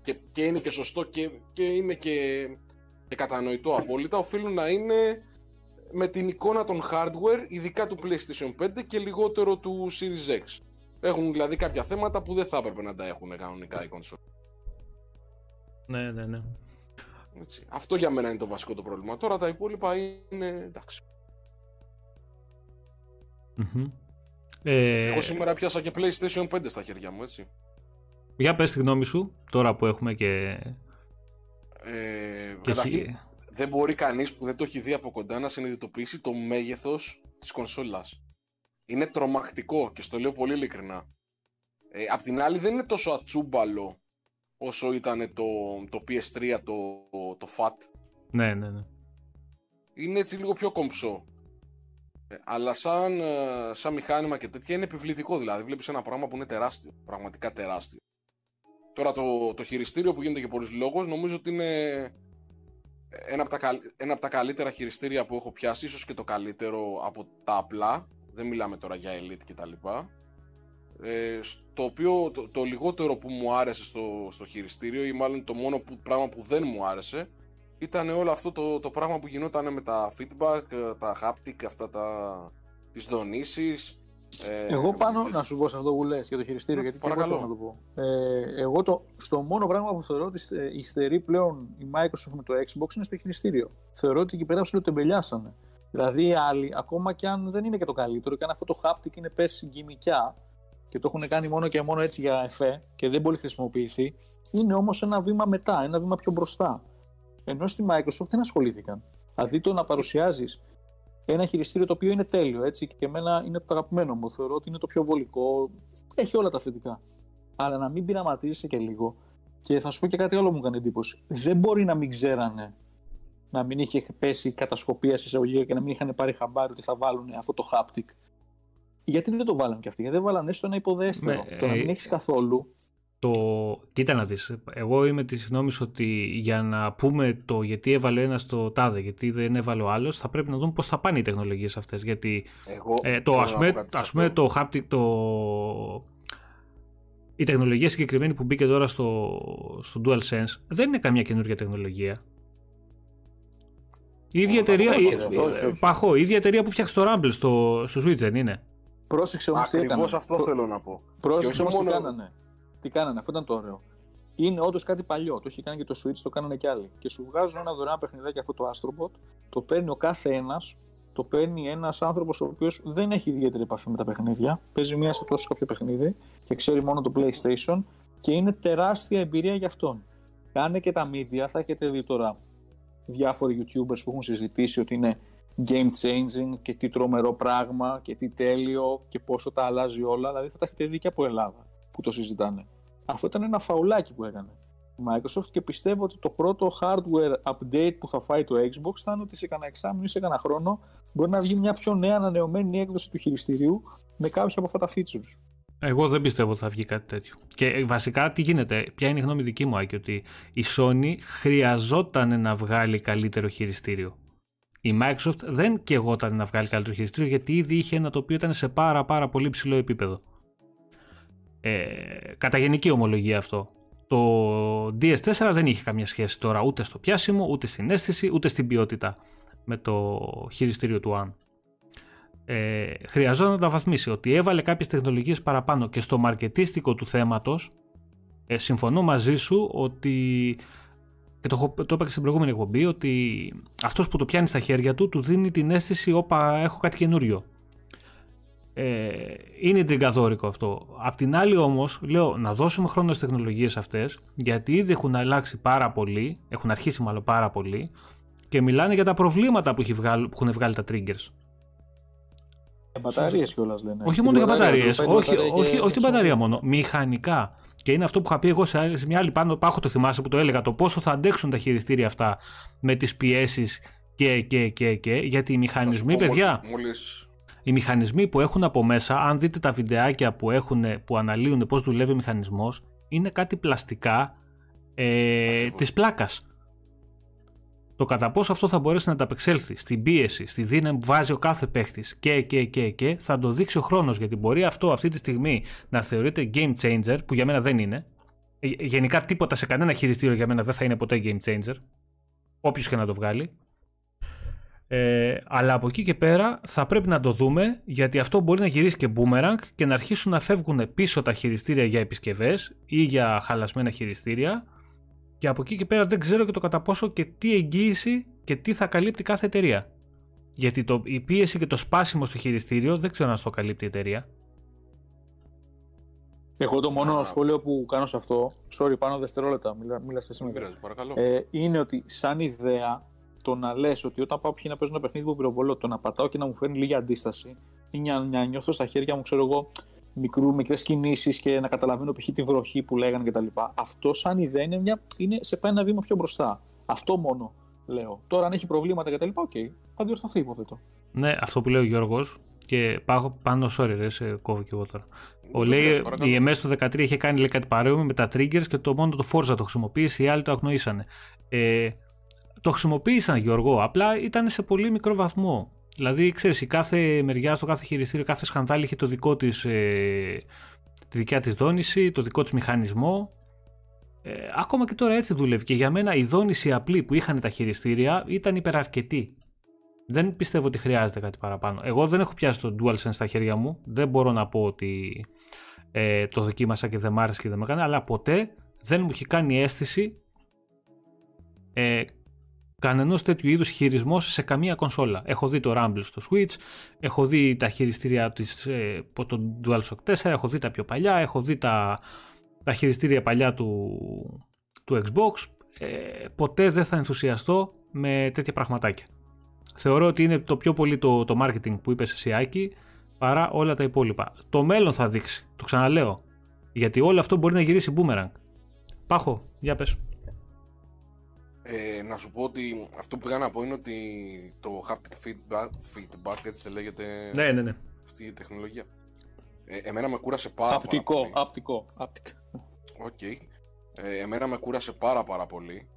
και, και είναι και σωστό και, και είναι και και κατανοητό απόλυτα, οφείλουν να είναι με την εικόνα των hardware, ειδικά του PlayStation 5 και λιγότερο του Series X. Έχουν δηλαδή κάποια θέματα που δεν θα έπρεπε να τα έχουν κανονικά οι κονσόλ. Ναι, ναι, ναι. Έτσι. Αυτό για μένα είναι το βασικό το πρόβλημα. Τώρα τα υπόλοιπα είναι εντάξει. Ε... Εγώ σήμερα πιάσα και PlayStation 5 στα χέρια μου, έτσι. Για πες τη γνώμη σου, τώρα που έχουμε και ε, καταρχήν, δεν μπορεί κανείς που δεν το έχει δει από κοντά να συνειδητοποιήσει το μέγεθος της κονσόλας. Είναι τρομακτικό και στο λέω πολύ ειλικρινά. Ε, απ' την άλλη δεν είναι τόσο ατσούμπαλο όσο ήταν το, το PS3 το, το FAT. Ναι, ναι, ναι. Είναι έτσι λίγο πιο κομψό. Ε, αλλά σαν, ε, σαν μηχάνημα και τέτοια είναι επιβλητικό δηλαδή. Βλέπεις ένα πράγμα που είναι τεράστιο. Πραγματικά τεράστιο. Τώρα το, το χειριστήριο που γίνεται για πολλούς λόγους νομίζω ότι είναι ένα από, τα, ένα από τα καλύτερα χειριστήρια που έχω πιάσει, ίσως και το καλύτερο από τα απλά. Δεν μιλάμε τώρα για Elite κτλ. Ε, στο οποίο το, το, λιγότερο που μου άρεσε στο, στο χειριστήριο ή μάλλον το μόνο που, πράγμα που δεν μου άρεσε ήταν όλο αυτό το, το πράγμα που γινόταν με τα feedback, τα haptic, αυτά τα, τις δονήσεις ε, εγώ πάνω να σου πω σε αυτό που λες για το χειριστήριο, γιατί παρακαλώ να το πω. Ε, εγώ το, στο μόνο πράγμα που θεωρώ ότι υστερεί πλέον η Microsoft με το Xbox είναι στο χειριστήριο. Θεωρώ ότι εκεί πέρα σου τεμπελιάσανε. Δηλαδή οι άλλοι, ακόμα και αν δεν είναι και το καλύτερο, και αν αυτό το haptic είναι πες γκυμικιά και το έχουν κάνει μόνο και μόνο έτσι για εφέ και δεν μπορεί χρησιμοποιηθεί, είναι όμως ένα βήμα μετά, ένα βήμα πιο μπροστά. Ενώ στη Microsoft δεν ασχολήθηκαν. Δηλαδή το να παρουσιάζεις ένα χειριστήριο το οποίο είναι τέλειο έτσι, και εμένα είναι το αγαπημένο μου. Θεωρώ ότι είναι το πιο βολικό. Έχει όλα τα θετικά. Αλλά να μην πειραματίζεσαι και λίγο. Και θα σου πω και κάτι άλλο μου έκανε εντύπωση. Δεν μπορεί να μην ξέρανε να μην είχε πέσει κατασκοπία σε εισαγωγή και να μην είχαν πάρει χαμπάρι ότι θα βάλουν αυτό το haptic. Γιατί δεν το βάλανε και αυτοί, γιατί δεν βάλανε έστω ένα υποδέστερο. Ναι, το να μην ε, έχεις καθόλου το... Κοίτα να δεις, εγώ είμαι της γνώμης ότι για να πούμε το γιατί έβαλε ένας το τάδε, γιατί δεν έβαλε ο άλλος, θα πρέπει να δούμε πώς θα πάνε οι τεχνολογίες αυτές. Γιατί εγώ ε, το, ας πούμε, ας πούμε το haptic, το... η τεχνολογία συγκεκριμένη που μπήκε τώρα στο, στο DualSense δεν είναι καμιά καινούργια τεχνολογία. Η ίδια εταιρεία, η, παχώ, η ίδια εταιρεία που φτιάξει το Rumble στο, στο Switch δεν είναι; Πρόσεξε όμως τι έκανε. αυτό θέλω να πω. Πρόσεξε όμως τι κάνανε τι κάνανε, αυτό ήταν το ωραίο. Είναι όντως κάτι παλιό. Το έχει κάνει και το Switch, το κάνανε κι άλλοι. Και σου βγάζουν ένα δωρεάν παιχνιδάκι αυτό το Astrobot, το παίρνει ο κάθε ένας, το παίρνει ένας άνθρωπος ο οποίος δεν έχει ιδιαίτερη επαφή με τα παιχνίδια. Παίζει μία σε τόσο κάποιο παιχνίδι και ξέρει μόνο το PlayStation και είναι τεράστια εμπειρία για αυτόν. Κάνε και τα media, θα έχετε δει τώρα διάφοροι YouTubers που έχουν συζητήσει ότι είναι game changing και τι τρομερό πράγμα και τι τέλειο και πόσο τα αλλάζει όλα. Δηλαδή θα τα έχετε δει και από Ελλάδα που το συζητάνε. Αυτό ήταν ένα φαουλάκι που έκανε. Microsoft και πιστεύω ότι το πρώτο hardware update που θα φάει το Xbox θα είναι ότι σε κανένα εξάμεινο ή σε κανένα χρόνο μπορεί να βγει μια πιο νέα ανανεωμένη έκδοση του χειριστηρίου με κάποια από αυτά τα features. Εγώ δεν πιστεύω ότι θα βγει κάτι τέτοιο. Και βασικά τι γίνεται, ποια είναι η γνώμη δική μου, Άκη, ότι η Sony χρειαζόταν να βγάλει καλύτερο χειριστήριο. Η Microsoft δεν κεγόταν να βγάλει καλύτερο χειριστήριο γιατί ήδη είχε ένα το οποίο ήταν σε πάρα πάρα πολύ ψηλό επίπεδο. Ε, κατά γενική ομολογία αυτό. Το DS4 δεν είχε καμία σχέση τώρα ούτε στο πιάσιμο, ούτε στην αίσθηση, ούτε στην ποιότητα με το χειριστήριο του One. Ε, χρειαζόταν να το βαθμίσει ότι έβαλε κάποιες τεχνολογίες παραπάνω και στο μαρκετίστικο του θέματος ε, συμφωνώ μαζί σου ότι και το, το είπα και στην προηγούμενη εκπομπή ότι αυτός που το πιάνει στα χέρια του του δίνει την αίσθηση όπα έχω κάτι καινούριο ε, είναι τριγκαδόρικο αυτό. Απ' την άλλη όμως λέω να δώσουμε χρόνο στις τεχνολογίες αυτές γιατί ήδη έχουν αλλάξει πάρα πολύ, έχουν αρχίσει μάλλον πάρα πολύ και μιλάνε για τα προβλήματα που, έχει βγάλει, που έχουν βγάλει τα triggers. Για μπαταρίες κιόλας λένε. Όχι μόνο για μπαταρίες, όχι, όχι, όχι την μπαταρία μόνο, μηχανικά. Και είναι αυτό που είχα πει εγώ σε, μια άλλη πάνω, πάχο το θυμάσαι που το έλεγα, το πόσο θα αντέξουν τα χειριστήρια αυτά με τις πιέσεις και, και, και, και, γιατί οι μηχανισμοί, παιδιά, Μόλις οι μηχανισμοί που έχουν από μέσα, αν δείτε τα βιντεάκια που, έχουν, που αναλύουν πώς δουλεύει ο μηχανισμός, είναι κάτι πλαστικά ε, της πλάκας. Το κατά πόσο αυτό θα μπορέσει να ανταπεξέλθει στην πίεση, στη δύναμη που βάζει ο κάθε παίχτης και, και, και, και, θα το δείξει ο χρόνος. Γιατί μπορεί αυτό αυτή τη στιγμή να θεωρείται game changer, που για μένα δεν είναι. Ε, γενικά τίποτα σε κανένα χειριστήριο για μένα δεν θα είναι ποτέ game changer. Όποιος και να το βγάλει. Ε, αλλά από εκεί και πέρα θα πρέπει να το δούμε γιατί αυτό μπορεί να γυρίσει και boomerang και να αρχίσουν να φεύγουν πίσω τα χειριστήρια για επισκευές ή για χαλασμένα χειριστήρια και από εκεί και πέρα δεν ξέρω και το κατά πόσο και τι εγγύηση και τι θα καλύπτει κάθε εταιρεία. Γιατί το, η πίεση και το σπάσιμο στο χειριστήριο δεν ξέρω αν το καλύπτει η εταιρεία. Εγώ το μόνο σχόλιο που κάνω σε αυτό, sorry πάνω δευτερόλεπτα, μίλας, μίλα μην πειράζει, παρακαλώ. ε, είναι ότι σαν ιδέα το να λες ότι όταν πάω πια να παίζω ένα παιχνίδι που πυροβολώ, το να πατάω και να μου φέρνει λίγη αντίσταση ή να, να νιώθω στα χέρια μου, ξέρω εγώ, μικρού, μικρές κινήσεις και να καταλαβαίνω π.χ. τη βροχή που λέγανε κτλ. Αυτό, σαν ιδέα, είναι, μια, είναι σε πάει ένα βήμα πιο μπροστά. Αυτό μόνο λέω. Τώρα, αν έχει προβλήματα κτλ., OK, okay, θα διορθωθεί, υποθέτω. Ναι, αυτό που λέει ο Γιώργος και πάω πάνω, sorry, ρε, σε κόβω και εγώ τώρα. Ο λέει, η MS το 13 είχε κάνει λέει, κάτι παρόμοιο με τα triggers και το μόνο το Forza το χρησιμοποίησε, οι άλλοι το αγνοήσανε. Ε, το χρησιμοποίησαν Γιώργο, απλά ήταν σε πολύ μικρό βαθμό. Δηλαδή, ξέρεις, η κάθε μεριά στο κάθε χειριστήριο, κάθε σκανδάλι είχε το δικό της, ε, τη δικιά της δόνηση, το δικό της μηχανισμό. Ε, ακόμα και τώρα έτσι δουλεύει και για μένα η δόνηση απλή που είχαν τα χειριστήρια ήταν υπεραρκετή. Δεν πιστεύω ότι χρειάζεται κάτι παραπάνω. Εγώ δεν έχω πιάσει το DualSense στα χέρια μου. Δεν μπορώ να πω ότι ε, το δοκίμασα και δεν μ' άρεσε και δεν με έκανε, αλλά ποτέ δεν μου έχει κάνει αίσθηση ε, κανένα τέτοιου είδους χειρισμός σε καμία κονσόλα. Έχω δει το Rumble στο Switch, έχω δει τα χειριστήρια της, ε, το DualShock 4, έχω δει τα πιο παλιά, έχω δει τα, τα χειριστήρια παλιά του, του Xbox. Ε, ποτέ δεν θα ενθουσιαστώ με τέτοια πραγματάκια. Θεωρώ ότι είναι το πιο πολύ το, το marketing που είπες εσύ Άκη παρά όλα τα υπόλοιπα. Το μέλλον θα δείξει, το ξαναλέω. Γιατί όλο αυτό μπορεί να γυρίσει boomerang. Πάχω, για πες. Ε, να σου πω ότι αυτό που πήγα να πω είναι ότι το haptic feedback, feedback έτσι λέγεται ναι, ναι, ναι. αυτή η τεχνολογία. Ε, εμένα με κούρασε πάρα, απτικό, πάρα πολύ. Απτικό, OK. Okay. Ε, εμένα με κούρασε πάρα πάρα πολύ.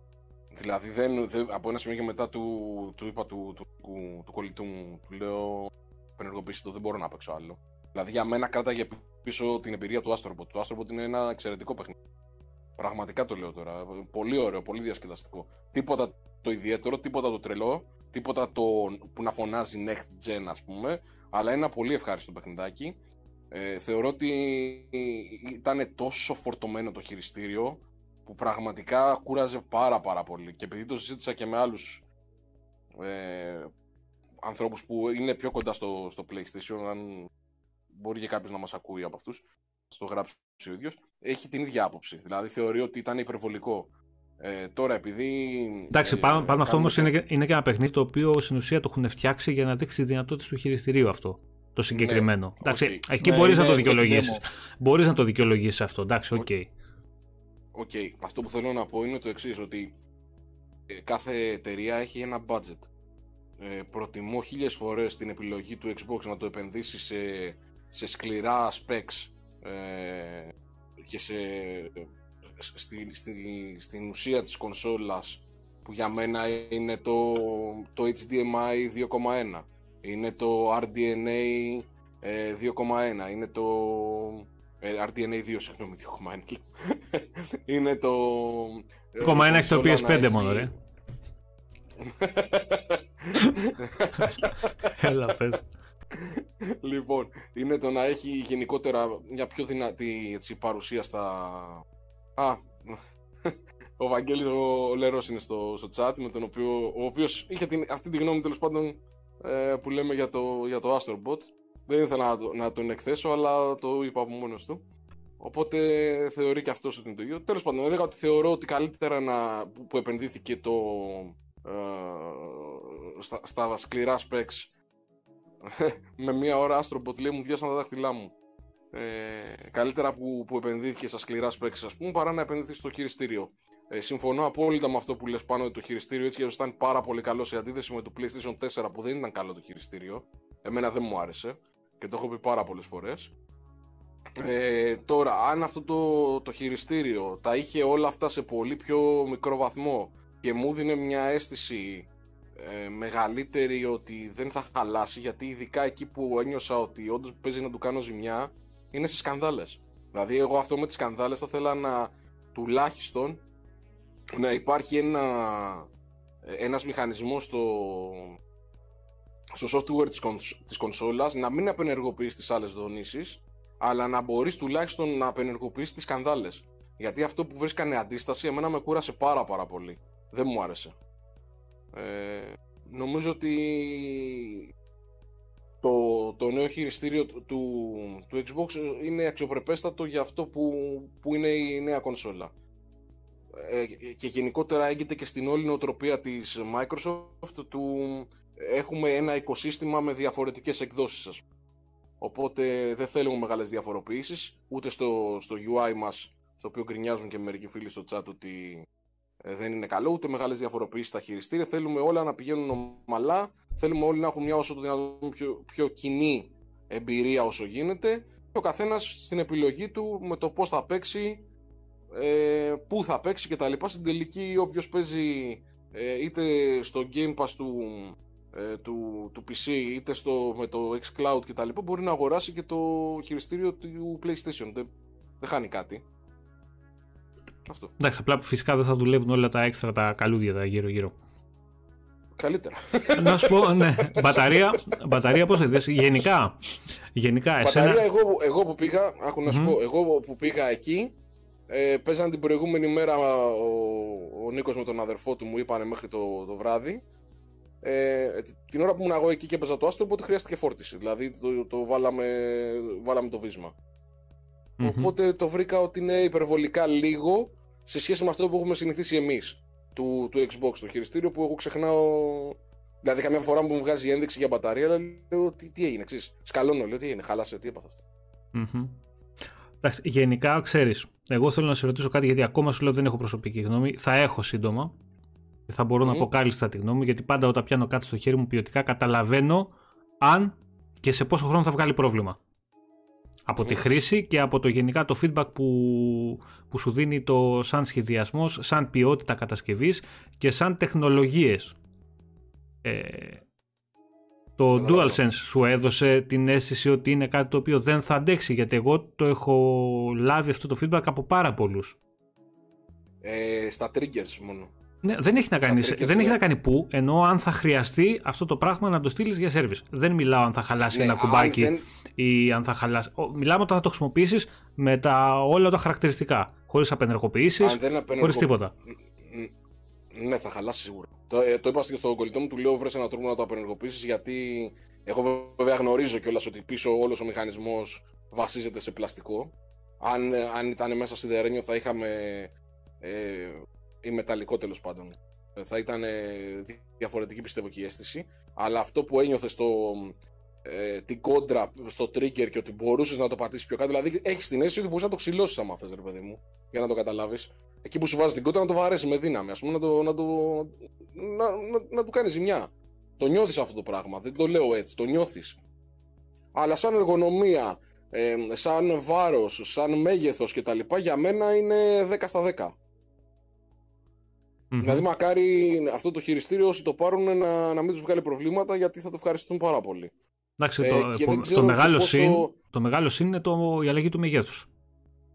Δηλαδή δεν, δεν, από ένα σημείο και μετά του, του είπα του, του, του, του κολλητού μου, του λέω απενεργοποίησέ το δεν μπορώ να παίξω άλλο. Δηλαδή για μένα κράταγε πίσω την εμπειρία του Astrobot. Το Astrobot είναι ένα εξαιρετικό παιχνίδι. Πραγματικά το λέω τώρα. Πολύ ωραίο, πολύ διασκεδαστικό. Τίποτα το ιδιαίτερο, τίποτα το τρελό, τίποτα το που να φωνάζει next gen, ας πούμε. Αλλά ένα πολύ ευχάριστο παιχνιδάκι. Ε, θεωρώ ότι ήταν τόσο φορτωμένο το χειριστήριο που πραγματικά κούραζε πάρα πάρα πολύ. Και επειδή το συζήτησα και με άλλους ε, ανθρώπους που είναι πιο κοντά στο, στο PlayStation, αν μπορεί και κάποιος να μας ακούει από αυτούς, στο γράψει ο ίδιος, έχει την ίδια άποψη. Δηλαδή θεωρεί ότι ήταν υπερβολικό. Ε, τώρα επειδή. Εντάξει, ε, πάνω, πάνω αυτό όμως είναι, είναι και ένα παιχνίδι το οποίο στην ουσία το έχουν φτιάξει για να δείξει τις δυνατότητες του χειριστηρίου αυτό. Το συγκεκριμένο. Ναι, εντάξει, okay. εκεί ναι, μπορείς ναι, να το δικαιολογήσεις. Μπορείς να το δικαιολογήσεις αυτό. Εντάξει, οκ. Okay. οκ. Okay. Αυτό που θέλω να πω είναι το εξής ότι ε, κάθε εταιρεία έχει ένα budget. Ε, προτιμώ χίλιες φορές την επιλογή του Xbox να το επενδύσει σε, σε σκληρά specs ε, και σε, στη, στη, στην ουσία της κονσόλας που για μένα είναι το, το HDMI 2.1 είναι το RDNA 2.1 ε, είναι το ε, RDNA 2 συγγνώμη 2.1 είναι το 2.1 έχει το PS5 μόνο ρε. Έλα πες Λοιπόν, είναι το να έχει γενικότερα μια πιο δυνατή έτσι, παρουσία στα... Α, ο Βαγγέλης ο Λερός είναι στο, στο chat με τον οποίο, ο οποίος είχε την, αυτή τη γνώμη τέλος πάντων ε, που λέμε για το, για το Astrobot. Δεν ήθελα να, να τον εκθέσω, αλλά το είπα από μόνος του. Οπότε θεωρεί και αυτός ότι είναι το ίδιο. Τέλος πάντων, έλεγα ότι θεωρώ ότι καλύτερα να, που, που επενδύθηκε το, ε, στα, στα σκληρά specs με μία ώρα Astrobot λέει μου διάσαν τα δάχτυλά μου. Ε, καλύτερα που, που επενδύθηκε στα σκληρά specs ας πούμε παρά να επενδύθηκε στο χειριστήριο. Ε, συμφωνώ απόλυτα με αυτό που λες πάνω ότι το χειριστήριο έτσι και ήταν πάρα πολύ καλό σε αντίθεση με το PlayStation 4 που δεν ήταν καλό το χειριστήριο. Εμένα δεν μου άρεσε και το έχω πει πάρα πολλές φορές. Ε, τώρα, αν αυτό το, το χειριστήριο τα είχε όλα αυτά σε πολύ πιο μικρό βαθμό και μου δίνει μια αίσθηση ε, μεγαλύτερη ότι δεν θα χαλάσει γιατί ειδικά εκεί που ένιωσα ότι όντως παίζει να του κάνω ζημιά είναι στι σκανδάλες. Δηλαδή εγώ αυτό με τις σκανδάλες θα ήθελα να τουλάχιστον να υπάρχει ένα, ένας μηχανισμός στο, στο software της, της κονσόλας να μην απενεργοποιήσει τις άλλες δονήσεις αλλά να μπορείς τουλάχιστον να απενεργοποιήσει τις σκανδάλες. Γιατί αυτό που βρίσκανε αντίσταση εμένα με κούρασε πάρα πάρα πολύ. Δεν μου άρεσε. Ε, νομίζω ότι το, το νέο χειριστήριο του, του Xbox είναι αξιοπρεπέστατο για αυτό που, που είναι η νέα κονσόλα. Ε, και γενικότερα έγκυται και στην όλη νοοτροπία της Microsoft του έχουμε ένα οικοσύστημα με διαφορετικές εκδόσεις Οπότε δεν θέλουμε μεγάλες διαφοροποιήσεις ούτε στο, στο UI μας στο οποίο γκρινιάζουν και μερικοί φίλοι στο chat ότι ε, δεν είναι καλό, ούτε μεγάλες διαφοροποιήσει στα χειριστήρια. Θέλουμε όλα να πηγαίνουν ομαλά. Θέλουμε όλοι να έχουν μια όσο το δυνατόν πιο, πιο κοινή εμπειρία όσο γίνεται. Και ο καθένας στην επιλογή του με το πώς θα παίξει, ε, πού θα παίξει κτλ. Στην τελική, όποιος παίζει ε, είτε στο Game Pass του, ε, του, του PC είτε στο, με το xCloud κτλ. μπορεί να αγοράσει και το χειριστήριο του PlayStation. Δεν, δεν χάνει κάτι. Αυτό. Εντάξει, απλά φυσικά δεν θα δουλεύουν όλα τα έξτρα τα καλούδια τα γύρω-γύρω. Καλύτερα. Να σου πω, ναι. Μπαταρία, μπαταρία πώς θα γενικά. γενικά εσένα... Μπαταρία, εγώ, εγώ που πήγα, άκου να σου πω, εγώ που πήγα εκεί, ε, παίζαν την προηγούμενη μέρα ο, ο Νίκος με τον αδερφό του μου είπανε μέχρι το, το βράδυ. Ε, την ώρα που ήμουν εγώ εκεί και έπαιζα το άστρο, οπότε χρειάστηκε φόρτιση. Δηλαδή το, το βάλαμε, βάλαμε το βισμα Οπότε το βρήκα ότι είναι υπερβολικά λίγο σε σχέση με αυτό που έχουμε συνηθίσει εμείς του, του Xbox, το χειριστήριο που εγώ ξεχνάω. Δηλαδή, καμιά φορά που μου βγάζει ένδειξη για μπαταρία, αλλά λέω τι, τι έγινε, ξέρεις. Σκαλώνω, λέω τι έγινε, χάλασε, τι έπαθα Εντάξει, γενικά, ξέρεις, εγώ θέλω να σε ρωτήσω κάτι γιατί ακόμα σου λέω δεν έχω προσωπική γνώμη. Θα έχω σύντομα. Και θα μπορώ mm-hmm. να πω κάλλιστα τη γνώμη γιατί πάντα όταν πιάνω κάτι στο χέρι μου ποιοτικά καταλαβαίνω αν και σε πόσο χρόνο θα βγάλει πρόβλημα από τη χρήση και από το γενικά το feedback που, που σου δίνει το σαν σχεδιασμός, σαν ποιότητα κατασκευής και σαν τεχνολογίες. Ε, το DualSense σου έδωσε την αίσθηση ότι είναι κάτι το οποίο δεν θα αντέξει γιατί εγώ το έχω λάβει αυτό το feedback από πάρα πολλούς. Ε, στα triggers μόνο. Ναι, δεν έχει, να κάνει, δεν έχει να κάνει πού, ενώ αν θα χρειαστεί αυτό το πράγμα να το στείλεις για service. Δεν μιλάω αν θα χαλάσει ναι, ένα κουμπάκι δεν... ή αν θα χαλάσει. Μιλάμε όταν θα το χρησιμοποιήσεις με τα, όλα τα χαρακτηριστικά. Χωρίς απενεργοποιήσεις, χωρίς τίποτα. Ναι, θα χαλάσει σίγουρα. Το, ε, το είπα και στον κολλητό μου, του λέω βρες έναν τρόπο να το απενεργοποιήσεις γιατί εγώ βέβαια γνωρίζω κιόλας ότι πίσω όλος ο μηχανισμός βασίζεται σε πλαστικό. Αν, αν ήταν μέσα σιδερένιο θα είχαμε ε, ή μεταλλικό τέλος πάντων. Ε, θα ήταν διαφορετική πιστεύω και η αίσθηση. Αλλά αυτό που ένιωθες στο, ε, την κόντρα στο trigger και ότι μπορούσες να το πατήσεις πιο κάτω. Δηλαδή έχεις την αίσθηση ότι μπορεί να το ξυλώσεις άμα θες, ρε παιδί μου, για να το καταλάβεις. εκεί που σου βάζεις την κότα να το βαρέσεις με δύναμη, ας πούμε, να, το, να, το, να, να, να του κάνεις ζημιά. Το νιώθεις αυτό το πράγμα. Δεν το λέω έτσι, το νιώθεις. Αλλά σαν εργονομία, ε, σαν βάρος, σαν μέγεθος κτλ. για μένα είναι 10 στα 10. Mm-hmm. Δηλαδή, μακάρι αυτό το χειριστήριο όσοι το πάρουν να, να μην τους βγάλει προβλήματα γιατί θα το ευχαριστούν πάρα πολύ. Εντάξει, ε, το, το, μεγάλο πόσο... συν, το μεγάλο συν είναι το, η αλλαγή του μεγέθους.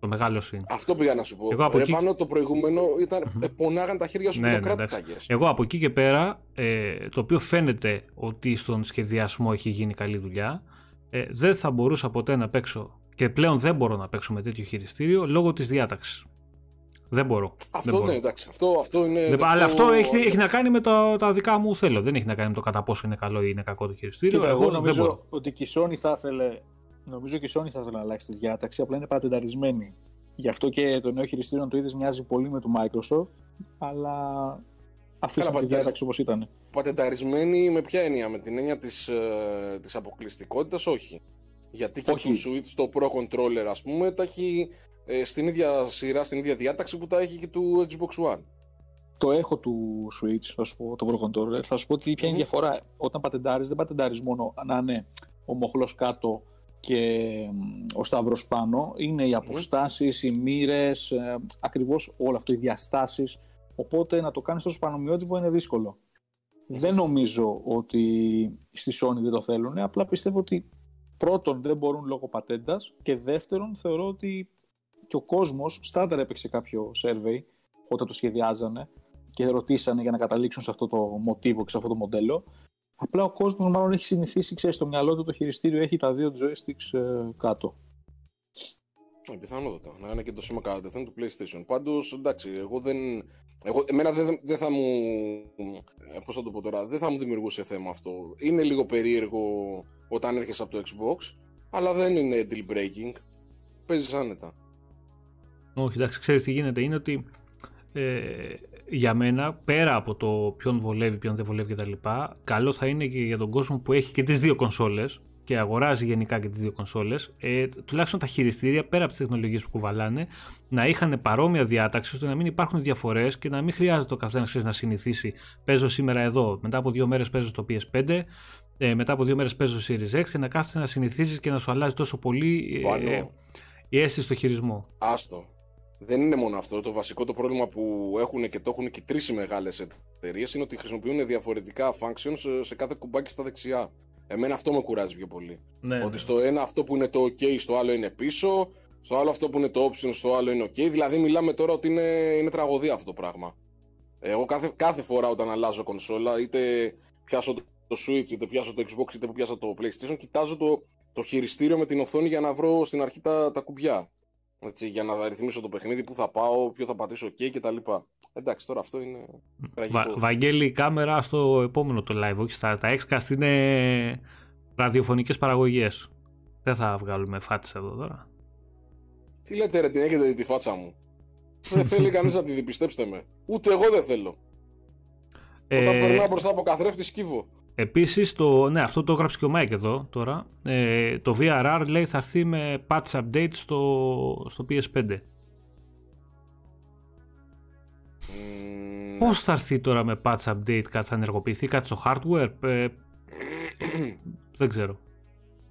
Το μεγάλο συν. Αυτό πήγα να σου πω. Εγώ από εκεί... πάνω το προηγούμενο ήταν. Mm-hmm. Πονάγαν τα χέρια σου ναι, που το ναι, Εγώ από εκεί και πέρα, ε, το οποίο φαίνεται ότι στον σχεδιασμό έχει γίνει καλή δουλειά, ε, δεν θα μπορούσα ποτέ να παίξω και πλέον δεν μπορώ να παίξω με τέτοιο χειριστήριο λόγω της διάταξης. Δεν μπορώ. Αυτό δεν ναι, εντάξει. Αυτό, αυτό είναι. Δεν, αλλά αυτό έχει, έχει να κάνει με το, τα δικά μου θέλω. Δεν έχει να κάνει με το κατά πόσο είναι καλό ή είναι κακό το χειριστήριο. Κοίτα, εγώ, νομίζω ότι και η Sony θα ήθελε. Νομίζω και η Sony θα ήθελε να αλλάξει τη διάταξη, απλά είναι πατενταρισμένη. Γι' αυτό και το νέο χειριστήριο το είδες μοιάζει πολύ με το Microsoft, αλλά αφήσαμε τη διάταξη όπως ήταν. Πατενταρισμένη με ποια έννοια, με την έννοια της ε, της αποκλειστικότητας, όχι. Γιατί και το Switch, το Pro Controller, ας πούμε, τα έχει ε, στην ίδια σειρά, στην ίδια διάταξη που τα έχει και του Xbox One. Το έχω του Switch, θα σου πω, το Pro Controller. Θα σου πω ότι ποια είναι η διαφορά. Όταν πατεντάρεις, δεν πατεντάρεις μόνο να είναι ο μοχλός κάτω και ο σταυρός πάνω. Είναι οι αποστάσεις, οι μοίρες, ε, ακριβώς όλο αυτό, οι διαστάσεις. Οπότε να το κάνεις τόσο πανομοιότυπο είναι δύσκολο. Δεν νομίζω ότι στη Sony δεν το θέλουν, απλά πιστεύω ότι πρώτον δεν μπορούν λόγω πατέντας και δεύτερον θεωρώ ότι και ο κόσμος στάνταρ έπαιξε κάποιο survey όταν το σχεδιάζανε και ρωτήσανε για να καταλήξουν σε αυτό το μοτίβο και σε αυτό το μοντέλο. Απλά ο κόσμος μάλλον έχει συνηθίσει, ξέρεις, στο μυαλό του το χειριστήριο έχει τα δύο joysticks ε, κάτω. Ε, πιθανότατα. Να είναι και το σήμα κάτω του PlayStation. Πάντως, εντάξει, εγώ δεν. Εγώ, εμένα δεν, δεν θα μου. Ε, Πώς θα το πω τώρα, δεν θα μου δημιουργούσε θέμα αυτό. Είναι λίγο περίεργο όταν έρχεσαι από το Xbox, αλλά δεν είναι deal breaking. Παίζεις άνετα. Όχι, εντάξει, ξέρεις τι γίνεται. Είναι ότι ε, για μένα, πέρα από το ποιον βολεύει, ποιον δεν βολεύει κτλ., καλό θα είναι και για τον κόσμο που έχει και τις δύο κονσόλες και αγοράζει γενικά και τις δύο κονσόλες, ε, τουλάχιστον τα χειριστήρια πέρα από τις τεχνολογίες που κουβαλάνε, να είχαν παρόμοια διάταξη ώστε να μην υπάρχουν διαφορές και να μην χρειάζεται ο καθένας να συνηθίσει. Παίζω σήμερα εδώ, μετά από δύο μέρες παίζω στο PS5, ες, μετά από δύο μέρες παίζω στο Series X και να κάθεσαι να συνηθίσει και να σου αλλάζει τόσο πολύ ε, η αίσθηση στο χειρισμό. Άστο δεν είναι μόνο αυτό. Το βασικό το πρόβλημα που έχουν και το έχουν και τρεις μεγάλες εταιρείες είναι ότι χρησιμοποιούν διαφορετικά functions σε κάθε κουμπάκι στα δεξιά. Εμένα αυτό με κουράζει πιο πολύ. Ναι, ότι ναι. στο ένα αυτό που είναι το OK, στο άλλο είναι πίσω. Στο άλλο αυτό που είναι το option, στο άλλο είναι OK. Δηλαδή μιλάμε τώρα ότι είναι, είναι τραγωδία αυτό το πράγμα. Εγώ κάθε, κάθε φορά όταν αλλάζω κονσόλα, είτε πιάσω το Switch, είτε πιάσω το Xbox, είτε πιάσω το PlayStation, κοιτάζω το, το χειριστήριο με την οθόνη για να βρω στην αρχή τα, τα κουμπιά. Έτσι, για να ρυθμίσω το παιχνίδι, που θα πάω, ποιο θα πατήσω OK και τα λοιπά. Εντάξει, τώρα αυτό είναι τραγικό. Βαγγέλη, κάμερα στο επόμενο το live, όχι στα τα Xcast είναι ραδιοφωνικές παραγωγές. Δεν θα βγάλουμε φάτσα εδώ τώρα. Τι λέτε ρε, την έχετε δει τη φάτσα μου; δεν θέλει κανείς να τη δει, πιστέψτε με. Ούτε εγώ δεν θέλω. Ε... Όταν περνάω μπροστά από καθρέφτη σκύβω. Επίσης, το, ναι, αυτό το έγραψε και ο Μάικ εδώ τώρα. Ε, το VRR λέει θα έρθει με patch update στο, στο PS5. Mm. Πώς θα έρθει τώρα με patch update, κάτι θα ενεργοποιηθεί, κάτι στο hardware. Ε, δεν ξέρω.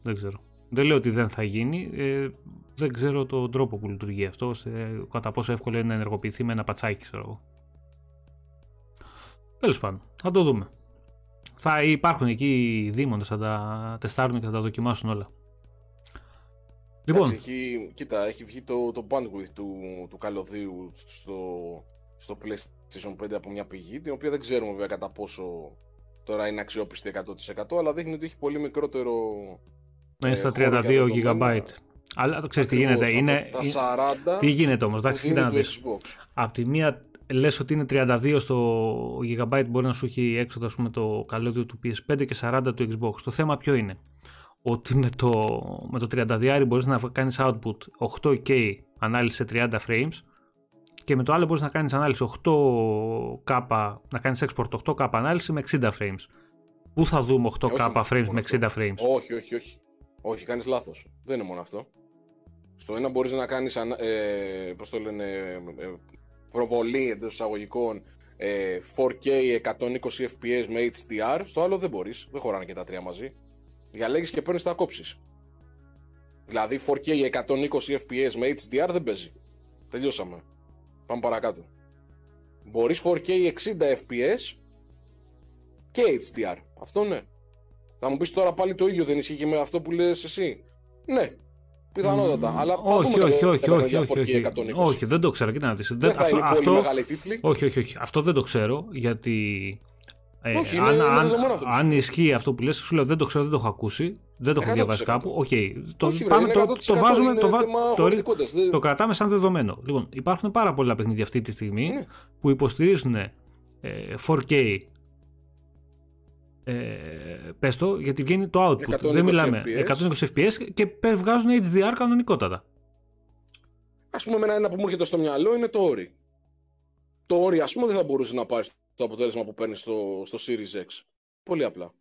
Δεν ξέρω. Δεν λέω ότι δεν θα γίνει. Ε, δεν ξέρω τον τρόπο που λειτουργεί αυτό. κατά πόσο εύκολο είναι να ενεργοποιηθεί με ένα πατσάκι, ξέρω εγώ. Τέλος πάντων, θα το δούμε. Θα υπάρχουν εκεί οι δήμονες, θα τα τεστάρουν και θα τα δοκιμάσουν όλα. Λοιπόν. έχει, κοίτα, έχει βγει το, το bandwidth του, του καλωδίου στο, στο PlayStation 5 από μια πηγή, την οποία δεν ξέρουμε βέβαια κατά πόσο τώρα είναι αξιόπιστη 100% αλλά δείχνει ότι έχει πολύ μικρότερο είναι στα 32 GB. Αλλά το ξέρεις τι γίνεται. Είναι, τα 40 τι γίνεται όμως, εντάξει, κοίτα να δεις. Από τη μία λες ότι είναι 32 στο GB μπορεί να σου έχει έξοδο πούμε, το καλώδιο του PS5 και 40 του Xbox. Το θέμα ποιο είναι; Ότι με το, με το 32 μπορείς να κάνεις output 8K ανάλυση σε 30 frames και με το άλλο μπορείς να κάνεις ανάλυση 8K, να κάνεις export 8K ανάλυση με 60 frames. Πού θα δούμε 8K frames με 60 frames; Όχι, όχι, όχι. Όχι, κάνεις λάθος. Δεν είναι μόνο αυτό. Στο ένα μπορείς να κάνεις, ε, πώς το λένε, ε, προβολή εντός εισαγωγικών 4K 120 FPS με HDR, στο άλλο δεν μπορείς. Δεν χωράνε και τα τρία μαζί. Διαλέγεις και παίρνεις τα κόψεις. Δηλαδή 4K 120 FPS με HDR δεν παίζει. Τελειώσαμε. Πάμε παρακάτω. Μπορείς 4K 60 FPS και HDR. Αυτό ναι. Θα μου πεις τώρα πάλι το ίδιο δεν ισχύει και με αυτό που λες εσύ. Ναι, Πιθανότατα. Αλλά θα όχι, δούμε όχι, το- όχι, το όχι, παιχνίδι όχι, όχι, 4K 120. όχι, δεν το ξέρω. Κοίτα να δεις. Δεν Δεν- θα αυτό, είναι πολύ αυτό, μεγάλοι τίτλοι. όχι, όχι, όχι. Αυτό δεν το ξέρω γιατί. Ε, Όχι, είναι- αν, είναι αν, δεδομένο αυτό που αν σου ισχύει αυτό που λες, σου λέω δεν το ξέρω, δεν το έχω ακούσει, δεν το έχω 100%. διαβάσει κάπου. Οκ, το, Όχι, βρε, πάμε, είναι το, 100% το βάζουμε, είναι το, βα- θέμα το, χωρητικότητας. Δεν- το κρατάμε σαν δεδομένο. Λοιπόν, υπάρχουν πάρα πολλά παιχνίδια αυτή τη στιγμή Ναι. που υποστηρίζουν ε, 4K. Ε, πες το, γιατί βγαίνει το output. 120 δεν μιλάμε. FPS. 120 FPS και πε- βγάζουν HDR κανονικότατα. Α πούμε, εμένα ένα που μου έρχεται στο μυαλό είναι το Ori. Το Ori, ας πούμε, δεν θα μπορούσε να πάρεις το αποτέλεσμα που παίρνεις στο, στο Series X. Πολύ απλά.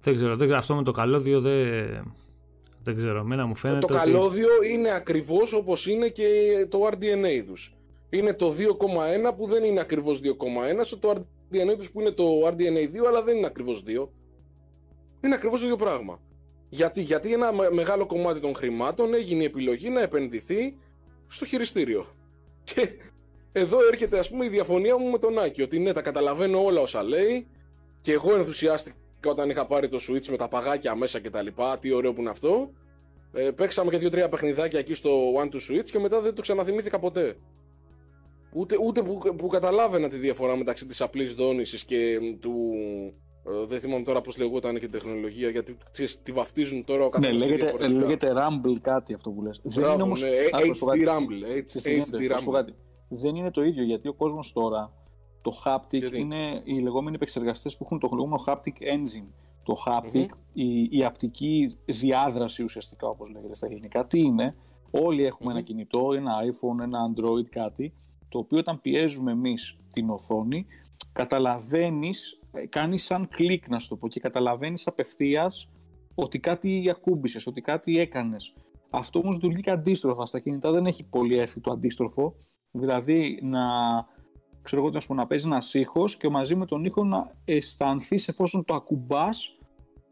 Δεν ξέρω, δεν, αυτό με το καλώδιο δεν, δεν ξέρω. Εμένα μου φαίνεται το ότι- καλώδιο είναι ακριβώς όπως είναι και το RDNA τους. Είναι το 2,1 που δεν είναι ακριβώς 2,1, στο το RDNA του που είναι το RDNA 2, αλλά δεν είναι ακριβώς 2. Είναι ακριβώς το ίδιο πράγμα. Γιατί, γιατί ένα με- μεγάλο κομμάτι των χρημάτων έγινε η επιλογή να επενδυθεί στο χειριστήριο. Και εδώ έρχεται ας πούμε η διαφωνία μου με τον Άκη, ότι ναι, τα καταλαβαίνω όλα όσα λέει και εγώ ενθουσιάστηκα όταν είχα πάρει το Switch με τα παγάκια μέσα και τα λοιπά, τι ωραίο που είναι αυτό. Ε, παίξαμε και δύο-τρία παιχνιδάκια εκεί στο One to Switch και μετά δεν το ξαναθυμήθηκα ποτέ. Ούτε, ούτε που, που καταλάβαινα τη διαφορά μεταξύ της απλής δόνησης και μ, του... ε, δεν θυμάμαι τώρα πώς λεγόταν και η τεχνολογία, γιατί ξέρεις, τη βαφτίζουν τώρα ο Ναι, καθένας και λέγεται, διαφορετικά. λέγεται Rumble κάτι αυτό που λες. Δεν Μπράβο, είναι όμως... ναι, ε, Άκου, σου πω HD κάτι. Rumble, Ξέρεις HD τι γίνεται, θα σου πω Rumble. κάτι. Δεν είναι το ίδιο γιατί ο κόσμος τώρα το haptic Γιατί; είναι οι λεγόμενοι επεξεργαστές που έχουν το λεγόμενο haptic engine. Το haptic, η, η απτική διάδραση ουσιαστικά όπως λέγεται στα ελληνικά, τι είναι; Όλοι έχουμε Μμμ. ένα κινητό, ένα iPhone, ένα Android, κάτι, το οποίο όταν πιέζουμε εμείς την οθόνη, καταλαβαίνεις, ε, κάνεις σαν κλικ να σου το πω και καταλαβαίνεις απευθείας ότι κάτι ακούμπησες, ότι κάτι έκανες. Αυτό όμως λειτουργεί και αντίστροφα. Στα κινητά δεν έχει πολύ έρθει το αντίστροφο. Δηλαδή να, ξέρω εγώ τι να σου πω, να παίζεις ένα ήχος και μαζί με τον ήχο να αισθανθείς εφόσον το ακουμπάς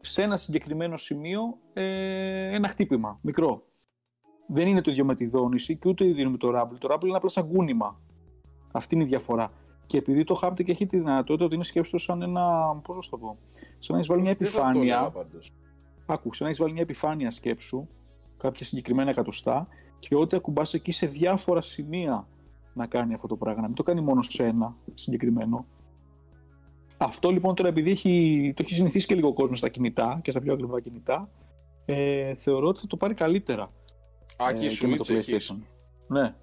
σε ένα συγκεκριμένο σημείο ε, ένα χτύπημα, μικρό. Δεν είναι το ίδιο με τη δόνηση και ούτε το ίδιο είναι με το Rumble. Το Rumble είναι απλά σαν κούνημα. Αυτή είναι η διαφορά. Και επειδή το haptic έχει τη δυνατότητα ότι είναι σκέψτο σαν ένα. Πώς να σου το πω. Σαν να έχεις βάλει μια Δεν θα το έλεγα επιφάνεια. πάντως. Άκου, σαν να έχεις βάλει μια επιφάνεια σκέψου, κάποια συγκεκριμένα εκατοστά, και ό,τι ακουμπάς εκεί σε διάφορα σημεία να κάνει αυτό το πράγμα. Να μην το κάνει μόνο σε ένα συγκεκριμένο. Αυτό λοιπόν τώρα επειδή έχει, το έχει συνηθίσει και λίγο ο κόσμος στα κινητά και στα πιο ακριβά κινητά, ε, θεωρώ ότι θα το πάρει καλύτερα. Άκη, ε, και με το Switch έχεις. PlayStation. Ναι.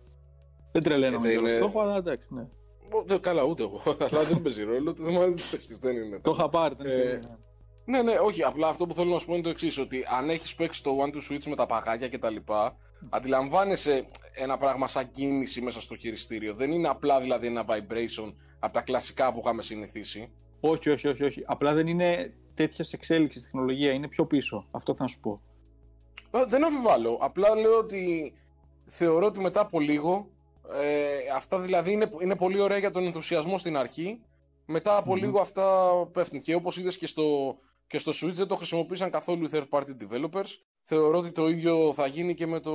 Δεν τρελαίνομαι Ε, για δεν το είναι- έχω, αλλά εντάξει, ναι. Ω, δεν- Καλά, ούτε εγώ. Αλλά δεν παίζει ρόλο. Το θέμα είναι ότι το έχεις, δεν είναι. Το είχα πάρει. δεν Ε, είναι- Ναι, ναι, όχι. Απλά αυτό που θέλω να σου πω είναι το εξής: Ότι αν έχεις παίξει το One to Switch με τα παγάκια και τα λοιπά, αντιλαμβάνεσαι ένα πράγμα σαν κίνηση μέσα στο χειριστήριο. Δεν είναι απλά δηλαδή ένα vibration από τα κλασικά που είχαμε συνηθίσει. Όχι, όχι, όχι, όχι. Απλά δεν είναι τέτοιας εξέλιξης τεχνολογία. Είναι πιο πίσω. Αυτό θα σου πω. Ε, Δεν αμφιβάλλω. Απλά λέω ότι θεωρώ ότι μετά από λίγο ε, αυτά δηλαδή είναι, είναι πολύ ωραία για τον ενθουσιασμό στην αρχή. Μετά από Μμμ. λίγο αυτά πέφτουν. Και όπως είδες και στο, και στο Switch δεν το χρησιμοποίησαν καθόλου οι third party developers. Θεωρώ ότι το ίδιο θα γίνει και με το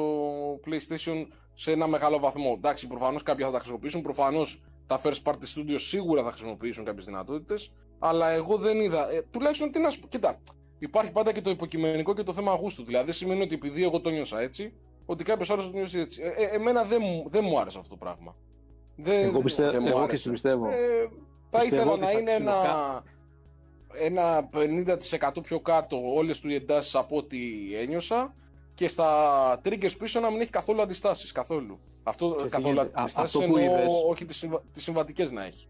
PlayStation σε ένα μεγάλο βαθμό. Εντάξει, προφανώς κάποια θα τα χρησιμοποιήσουν. Προφανώς τα first party studios σίγουρα θα χρησιμοποιήσουν κάποιες δυνατότητες. Αλλά εγώ δεν είδα. Ε, τουλάχιστον τι να σου πω. Κοίτα, υπάρχει πάντα και το υποκειμενικό και το θέμα γούστου. Δηλαδή δεν σημαίνει ότι επειδή εγώ το νιώσα έτσι, ότι κάποιος άλλος το νιώσει έτσι. Ε, ε, εμένα δεν μου, δεν μου άρεσε αυτό το πράγμα. Δεν, Εγώ, πιστε... δεν μου εγώ και άρεσε. σε πιστεύω. Ε, θα Πιστεύω ήθελα ότι να θα είναι ένα, ξυλοκά- ένα 50% πιο κάτω όλες του οι εντάσεις από ό,τι ένιωσα και στα triggers πίσω να μην έχει καθόλου αντιστάσεις, καθόλου. Αυτό, Ξέρεις τι καθόλου γίνεται. Α- αντιστάσεις αυτό που εννοώ είδες. όχι τις, συμβα... τις συμβατικές να έχει.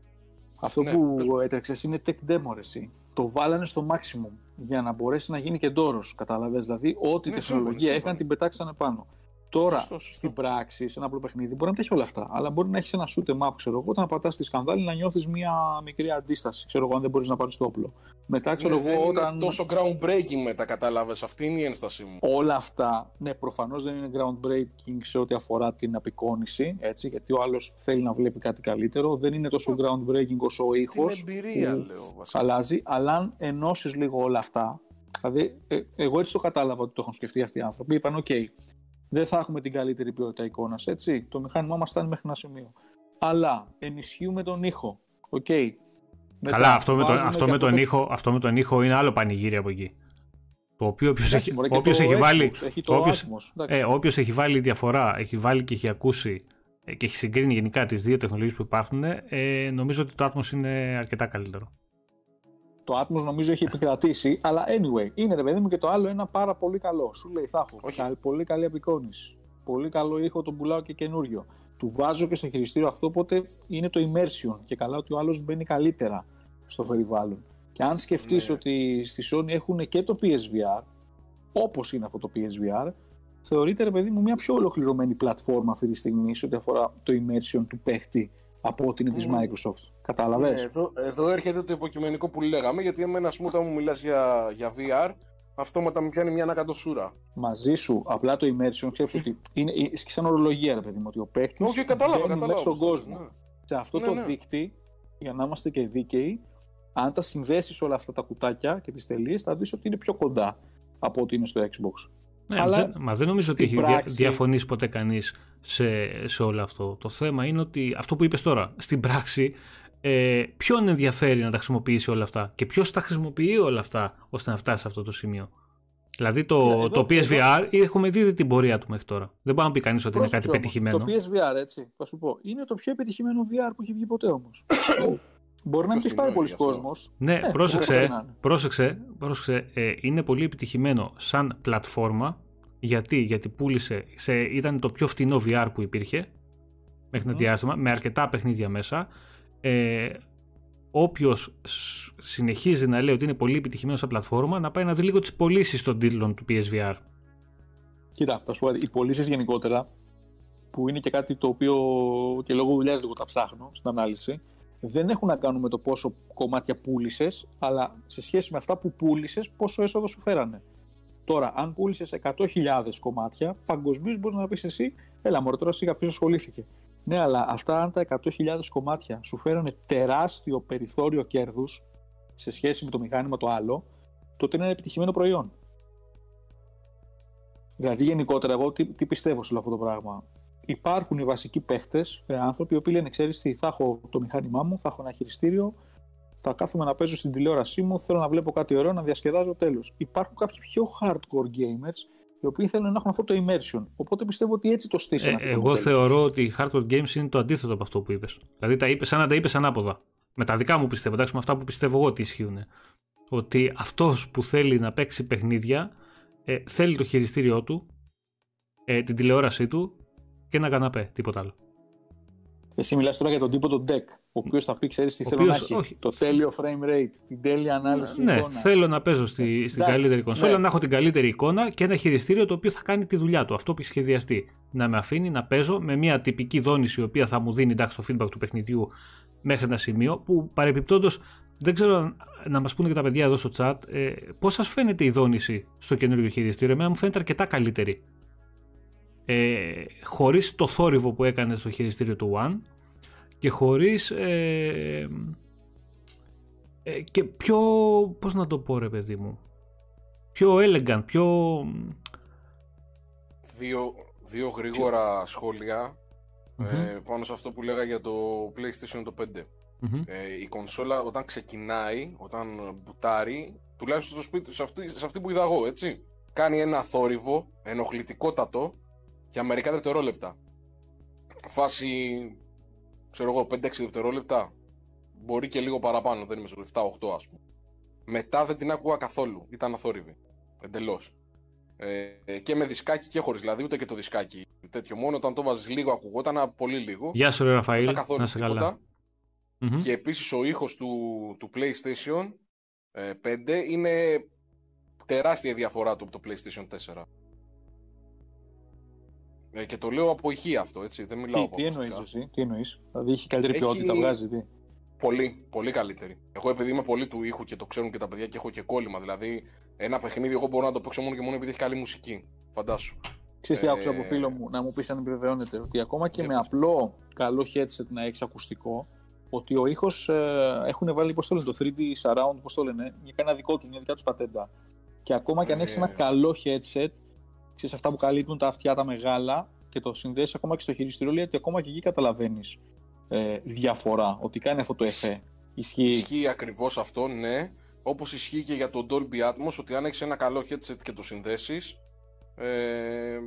Αυτό ναι, που πες έτρεξες είναι tech demo, ρε, εσύ. Το βάλανε στο maximum για να μπορέσει να γίνει και ντόρος. Κατάλαβε. Δηλαδή, ό,τι Ναι, τεχνολογία σύμφωνο, είχαν σύμφωνο. την πετάξανε πάνω. Τώρα, στην πράξη, σε ένα απλό παιχνίδι, μπορεί να τα έχει όλα αυτά. Αλλά μπορεί να έχει ένα shoot em up, ξέρω εγώ, όταν πατάς τη σκανδάλη να νιώθεις μια μικρή αντίσταση. Ξέρω εγώ, αν δεν μπορείς να πάρεις το όπλο. Μετά, ξέρω ναι, εγώ, δεν όταν. Είναι τόσο groundbreaking μετά, κατάλαβες. Αυτή είναι η ένστασή μου. Όλα αυτά, ναι, προφανώς δεν είναι groundbreaking σε ό,τι αφορά την απεικόνηση, έτσι, γιατί ο άλλος θέλει να βλέπει κάτι καλύτερο. Δεν είναι τόσο groundbreaking όσο ο ήχος. Την εμπειρία, λέω. Βασικά. Αλλάζει, αλλά αν ενώσεις λίγο όλα αυτά. Δηλαδή, ε, εγώ έτσι το κατάλαβα ότι το έχουν σκεφτεί αυτοί οι άνθρωποι. Είπαν, OK, δεν θα έχουμε την καλύτερη ποιότητα εικόνας, έτσι. Το μηχάνημά μας φτάνει μέχρι ένα σημείο. Αλλά ενισχύουμε τον ήχο. OK. Okay. Καλά, αυτό με, το, αυτό, με τον ήχο, αυτό με τον ήχο είναι άλλο πανηγύρι από εκεί. Το οποίο όποιος έχει, όποιος έχει βάλει, έχει το όποιος, ε, όποιος έχει βάλει διαφορά, έχει βάλει και έχει ακούσει ε, και έχει συγκρίνει γενικά τις δύο τεχνολογίες που υπάρχουν, ε, νομίζω ότι το Atmos είναι αρκετά καλύτερο το Atmos νομίζω έχει επικρατήσει, αλλά anyway, είναι ρε παιδί μου και το άλλο ένα πάρα πολύ καλό. Σου λέει θα έχω Όχι. πολύ καλή απεικόνηση, πολύ καλό ήχο, τον πουλάω και καινούριο. Του βάζω και στο χειριστήριο αυτό, οπότε είναι το immersion και καλά ότι ο άλλος μπαίνει καλύτερα στο περιβάλλον. Και αν σκεφτείς ναι. ότι στη Sony έχουν και το PSVR, όπως είναι αυτό το PSVR, θεωρείται ρε παιδί μου μια πιο ολοκληρωμένη πλατφόρμα αυτή τη στιγμή σε ό,τι αφορά το immersion του παίχτη από ότι είναι της Microsoft. Κατάλαβες. Ναι, εδώ, εδώ έρχεται το υποκειμενικό που λέγαμε, γιατί εμένα, ας πούμε, όταν μου μιλάς για, για VR, αυτόματα μου πιάνει μια ανακατοσούρα. Μαζί σου, απλά το immersion, ξέρεις ότι είναι, είναι σαν ορολογία, ρε παιδί μου, ότι ο παίκτη. Όχι, κατάλαβα, κατάλαβα. Μέσα στον κόσμο. Ναι. Σε αυτό ναι, το ναι. δίκτυο, για να είμαστε και δίκαιοι, αν τα συνδέσεις όλα αυτά τα κουτάκια και τις τελείες, θα δεις ότι είναι πιο κοντά από ότι είναι στο Xbox. Ναι, Αλλά δεν, μα δεν νομίζω ότι έχει πράξη... διαφωνήσει ποτέ κανείς σε, σε όλο αυτό. Το θέμα είναι ότι αυτό που είπες τώρα, στην πράξη, ε, ποιον ενδιαφέρει να τα χρησιμοποιήσει όλα αυτά και ποιος τα χρησιμοποιεί όλα αυτά ώστε να φτάσει σε αυτό το σημείο; Δηλαδή το, εδώ, το PSVR εδώ... έχουμε δει την πορεία του μέχρι τώρα. Δεν μπορεί να πει κανείς ότι είναι κάτι πετυχημένο. Το PSVR, έτσι, θα σου πω, είναι το πιο επιτυχημένο VR που έχει βγει ποτέ όμως. Μπορεί να μην πει πάρα πολλοί κόσμος. Ναι, ε, πρόσεξε, πρόσεξε, πρόσεξε ε, είναι πολύ επιτυχημένο σαν πλατφόρμα. Γιατί, γιατί πούλησε, σε, ήταν το πιο φτηνό VR που υπήρχε μέχρι ένα διάστημα, με αρκετά παιχνίδια μέσα. Ε, Όποιος συνεχίζει να λέει ότι είναι πολύ επιτυχημένος σαν πλατφόρμα, να πάει να δει λίγο τις πωλήσεις των τίτλων του PSVR. Κοίτα, θα σου πω, οι πωλήσεις γενικότερα, που είναι και κάτι το οποίο και λόγω δουλειάς λίγο τα ψάχνω στην ανάλυση, δεν έχουν να κάνουν με το πόσο κομμάτια πούλησες, αλλά σε σχέση με αυτά που πούλησες, πόσο έσοδο σου φέρανε. Τώρα, αν πούλησες 100.000 κομμάτια, παγκοσμίως μπορείς να πεις εσύ, έλα μωρέ, τώρα σιγά ποιο ασχολήθηκε. Ναι, αλλά αυτά αν τα 100.000 κομμάτια σου φέρανε τεράστιο περιθώριο κέρδους σε σχέση με το μηχάνημα το άλλο, τότε είναι ένα επιτυχημένο προϊόν. Δηλαδή, γενικότερα, εγώ τι, τι πιστεύω σε όλο αυτό το πράγμα υπάρχουν οι βασικοί παίχτες, ε, άνθρωποι οι οποίοι λένε: Ξέρεις τι, θα έχω το μηχάνημά μου, θα έχω ένα χειριστήριο, θα κάθομαι να παίζω στην τηλεόρασή μου, θέλω να βλέπω κάτι ωραίο, να διασκεδάζω τέλος. Υπάρχουν κάποιοι πιο hardcore gamers οι οποίοι θέλουν να έχουν αυτό το immersion. Οπότε πιστεύω ότι έτσι το στήσανε. Ε, εγώ θεωρώ ότι οι hardcore games είναι το αντίθετο από αυτό που είπες. Δηλαδή τα είπες σαν να τα είπες ανάποδα. Με τα δικά μου πιστεύω, εντάξει, με αυτά που πιστεύω εγώ ότι ισχύουν. Ότι αυτός που θέλει να παίξει παιχνίδια ε, θέλει το χειριστήριό του, ε, την τηλεόρασή του και ένα καναπέ, τίποτα άλλο. Εσύ μιλάς τώρα για τον τύπο τον deck, ο οποίος θα πει: Ξέρεις τι θέλω να έχει. Όχι. Το τέλειο frame rate, την τέλεια ανάλυση. Ναι, εικόνας. θέλω να παίζω στη, στην καλύτερη κονσόλα, ναι. να έχω την καλύτερη εικόνα και ένα χειριστήριο το οποίο θα κάνει τη δουλειά του. Αυτό που έχει σχεδιαστεί. Να με αφήνει να παίζω με μια τυπική δόνηση η οποία θα μου δίνει εντάξει, το feedback του παιχνιδιού μέχρι ένα σημείο που παρεπιπτόντω δεν ξέρω να μας πούνε και τα παιδιά εδώ στο chat ε, πώς σας φαίνεται η δόνηση στο καινούργιο χειριστήριο. Εμένα μου φαίνεται αρκετά καλύτερη ε, χωρίς το θόρυβο που έκανε στο χειριστήριο του One και χωρίς ε, ε, και πιο, πώς να το πω ρε παιδί μου, πιο elegant, πιο... Δύο, δύο γρήγορα ε, πάνω σε αυτό που λέγα για το PlayStation το 5. Ε, η κονσόλα όταν ξεκινάει, όταν μπουτάρει, τουλάχιστον στο σπίτι, σε αυτή, σε αυτή που είδα εγώ, έτσι, κάνει ένα θόρυβο ενοχλητικότατο για μερικά δευτερόλεπτα. Φάση, ξέρω εγώ, 5-6 δευτερόλεπτα. Μπορεί και λίγο παραπάνω, δεν είμαι στο 7-8 ας πούμε. Μετά δεν την άκουγα καθόλου. Ήταν αθόρυβη. Εντελώς. Ε, και με δισκάκι και χωρίς. Δηλαδή ούτε και το δισκάκι τέτοιο. Μόνο όταν το βάζεις λίγο ακουγόταν πολύ λίγο. Γεια σου, Ραφαήλ. Καθόλου να σε καλά. Και επίσης ο ήχος του, του PlayStation 5 ε, είναι τεράστια διαφορά του από το PlayStation 4. Ε, και το λέω από ηχεία αυτό, έτσι. Δεν μιλάω Τι, από τι ακουστικά. εννοείς εσύ, τι εννοείς; Δηλαδή έχει καλύτερη Έχει- ποιότητα, βγάζει. Τι; Πολύ, πολύ καλύτερη. Εγώ επειδή είμαι πολύ του ήχου και το ξέρουν και τα παιδιά και έχω και κόλλημα. Δηλαδή, ένα παιχνίδι εγώ μπορώ να το παίξω μόνο και μόνο επειδή έχει καλή μουσική. Φαντάσου. Ξέρεις τι Ε, άκουσα από φίλο μου, να μου πεις αν επιβεβαιώνεται, ότι ακόμα και Για με πες. απλό καλό headset να έχεις ακουστικό, ότι ο ήχος ε, έχουν βάλει, πώς το λένε, το 3D surround, πώς το λένε, για κάνα δικό τους, μια δικιά τους πατέντα. Και ακόμα και αν Ε. έχεις ένα καλό headset, ξέρεις αυτά που καλύπτουν τα αυτιά τα μεγάλα και το συνδέσεις ακόμα και στο χειριστήριο, λέει ότι ακόμα και εκεί καταλαβαίνεις ε, διαφορά, ότι κάνει αυτό το εφέ. Ισχύει. Ισχύει ακριβώς αυτό, ναι. Όπως ισχύει και για το Dolby Atmos, ότι αν έχεις ένα καλό headset και το συνδέσεις. Ε,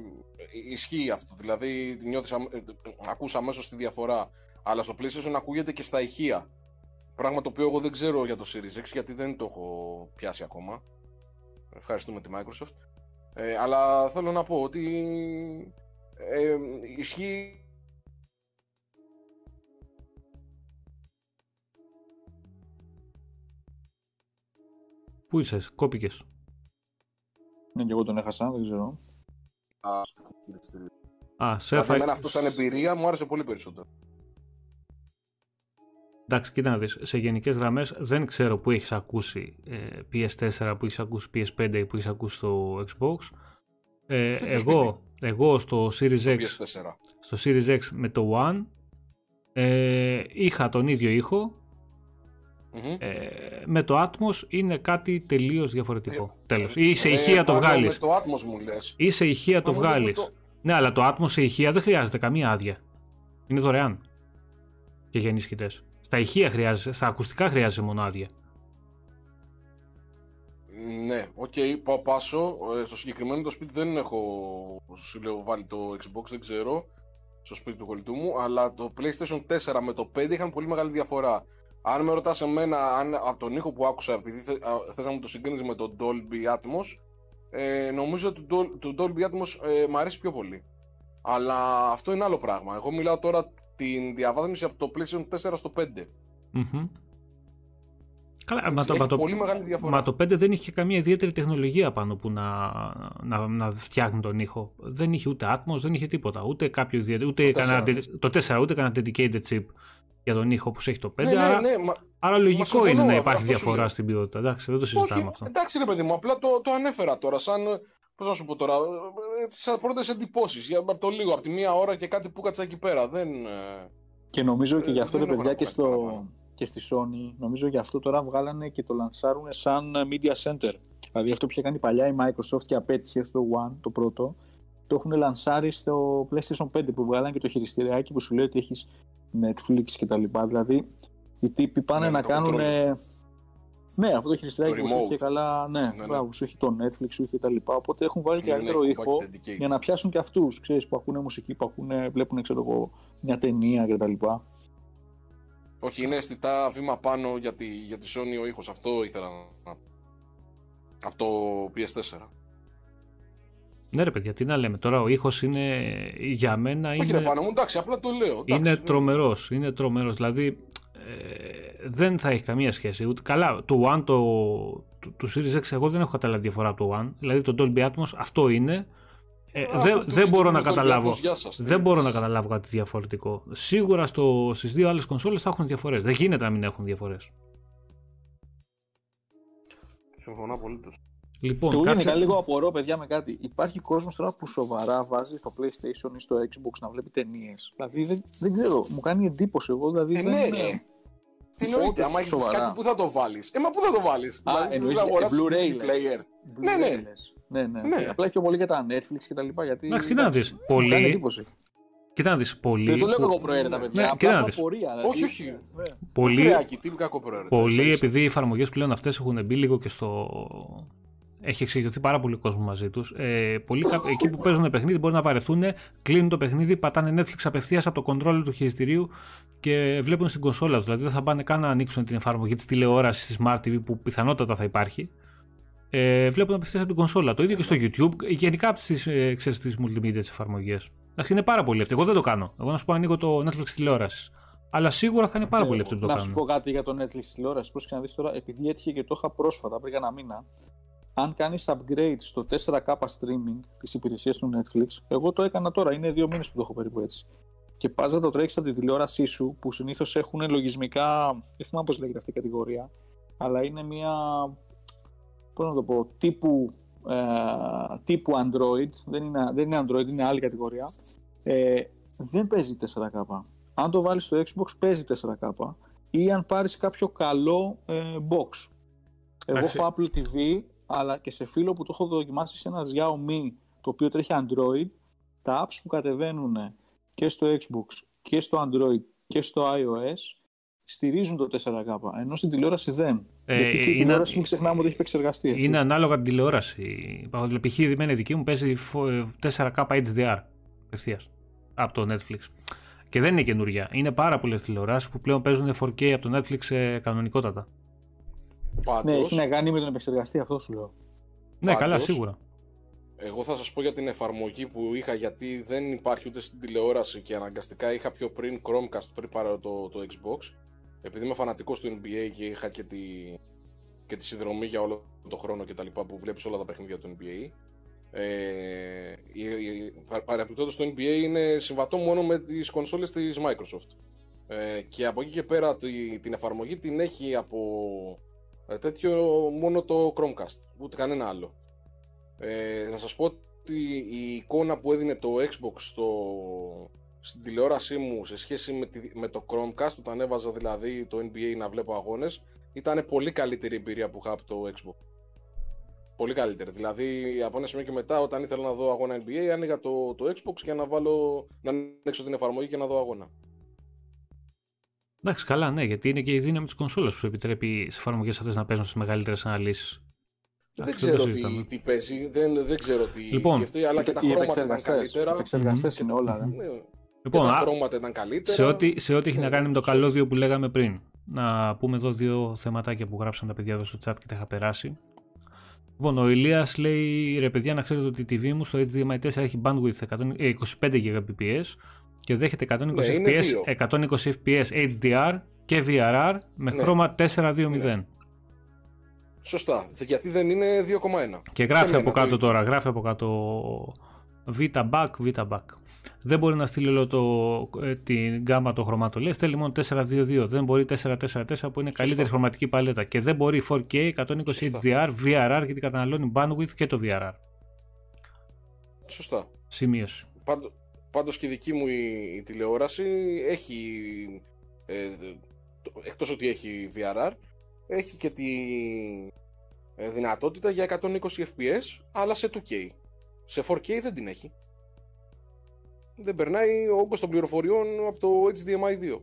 ισχύει αυτό. Δηλαδή, νιώθεις, αμ- ε, ακούς αμέσως τη διαφορά. Αλλά στο PlayStation ακούγεται και στα ηχεία. Πράγμα το οποίο εγώ δεν ξέρω για το Series X γιατί δεν το έχω πιάσει ακόμα. Ευχαριστούμε τη Microsoft. Ε, αλλά θέλω να πω ότι ε, ισχύει Πού είσαι, κόπηκες. Ναι, και εγώ τον έχασα, δεν ξέρω. Α, σε Δηλαδή, έφαγε. εμένα αυτό σαν εμπειρία μου άρεσε πολύ περισσότερο. Εντάξει, κοίτα να δεις, σε γενικές γραμμές δεν ξέρω που έχεις ακούσει ε, PS4, που έχεις ακούσει PS5 ή που έχεις ακούσει στο Xbox. Ε, Στο εγώ, εγώ στο Series X, PS4. στο Series X με το One ε, είχα τον ίδιο ήχο, Μμμ. ε, με το Atmos είναι κάτι τελείως διαφορετικό. Τέλος. Ή σε Ε, ηχεία το πάνω βγάλεις. Με το Atmos μου λες. Ή σε ηχεία το Μα μου λες με βγάλεις. το- Ναι, αλλά το Atmos σε ηχεία δεν χρειάζεται καμία άδεια. Είναι δωρεάν. Και για ενισχυτές. Στα ηχεία χρειάζεσαι, στα ακουστικά χρειάζεσαι μόνο άδεια. Ναι, οκ, πάω πάσο. Ε, στο συγκεκριμένο το σπίτι δεν έχω, σου λέω, βάλει το Xbox, δεν ξέρω, στο σπίτι του κολλητού μου, αλλά το PlayStation 4 με το 5 είχαν πολύ μεγάλη διαφορά. Αν με ρωτάς εμένα, αν, από τον ήχο που άκουσα, επειδή θε, α, θες να μου το συγκρίνεις με το Dolby Atmos, ε, νομίζω ότι το, Dol- το Dolby Atmos ε, μου αρέσει πιο πολύ. Αλλά αυτό είναι άλλο πράγμα. Εγώ μιλάω τώρα την διαβάθμιση από το PlayStation 4 στο 5. Μμμ. Καλά, Έτσι, μα το, έχει μα, το, πολύ μεγάλη διαφορά. μα το 5 δεν είχε καμία ιδιαίτερη τεχνολογία πάνω που να, να, να φτιάχνει τον ήχο. Δεν είχε ούτε Atmos, δεν είχε τίποτα. Ούτε κάποιο ιδιαίτερο. Ούτε Το κανένα, 4. de- το 4, ούτε κανένα dedicated chip για τον ήχο όπως έχει το 5. ναι, ναι, άρα, ναι, μα, άρα λογικό συμφωνώ, είναι να αυτό- υπάρχει αυτό σου διαφορά λέω. στην ποιότητα. Εντάξει, δεν το συζητάμε Όχι, αυτό. εντάξει ρε παιδί μου, απλά το, το ανέφερα τώρα σαν, πώς να σου πω τώρα, ε, σαν πρώτες εντυπώσεις, για, από το λίγο, από τη μία ώρα και κάτι που κάτσα εκεί πέρα, δεν... ε, Και νομίζω και Ε, γι' αυτό δεν τα έχω παιδιά να πω και, κάτι στο, παραπάνω. και στη Sony, νομίζω γι' αυτό τώρα βγάλανε και το λανσάρουν σαν ε, Media Center. Δηλαδή αυτό που είχε κάνει παλιά η Microsoft και απέτυχε στο One, το πρώτο, το έχουν λανσάρει στο PlayStation 5 που βγάλανε και το χειριστηριάκι που σου λέει ότι έχεις Netflix και τα λοιπά. Δηλαδή οι τύποι πάνε Ναι, να το κάνουν... controller. Ναι, αυτό το χειριστηριάκι Το που σου remote. έχει καλά, ναι, ναι. μπράβο, που σου έχει το Netflix, σου έχει τα λοιπά. Οπότε έχουν βάλει και ναι, καλύτερο έχει ήχο κομμάτι dedicated. για να πιάσουν και αυτούς, ξέρεις, που ακούνε μουσική, που ακούνε, βλέπουν, ξέρω εγώ, μια ταινία κτλ. Όχι, είναι αισθητά βήμα πάνω για τη, για τη Sony ο ήχος, αυτό ήθελα να... Από το PS4. Ναι, ρε παιδιά, τι να λέμε. Τώρα ο ήχος είναι για μένα Όχι είναι, ρε πάνω μου, εντάξει, απλά το λέω. εντάξει, είναι ναι. τρομερός. Είναι τρομερός. Δηλαδή ε, δεν θα έχει καμία σχέση. Ούτε, καλά, το One, το, το, το Series X, εγώ δεν έχω καταλάβει διαφορά από το One. Δηλαδή το Dolby Atmos αυτό είναι. Ε, Α, δεν, αυτό το δεν YouTube μπορώ με να τον καταλάβω. Dolby Atmos, γεια σας, δεν τι- μπορώ να καταλάβω κάτι διαφορετικό. Σίγουρα στο, στις δύο άλλες κονσόλες θα έχουν διαφορές. Δεν γίνεται να μην έχουν διαφορές. Συμφωνώ απολύτως. Λοιπόν, Και εγώ κάτσε... γενικά λίγο απορώ, παιδιά, με κάτι. Υπάρχει κόσμος τώρα που σοβαρά βάζει στο PlayStation ή στο Xbox να βλέπει ταινίες. Δηλαδή δεν, δεν ξέρω, μου κάνει εντύπωση εγώ. Δηλαδή, Ε, δεν ναι, είναι- ρε. Εννοείται, Όντως, άμα έχεις σοβαρά. κάτι που θα το βάλεις. Ε, μα πού θα το βάλεις; Α, δηλαδή, εννοείς, θα ε, αγοράσεις Blu-ray, DVD λες. player. Blu-ray Ναι, ναι. λες. Ναι, ναι. Ναι. Απλά πιο πολύ για τα Netflix και τα λοιπά. Γιατί. Εντάξει, κοίτα να δεις, μου πολύ- κάνει εντύπωση. Κοίτα να δεις, πολύ, Δεν το λέω πο- εγώ προαίρετα, παιδιά. Ναι, απλά κοίτα να έχω δεις. απορία. δηλαδή. Όχι, όχι. Ναι. πολύ, Χρεάκι, τι κακοπροαίρετα. Πολύ, ίσα-ίσα. επειδή οι εφαρμογές πλέον αυτές έχουν μπει λίγο και στο. Έχει εξηγηθεί πάρα πολύ κόσμο μαζί τους. Ε, πολλοί, κα- εκεί που παίζουν παιχνίδι μπορεί να βαρεθούν, κλείνουν το παιχνίδι, πατάνε Netflix απευθείας από το controller του χειριστηρίου και βλέπουν στην κονσόλα τους. Δηλαδή δεν θα πάνε καν να ανοίξουν την εφαρμογή της τηλεόρασης στη Smart TV που πιθανότατα θα υπάρχει. Ε, βλέπουν απευθείας από την κονσόλα. Το ίδιο και στο YouTube, γενικά από τις ε, ξέρεις, τις multimedia τις εφαρμογές. Εντάξει, είναι πάρα πολύ αυτό. Εγώ δεν το κάνω. Εγώ να σου πω ανοίγω το Netflix τηλεόρασης. Αλλά σίγουρα θα είναι πάρα Ε, πολύ αυτοί που το να κάνουν. σου πω κάτι για το Netflix τηλεόρασης. Πώ να δεις τώρα, επειδή έτυχε και το είχα πρόσφατα πριν ένα μήνα. Αν κάνεις upgrade στο 4K streaming της υπηρεσίας του Netflix, εγώ το έκανα τώρα, είναι δύο μήνες που το έχω περίπου έτσι. Και πας να το τρέξεις από τη τηλεόρασή σου, που συνήθως έχουν λογισμικά, δεν θυμάμαι πώς λέγεται αυτή η κατηγορία, αλλά είναι μια, πώς να το πω, τύπου, ε, τύπου Android, δεν είναι, δεν είναι Android, είναι άλλη κατηγορία, ε, δεν παίζει 4K. Αν το βάλεις στο Xbox παίζει 4K ή αν πάρεις κάποιο καλό ε, box. Εγώ έχω Apple TV, αλλά και σε φίλο που το έχω δοκιμάσει σε ένα Xiaomi το οποίο τρέχει Android, τα apps που κατεβαίνουν και στο Xbox και στο Android και στο iOS στηρίζουν το 4K, ενώ στην τηλεόραση δεν. Ε, Γιατί και η τηλεόραση μην ξεχνάμε ότι έχει επεξεργαστεί. Έτσι. Είναι ανάλογα την τηλεόραση. Π.χ. η δική μου παίζει 4K HDR ευθείας από το Netflix. Και δεν είναι καινούρια. Είναι πάρα πολλές τηλεοράσεις που πλέον παίζουν 4K από το Netflix ε, κανονικότατα. Πάντως, ναι, έχει να κάνει με τον επεξεργαστή, αυτό σου λέω. Ναι, καλά, σίγουρα. Εγώ θα σας πω για την εφαρμογή που είχα γιατί δεν υπάρχει ούτε στην τηλεόραση και αναγκαστικά είχα πιο πριν Chromecast πριν πάρω το, το Xbox επειδή είμαι φανατικός του NBA και είχα και τη, και τη συνδρομή για όλο το χρόνο και τα λοιπά που βλέπεις όλα τα παιχνίδια του NBA ε, παραπληκτόντως το NBA είναι συμβατό μόνο με τις κονσόλες της Microsoft ε, και από εκεί και πέρα την εφαρμογή την έχει από ε, τέτοιο μόνο το Chromecast, ούτε κανένα άλλο. Ε, να σας πω ότι η εικόνα που έδινε το Xbox στο, στην τηλεόρασή μου σε σχέση με, τη, με το Chromecast, όταν έβαζα δηλαδή το NBA να βλέπω αγώνες, ήταν πολύ καλύτερη εμπειρία που είχα από το Xbox. Πολύ καλύτερη. Δηλαδή, από ένα σημείο και μετά, όταν ήθελα να δω αγώνα NBA, άνοιγα το, το Xbox για να βάλω, να ανοίξω την εφαρμογή και να δω αγώνα. Εντάξει, καλά, ναι, γιατί είναι και η δύναμη της κονσόλας που σου επιτρέπει σε εφαρμογές αυτές να παίζουν στι μεγαλύτερες αναλύσεις. Δεν ξέρω τι, τι παίζει, δεν, δεν ξέρω τι λοιπόν, αυτή, αλλά και τα χρώματα ήταν καλύτερα. Οι επεξεργαστές είναι όλα. Ναι. ναι. Λοιπόν, και τα χρώματα ήταν καλύτερα. Σε ό,τι, σε ό,τι έχει να κάνει με το καλώδιο που λέγαμε πριν. Να πούμε εδώ δύο θεματάκια που γράψαν τα παιδιά εδώ στο chat και τα είχα περάσει. Λοιπόν, ο Ηλίας λέει ρε παιδιά να ξέρετε ότι η TV μου στο HDMI 4 έχει bandwidth 25 Gbps και δέχεται 120 ναι, FPS, 120 FPS HDR και VRR με ναι. χρώμα 420. Ναι. Σωστά, γιατί δεν είναι 2,1. Και γράφει από κάτω τώρα, γράφει από κάτω Β back, Β back. Δεν μπορεί να στείλει όλο το, ε, την γκάμα το χρωμάτων. Λέει στέλνει μόνο 422. Δεν μπορεί 444 που είναι καλύτερη χρωματική παλέτα. Και δεν μπορεί 4K, 120 HDR, VRR γιατί καταναλώνει bandwidth και το VRR. Σωστά. Σημείωση. Πάντω, πάντως και η δική μου η, τηλεόραση έχει, ε, εκτός ότι έχει VRR, έχει και τη ε, δυνατότητα για 120 fps, αλλά σε 2K. Σε 4K δεν την έχει. Δεν περνάει ο όγκος των πληροφοριών από το HDMI 2.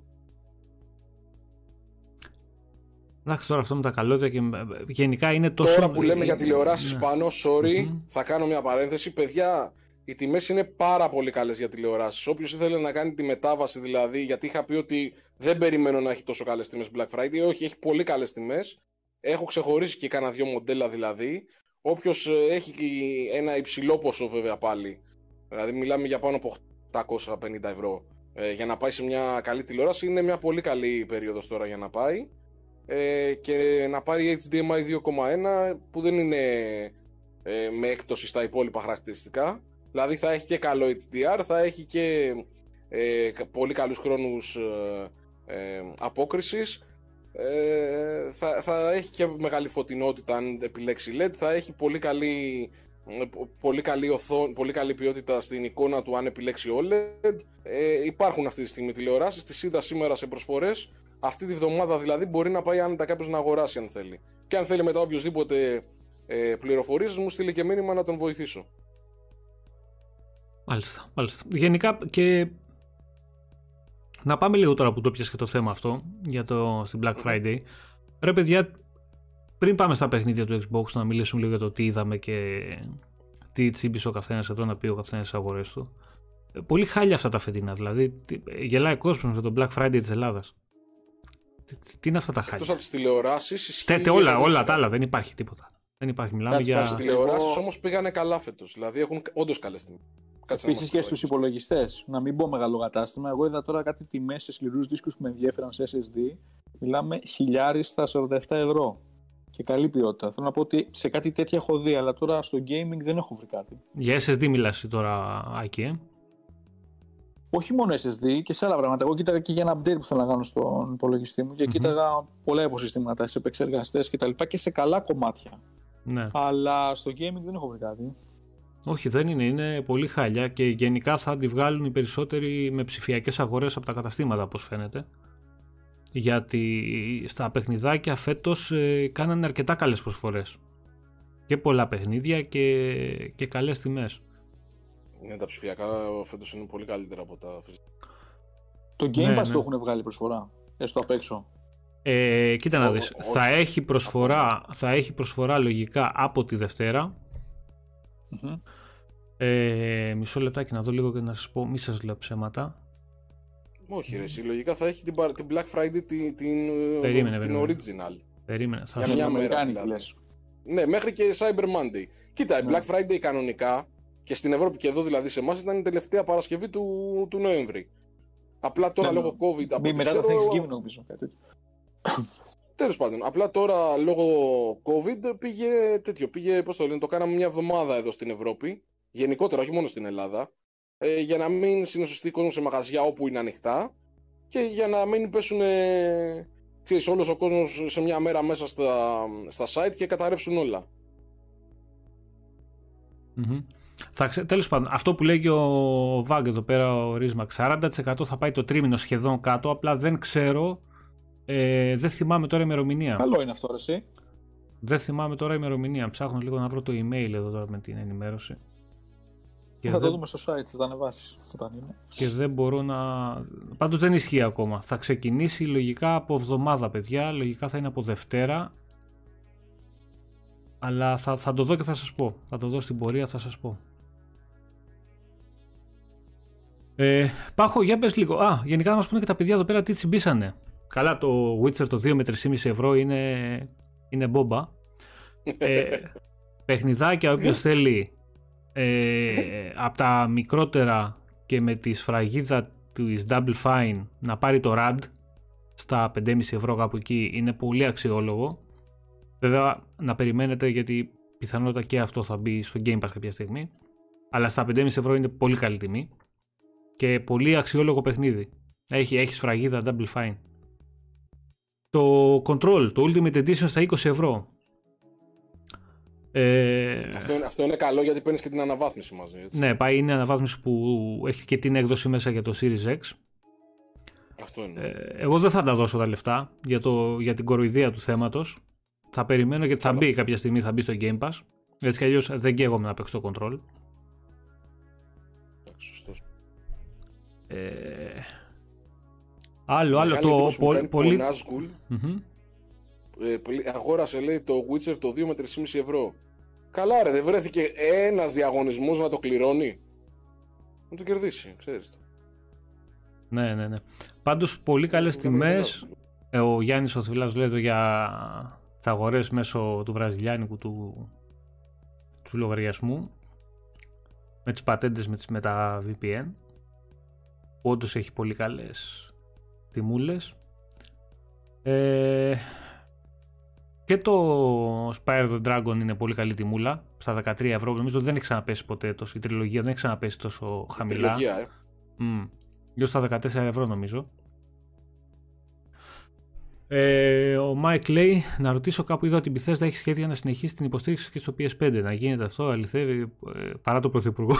Εντάξει, τώρα αυτό με τα καλώδια και γενικά είναι τόσο. Τώρα που λέμε για τηλεοράσεις ναι. πάνω, sorry, θα κάνω μια παρένθεση. Παιδιά, οι τιμές είναι πάρα πολύ καλές για τηλεοράσεις. Όποιος ήθελε να κάνει τη μετάβαση δηλαδή, γιατί είχα πει ότι δεν περιμένω να έχει τόσο καλές τιμές Black Friday, όχι, έχει πολύ καλές τιμές. Έχω ξεχωρίσει και κάνα δύο μοντέλα δηλαδή. Όποιος ε, έχει ένα υψηλό ποσό βέβαια πάλι, δηλαδή μιλάμε για πάνω από 850 ευρώ, ε, για να πάει σε μια καλή τηλεόραση, είναι μια πολύ καλή περίοδος τώρα για να πάει. Ε, και να πάρει HDMI 2.1 που δεν είναι ε, με έκπτωση στα υπόλοιπα χαρακτηριστικά Δηλαδή θα έχει και καλό HDR, θα έχει και ε, πολύ καλούς χρόνους ε, ε, απόκρισης, ε, θα, θα έχει και μεγάλη φωτεινότητα αν επιλέξει LED, θα έχει πολύ καλή, ε, πολύ καλή, οθόν, πολύ καλή ποιότητα στην εικόνα του αν επιλέξει OLED. Ε, υπάρχουν αυτή τη στιγμή τηλεοράσεις, τις είδα σήμερα σε προσφορές. Αυτή τη βδομάδα δηλαδή μπορεί να πάει άνετα κάποιος να αγοράσει αν θέλει. Και αν θέλει μετά οποιοδήποτε ε, πληροφορίες μου στείλει και μήνυμα να τον βοηθήσω. Μάλιστα, μάλιστα. Γενικά και να πάμε λίγο τώρα που το πιάσε και το θέμα αυτό για το, στην Black Friday. Ρε παιδιά, πριν πάμε στα παιχνίδια του Xbox να μιλήσουμε λίγο για το τι είδαμε και τι τσίμπησε ο καθένας εδώ να πει ο καθένας τις αγορές του. Ε, πολύ χάλια αυτά τα φετινά. Δηλαδή, γελάει ο κόσμος με τον Black Friday της Ελλάδας. Τι, τι, είναι αυτά τα χάλια; Εκτό από τις τηλεοράσεις. Τέτοια όλα, όλα τα άλλα δεν υπάρχει τίποτα. Δεν υπάρχει. Μιλάμε για. Οι τηλεοράσεις όμως πήγανε καλά φέτος. Δηλαδή έχουν όντως καλές τιμές. Επίσης και στους υπολογιστές. Να μην πω μεγάλο κατάστημα. Εγώ είδα τώρα κάτι τιμές σε σκληρούς δίσκους που με ενδιαφέραν σε SSD. Μιλάμε χιλιάρι στα 47 ευρώ. και καλή ποιότητα. Θέλω να πω ότι σε κάτι τέτοια έχω δει, αλλά τώρα στο gaming δεν έχω βρει κάτι. Για SSD μιλάς τώρα, Άκη, ε; Όχι μόνο SSD και σε άλλα πράγματα. Εγώ κοίταγα και για ένα update που θέλω να κάνω στον υπολογιστή μου και mm-hmm. κοίταγα πολλά υποσυστήματα σε επεξεργαστές και τα λοιπά και σε καλά κομμάτια. Ναι. Αλλά στο gaming δεν έχω βρει κάτι. Όχι, δεν είναι. Είναι πολύ χάλια και γενικά θα τη βγάλουν οι περισσότεροι με ψηφιακές αγορές από τα καταστήματα, όπως φαίνεται. Γιατί στα παιχνιδάκια φέτος ε, κάνανε αρκετά καλές προσφορές. Και πολλά παιχνίδια και, και καλές τιμές. Ναι, τα ψηφιακά φέτος είναι πολύ καλύτερα από τα Το Game ναι, Pass ναι. το έχουν βγάλει προσφορά, έστω απ' έξω. Ε, κοίτα να δεις, θα έχει, προσφορά, θα έχει προσφορά λογικά από τη Δευτέρα. Mm-hmm. Ε, μισό λεπτάκι να δω λίγο και να σας πω, μη σας λέω ψέματα. Όχι ρε, λογικά θα έχει την, την Black Friday την, την, περίμενε, την original. Περίμενε. Θα Για μια μέρα δηλαδή. Ναι, μέχρι και Cyber Monday. Κοίτα, η ναι. Black Friday κανονικά και στην Ευρώπη και εδώ δηλαδή σε εμάς ήταν η τελευταία Παρασκευή του, του Νοέμβρη. Απλά τώρα ναι, λόγω COVID. Από μετά το Thanksgiving νομίζω κάτι Τέλος πάντων, απλά τώρα λόγω COVID πήγε τέτοιο. Πήγε, πώς το λένε, το κάναμε μια εβδομάδα εδώ στην Ευρώπη. Γενικότερα, όχι μόνο στην Ελλάδα. Ε, για να μην συνοσυστεί κόσμος σε μαγαζιά όπου είναι ανοιχτά και για να μην πέσουν. Ε, ξέρεις, όλος ο κόσμος σε μια μέρα μέσα στα, στα site και καταρρεύσουν όλα. Mm-hmm. Θα, τέλος πάντων, αυτό που λέγει ο Βάγκ εδώ πέρα, ο Ρίσμαξ, 40% θα πάει το τρίμηνο σχεδόν κάτω, απλά δεν ξέρω, ε, δεν θυμάμαι τώρα ημερομηνία. Καλό είναι αυτό, εσύ. Δεν θυμάμαι τώρα ημερομηνία, ψάχνω λίγο να βρω το email εδώ τώρα με την ενημέρωση. Και θα δεν... το δούμε στο site, θα τα ανεβάσεις όταν είναι. Και δεν μπορώ να. Πάντως δεν ισχύει ακόμα. Θα ξεκινήσει λογικά από εβδομάδα, παιδιά. Λογικά θα είναι από Δευτέρα. Αλλά θα, θα το δω και θα σας πω. Θα το δω στην πορεία, θα σας πω. Ε, Πάχο, για πες λίγο. Α, γενικά να μας πούνε και τα παιδιά εδώ πέρα τι τσιμπήσανε. Καλά, το Witcher το 2 με 3,5 ευρώ είναι, είναι μπόμπα. Ε, παιχνιδάκια, όποιος θέλει, ε, από τα μικρότερα και με τη σφραγίδα του Double Fine να πάρει το RAD στα 5,5 ευρώ κάπου εκεί είναι πολύ αξιόλογο. Βέβαια να περιμένετε γιατί πιθανότατα και αυτό θα μπει στο Game Pass κάποια στιγμή. Αλλά στα 5,5 ευρώ είναι πολύ καλή τιμή. Και πολύ αξιόλογο παιχνίδι. Έχει, έχει σφραγίδα Double Fine. Το Control, το Ultimate Edition στα 20 ευρώ. Ε... Αυτό, είναι, αυτό είναι καλό γιατί παίρνεις και την αναβάθμιση μαζί. Έτσι. Ναι, πάει είναι αναβάθμιση που έχει και την έκδοση μέσα για το Series X. Αυτό είναι. Ε, εγώ δεν θα τα δώσω τα λεφτά για, το, για την κοροϊδία του θέματος. Θα περιμένω γιατί θα μπει κάποια στιγμή, θα μπει στο Game Pass. Έτσι κι αλλιώς δεν καίγομαι να παίξω το control. Σωστός. Ε, άλλο, άλλο το πολύ. πολύ... ε, αγόρασε λέει το Witcher το 2 με 3,5 ευρώ. Καλά, ρε, δεν βρέθηκε ένας διαγωνισμός να το κληρώνει. Να το κερδίσει, ξέρεις το. Ναι, ναι, ναι. Πάντως πολύ καλές τιμές. Ε, ο Γιάννης ο Θηλάς λέει εδώ για τις αγορές μέσω του βραζιλιάνικου του, του λογαριασμού με τις πατέντες με, με τα VPN που όντως έχει πολύ καλές τιμούλες ε, και το Spire the Dragon είναι πολύ καλή τιμούλα στα 13 ευρώ νομίζω δεν έχει ξαναπέσει ποτέ τόσο η τριλογία δεν έχει ξαναπέσει τόσο χαμηλά η τριλογία ε. mm, στα 14 ευρώ νομίζω ε, ο Mike λέει να ρωτήσω κάπου είδα ότι η Bethesda έχει σχέδια να συνεχίσει την υποστήριξη και στο PS5. Να γίνεται αυτό, αληθεύει, ε, παρά το Πρωθυπουργό.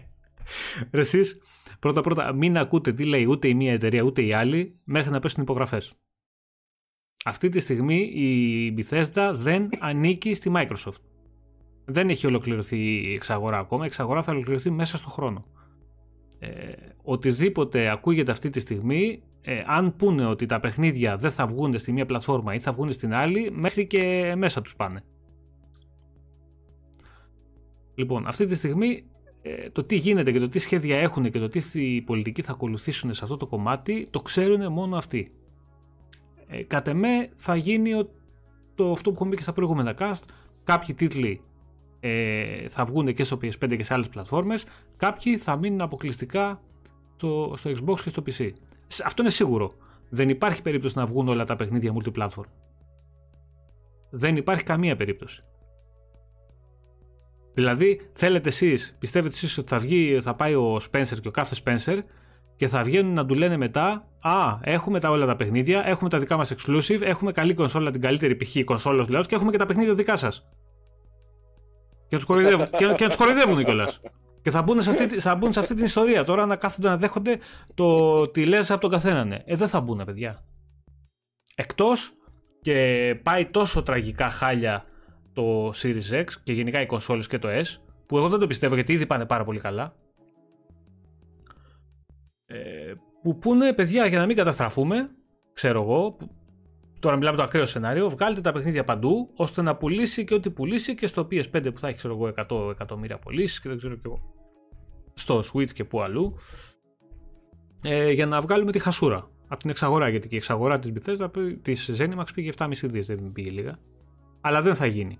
Ρε εσείς, πρώτα πρώτα μην ακούτε τι λέει ούτε η μία εταιρεία ούτε η άλλη μέχρι να πέσουν υπογραφές. Αυτή τη στιγμή η Bethesda δεν ανήκει στη Microsoft. Δεν έχει ολοκληρωθεί η εξαγορά ακόμα, η εξαγορά θα ολοκληρωθεί μέσα στο χρόνο. Ε, οτιδήποτε ακούγεται αυτή τη στιγμή ε, αν πούνε ότι τα παιχνίδια δεν θα βγουν στη μία πλατφόρμα ή θα βγουν στην άλλη, μέχρι και μέσα τους πάνε. Λοιπόν, αυτή τη στιγμή ε, το τι γίνεται και το τι σχέδια έχουν και το τι οι πολιτικοί θα ακολουθήσουν σε αυτό το κομμάτι, το ξέρουν μόνο αυτοί. Ε, κατ' εμέ θα γίνει το, αυτό που έχουμε πει και στα προηγούμενα cast, κάποιοι τίτλοι ε, θα βγουν και στο PS5 και σε άλλες πλατφόρμες, κάποιοι θα μείνουν αποκλειστικά στο, στο Xbox και στο PC. Αυτό είναι σίγουρο. Δεν υπάρχει περίπτωση να βγουν όλα τα παιχνίδια multiplatform. Δεν υπάρχει καμία περίπτωση. Δηλαδή, θέλετε εσείς, πιστεύετε εσείς ότι θα, βγει, θα πάει ο Spencer και ο κάθε Spencer και θα βγαίνουν να του λένε μετά Α, έχουμε τα όλα τα παιχνίδια, έχουμε τα δικά μας exclusive, έχουμε καλή κονσόλα, την καλύτερη π.χ. κονσόλας λέω και έχουμε και τα παιχνίδια δικά σας. Και να τους κοροϊδεύουν, και, και κοροϊδεύουν κιόλας. Και θα μπουν, σε αυτή, θα μπουν σε αυτή την ιστορία τώρα να κάθονται να δέχονται το τι λες από τον καθένα. Ναι. Ε, δεν θα μπουν, παιδιά. Εκτός και πάει τόσο τραγικά χάλια το Series X και γενικά οι κονσόλες και το S, που εγώ δεν το πιστεύω γιατί ήδη πάνε πάρα πολύ καλά. Ε, που πούνε, παιδιά, για να μην καταστραφούμε, ξέρω εγώ, τώρα μιλάμε το ακραίο σενάριο, βγάλτε τα παιχνίδια παντού, ώστε να πουλήσει και ό,τι πουλήσει και στο PS5 που θα έχει, ξέρω εγώ, 100 εκατομμύρια πωλήσεις και δεν ξέρω και εγώ. Στο Switch και που αλλού. Ε, για να βγάλουμε τη χασούρα από την εξαγορά. Γιατί και η εξαγορά της Bethesda της Zenimax πήγε 7,5 δις, δεν πήγε λίγα. Αλλά δεν θα γίνει.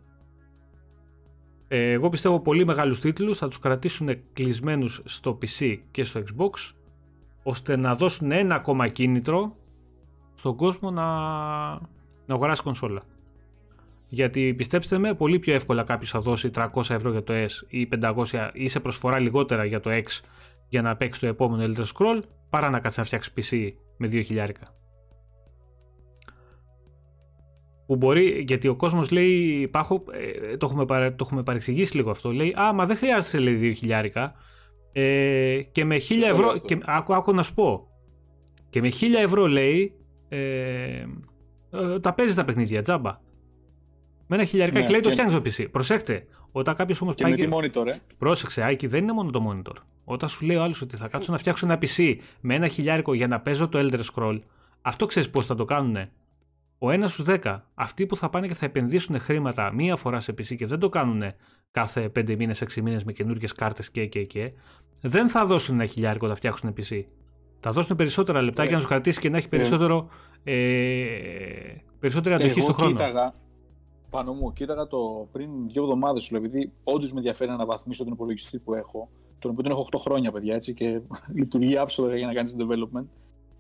Ε, εγώ πιστεύω πολύ μεγάλους τίτλους θα τους κρατήσουν κλεισμένους στο PC και στο Xbox ώστε να δώσουν ένα ακόμα κίνητρο στον κόσμο να, να αγοράσει κονσόλα. Γιατί πιστέψτε με, πολύ πιο εύκολα κάποιος θα δώσει 300 ευρώ για το S ή 500 ή σε προσφορά λιγότερα για το X για να παίξει το επόμενο Elder Scroll παρά να κάτσει να φτιάξει PC με 2 Που μπορεί, γιατί ο κόσμος λέει, πάχω, ε, το, έχουμε το έχουμε παρεξηγήσει λίγο αυτό. Λέει, Α, μα δεν χρειάζεται λέει 2 χιλιάρικα. Ε, και με 1000 ευρώ. Και, άκου, άκου να σου πω. Και με 1000 ευρώ λέει. Ε, ε, τα παίζεις τα παιχνίδια, τζάμπα. Με ένα χιλιάρικα ναι, και λέει το φτιάχνεις στο PC. Προσέχτε. Όταν κάποιος όμως πάει. Και με τη monitor, ε. Πρόσεξε, Άκη, δεν είναι μόνο το monitor. Όταν σου λέει ο άλλος ότι θα κάτσω να φτιάξω ένα PC με ένα χιλιάρικο για να παίζω το Elder Scroll, αυτό ξέρεις πώς θα το κάνουν. Ο ένας στους 10, αυτοί που θα πάνε και θα επενδύσουν χρήματα μία φορά σε PC και δεν το κάνουν κάθε 5 μήνες, 6 μήνες με καινούργιες κάρτες και, και, και, δεν θα δώσουν ένα χιλιάρικο να φτιάξουν PC. Θα δώσουν περισσότερα λεπτά για να τους κρατήσει και να έχει περισσότερο, ε, περισσότερη αντοχή στον χρόνο. Κοίταγα, πάνω μου, κοίταγα το πριν δύο εβδομάδες σου, επειδή όντως με ενδιαφέρει να αναβαθμίσω τον υπολογιστή που έχω, τον οποίο τον έχω 8 χρόνια, παιδιά, έτσι, και λειτουργεί άψογα για να κάνει development.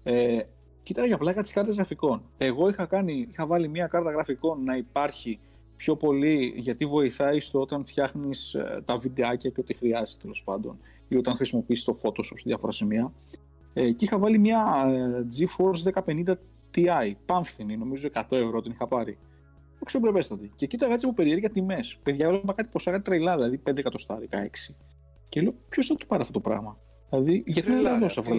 Ε, κοίταγα για πλάκα τι κάρτε γραφικών. Εγώ είχα, κάνει, είχα βάλει μια κάρτα γραφικών να υπάρχει πιο πολύ γιατί βοηθάει στο όταν φτιάχνεις ε, τα βιντεάκια και ό,τι χρειάζεται τέλος πάντων ή όταν χρησιμοποιήσει το Photoshop σε διάφορα σημεία. Ε, και είχα βάλει μια ε, GeForce 1050 Ti, πάμφθηνη, νομίζω 100 ευρώ την είχα πάρει. Αξιοπρεπέστατη. Και κοίταγα έτσι από περίεργα τιμές. Παιδιά, έβλεπα κάτι ποσά, κάτι τρελά, δηλαδή 5 εκατοστάρικα, 6. Και λέω, ποιος θα το πάρει αυτό το πράγμα; Δηλαδή, γιατί δεν θα δώσω αυτό.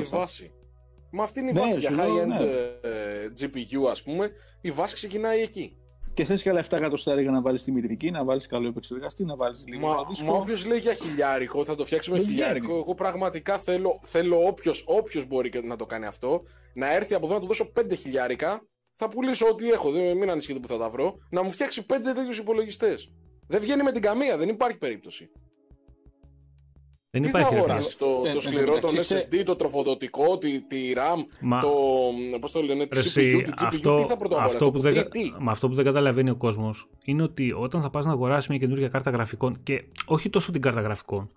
Βάση. Μα αυτή είναι η ναι, βάση για high-end ναι. Ε, GPU, ας πούμε. Η βάση ξεκινάει εκεί. Και θες και άλλα 7 εκατοστάρικα να βάλεις τη μητρική, να βάλεις καλό επεξεργαστή, να βάλεις λίγο. Μα, μα όποιος λέει για χιλιάρικο, θα το φτιάξουμε χιλιάρικο. Εγώ πραγματικά θέλω, θέλω όποιος μπορεί να το κάνει αυτό, να έρθει από εδώ να του δώσω 5 χιλιάρικα. Θα πουλήσω ό,τι έχω, δεν, μην ανησυχείτε που θα τα βρω. Να μου φτιάξει 5 τέτοιους υπολογιστές. Δεν βγαίνει με την καμία, δεν υπάρχει περίπτωση. Δεν τι υπάρχει θα αγοράσει, το, το ε, σκληρό, το SSD, το τροφοδοτικό, τη, τη RAM, Μα... το, πώς το λένε, τη CPU, τη GPU, αυτό, τι θα πρωτοβάλει, αυτό, που δεν, τι, Μα αυτό που δεν καταλαβαίνει ο κόσμος είναι ότι όταν θα πας να αγοράσεις μια καινούργια κάρτα γραφικών και όχι τόσο την κάρτα γραφικών,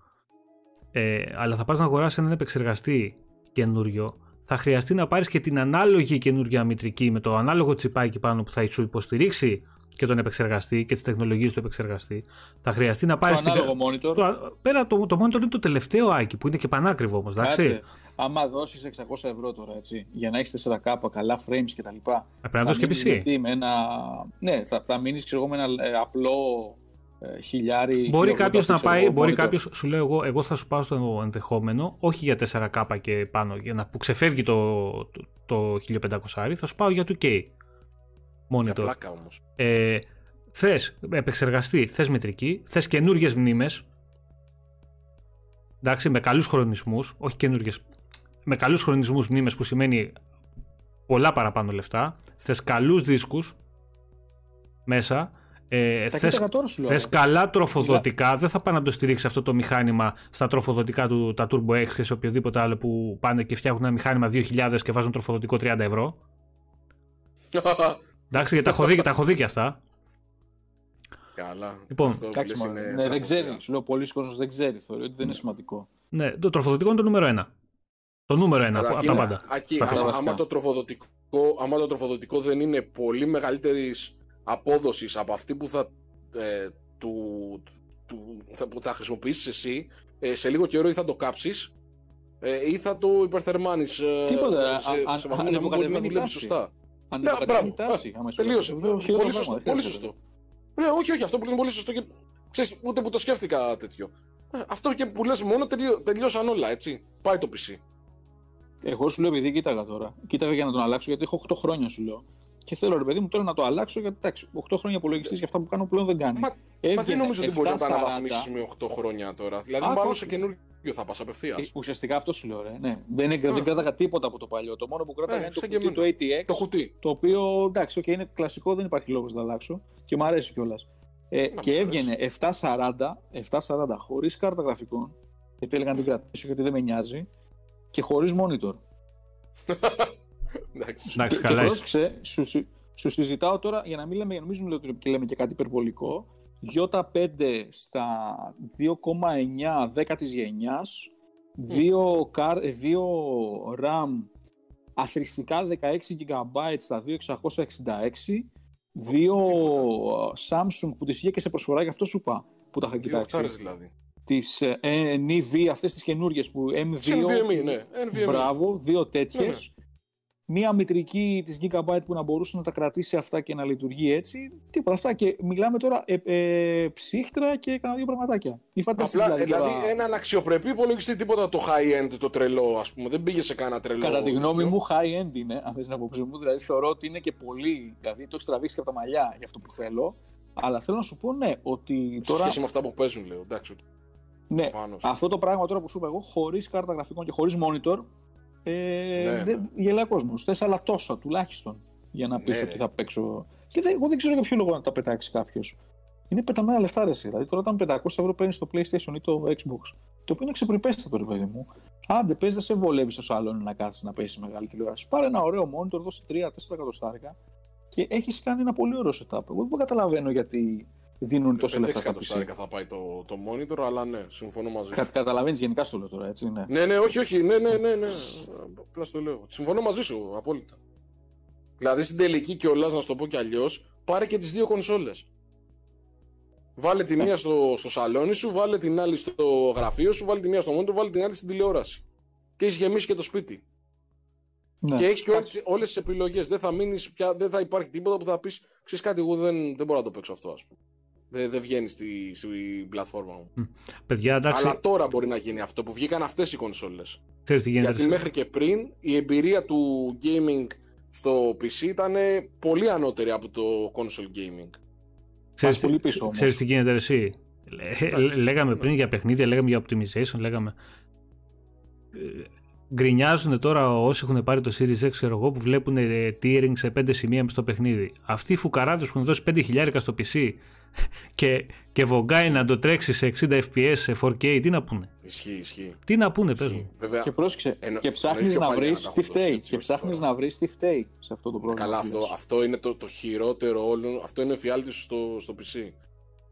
ε, αλλά θα πας να αγοράσεις έναν επεξεργαστή καινούριο, θα χρειαστεί να πάρεις και την ανάλογη καινούργια μητρική με το ανάλογο τσιπάκι πάνω που θα σου υποστηρίξει και τον επεξεργαστή και τις τεχνολογίες του επεξεργαστή. Θα χρειαστεί να πάρει. Το ανάλογο monitor. Το, πέρα το, το monitor είναι το τελευταίο άκι που είναι και πανάκριβο όμως. Κάτσε. Άμα δώσεις 600 ευρώ τώρα έτσι, για να έχεις 4K, καλά frames κτλ. Πρέπει να δώσεις και PC. Με ένα... Ναι, θα, θα μείνεις με ένα ε, απλό ε, χιλιάρι. Μπορεί κάποιος να πάει, μπορεί κάποιος, σου λέω εγώ, εγώ θα σου πάω στο ενδεχόμενο, όχι για 4K και πάνω, για να, που ξεφεύγει το, το, το 1500, θα σου πάω για 2K monitor. πλάκα όμως. Ε, θες επεξεργαστή, θες μετρική, θες καινούργιες μνήμες, εντάξει, με καλούς χρονισμούς, όχι καινούργιες, με καλούς χρονισμούς μνήμες που σημαίνει πολλά παραπάνω λεφτά, θες καλούς δίσκους μέσα, ε, θες, θες καλά τροφοδοτικά, δεν θα πάνε να το στηρίξει αυτό το μηχάνημα στα τροφοδοτικά του, τα Turbo X ή σε οποιοδήποτε άλλο που πάνε και φτιάχνουν ένα μηχάνημα 2000 και βάζουν τροφοδοτικό 30 ευρώ. Εντάξει, γιατί τα έχω δει, τα έχω δει και αυτά. Καλά. Λοιπόν, Εντάξει, ναι, δεν ξέρει. Σου λέω πολλοί κόσμοι δεν ξέρει. Θεωρεί ότι δεν είναι σημαντικό. Ναι, το τροφοδοτικό είναι το νούμερο ένα. Το νούμερο ένα από τα πάντα. Ακεί, άμα, άμα, το τροφοδοτικό, άμα το τροφοδοτικό δεν είναι πολύ μεγαλύτερης απόδοσης από αυτή που θα, ε, του, του, θα, που θα χρησιμοποιήσεις εσύ ε, σε λίγο καιρό ή θα το κάψεις ε, ή θα το υπερθερμάνεις ε, Τίποτα. σε, Α- σε α- βαθμό να μην μπορεί να ανεβοκατεβαίνει δουλεύει τάση. σωστά. Αν Ναι, δεν μπράβο. τάση, άμα σου Τελείωσε. λέω, χειρότερα Πολύ σωστό. πράγματα, Πολύ χειρότερα. σωστό. Ναι, όχι, όχι, αυτό που λες είναι πολύ σωστό και ξέρεις, ούτε που το σκέφτηκα τέτοιο. Ε, Αυτό και που λες μόνο τελειώ, τελειώσαν όλα, έτσι. Πάει το PC. Εγώ σου λέω επειδή κοίταγα τώρα. Κοίταγα για να τον αλλάξω γιατί έχω 8 χρόνια σου λέω. Και θέλω ρε παιδί μου τώρα να το αλλάξω γιατί εντάξει, 8 χρόνια υπολογιστής για αυτά που κάνω πλέον δεν κάνει. Μα- Μα Έβγαινε δεν νομίζω ότι μπορεί να τα 740. αναβαθμίσει με 8 χρόνια τώρα. Δηλαδή, Α, μάλλον όχι. σε καινούριο θα πας απευθείας. Ε, ουσιαστικά αυτό σου λέω, ρε. Ναι. Δεν, είναι, Α. δεν κράταγα τίποτα από το παλιό. Το μόνο που κράταγα Ε, είναι το σαν και κουτί του εμένα. ATX. Το κουτί. Το οποίο εντάξει, okay, είναι κλασικό, δεν υπάρχει λόγος να το αλλάξω και μου αρέσει κιόλας. Ε, Να και μου έβγαινε 740, 740 χωρίς κάρτα γραφικών, γιατί έλεγα να την κρατήσω γιατί δεν με νοιάζει, και χωρίς monitor. Εντάξει. Εντάξει, και, καλά και είσαι. πρόσεξε, σου, σου, σου συζητάω τώρα για να μην λέμε, για να μην νομίζουν ότι και λέμε και κάτι υπερβολικό. Ι5 στα 2,9 10 της γενιάς, 2, καρ, ε, 2 RAM αθρηστικά 16 GB στα 2666, 2 Samsung που τις είχε και σε προσφορά, γι' αυτό σου είπα που τα είχα Δύο κοιτάξει. οχτάρες δηλαδή. Τις ε, NV, αυτές τις καινούργιες που M2, Σε NVMe, ναι. NVMe. Μπράβο, δύο Ναι, τέτοιες. Μία μητρική της Gigabyte που να μπορούσε να τα κρατήσει αυτά και να λειτουργεί έτσι. Τίποτα αυτά. Και μιλάμε τώρα ε, ε, ψύχτρα και κανένα δύο πραγματάκια. Μη φανταστείς Απλά, δηλαδή, δηλαδή, τώρα- έναν αξιοπρεπή υπολογιστή, τίποτα το high-end, το τρελό, ας πούμε. Δεν πήγε σε κανένα τρελό. Κατά τη γνώμη τέτοιο. μου, high end είναι, αν θες την άποψή μου. Δηλαδή, θεωρώ ότι είναι και πολύ. Δηλαδή, το έχεις τραβήξει και από τα μαλλιά για αυτό που θέλω. Αλλά θέλω να σου πω, ναι, ότι Σε τώρα. σχέση με αυτά που παίζουν, λέω. Εντάξει, Ναι, προφανώς. αυτό το πράγμα τώρα που σου είπα εγώ, χωρίς κάρτα γραφικών και χωρίς monitor, ε, Ναι, δεν, γελάει ο κόσμος. Θες άλλα τόσα τουλάχιστον για να πεις Ναι, ότι ρε. θα παίξω. Και δεν, εγώ δεν ξέρω για ποιο λόγο να τα πετάξει κάποιος. Είναι πεταμένα λεφτά ρε, εσύ. Δηλαδή τώρα όταν 500 ευρώ παίρνεις το PlayStation ή το Xbox, το οποίο είναι ξεπρεπέστατο ρε παιδί μου. Άντε, πες δεν σε βολεύει στο σαλόνι να κάτσει να παίζεις μεγάλη τηλεόραση. Πάρε ένα ωραίο monitor, δώσε 3-4 εκατοστάρικα και έχεις κάνει ένα πολύ ωραίο setup. Εγώ δεν καταλαβαίνω γιατί δίνουν τόσο Πέντε λεφτά στα PC. εκατοστάρικα θα πάει το, το monitor, αλλά ναι, συμφωνώ μαζί σου. Κα, Καταλαβαίνεις γενικά στο λέω τώρα, έτσι. Ναι. Ναι, ναι, όχι, όχι, ναι, ναι, ναι, ναι. Απλά στο λέω. Συμφωνώ μαζί σου, απόλυτα. Δηλαδή στην τελική κιόλας, να σου το πω κι αλλιώς, πάρε και τις δύο κονσόλες. Βάλε τη μία στο, στο σαλόνι σου, βάλε την άλλη στο γραφείο σου, βάλε τη μία στο monitor, βάλε την άλλη στην τηλεόραση. Και έχεις γεμίσει και το σπίτι. Ναι. Και έχεις και όλες τις επιλογές. Δεν θα μείνεις πια, δεν θα υπάρχει τίποτα που θα πεις: Ξέρεις κάτι, εγώ δεν, δεν μπορώ να το παίξω αυτό, ας πούμε. Δεν, δεν βγαίνει στη, στη πλατφόρμα μου. Παιδιά, εντάξει, Αλλά τώρα μπορεί να γίνει αυτό που βγήκαν αυτές οι κονσόλες. ξέρεις τι γίνεται. Γιατί μέχρι και πριν η εμπειρία του gaming στο PC ήταν πολύ ανώτερη από το console gaming. Ξέρεις, πολύ τι- πίσω όμως. ξέρεις τι γίνεται ρε, εσύ; Λέ- Εντάξει. λέγαμε πριν για παιχνίδια, λέγαμε για optimization, λέγαμε. Ε, Γκρινιάζουν τώρα όσοι έχουν πάρει το Series X, ξέρω εγώ, που βλέπουν ε, tearing σε 5 σημεία μες στο παιχνίδι. Αυτοί οι φουκαράδες που έχουν δώσει 5 χιλιάρικα στο PC και, και βογκάει να το τρέξει σε 60 FPS, σε 4K, τι να πούνε; Ισχύει, ισχύει. Τι να πούνε, πες ισχύει. μου. Βέβαια, Και πρόσεξε, Εννο- και ψάχνεις εννοείς πιο να παλιά βρεις να τα τι έχουν δώσει, φταίει. έτσι, Και όχι ψάχνεις τώρα. να βρεις τι φταίει σε αυτό το πρόβλημα. καλά, που αυτό, λες. αυτό είναι το, το χειρότερο όλων. Αυτό είναι ο εφιάλτης σου στο, στο PC.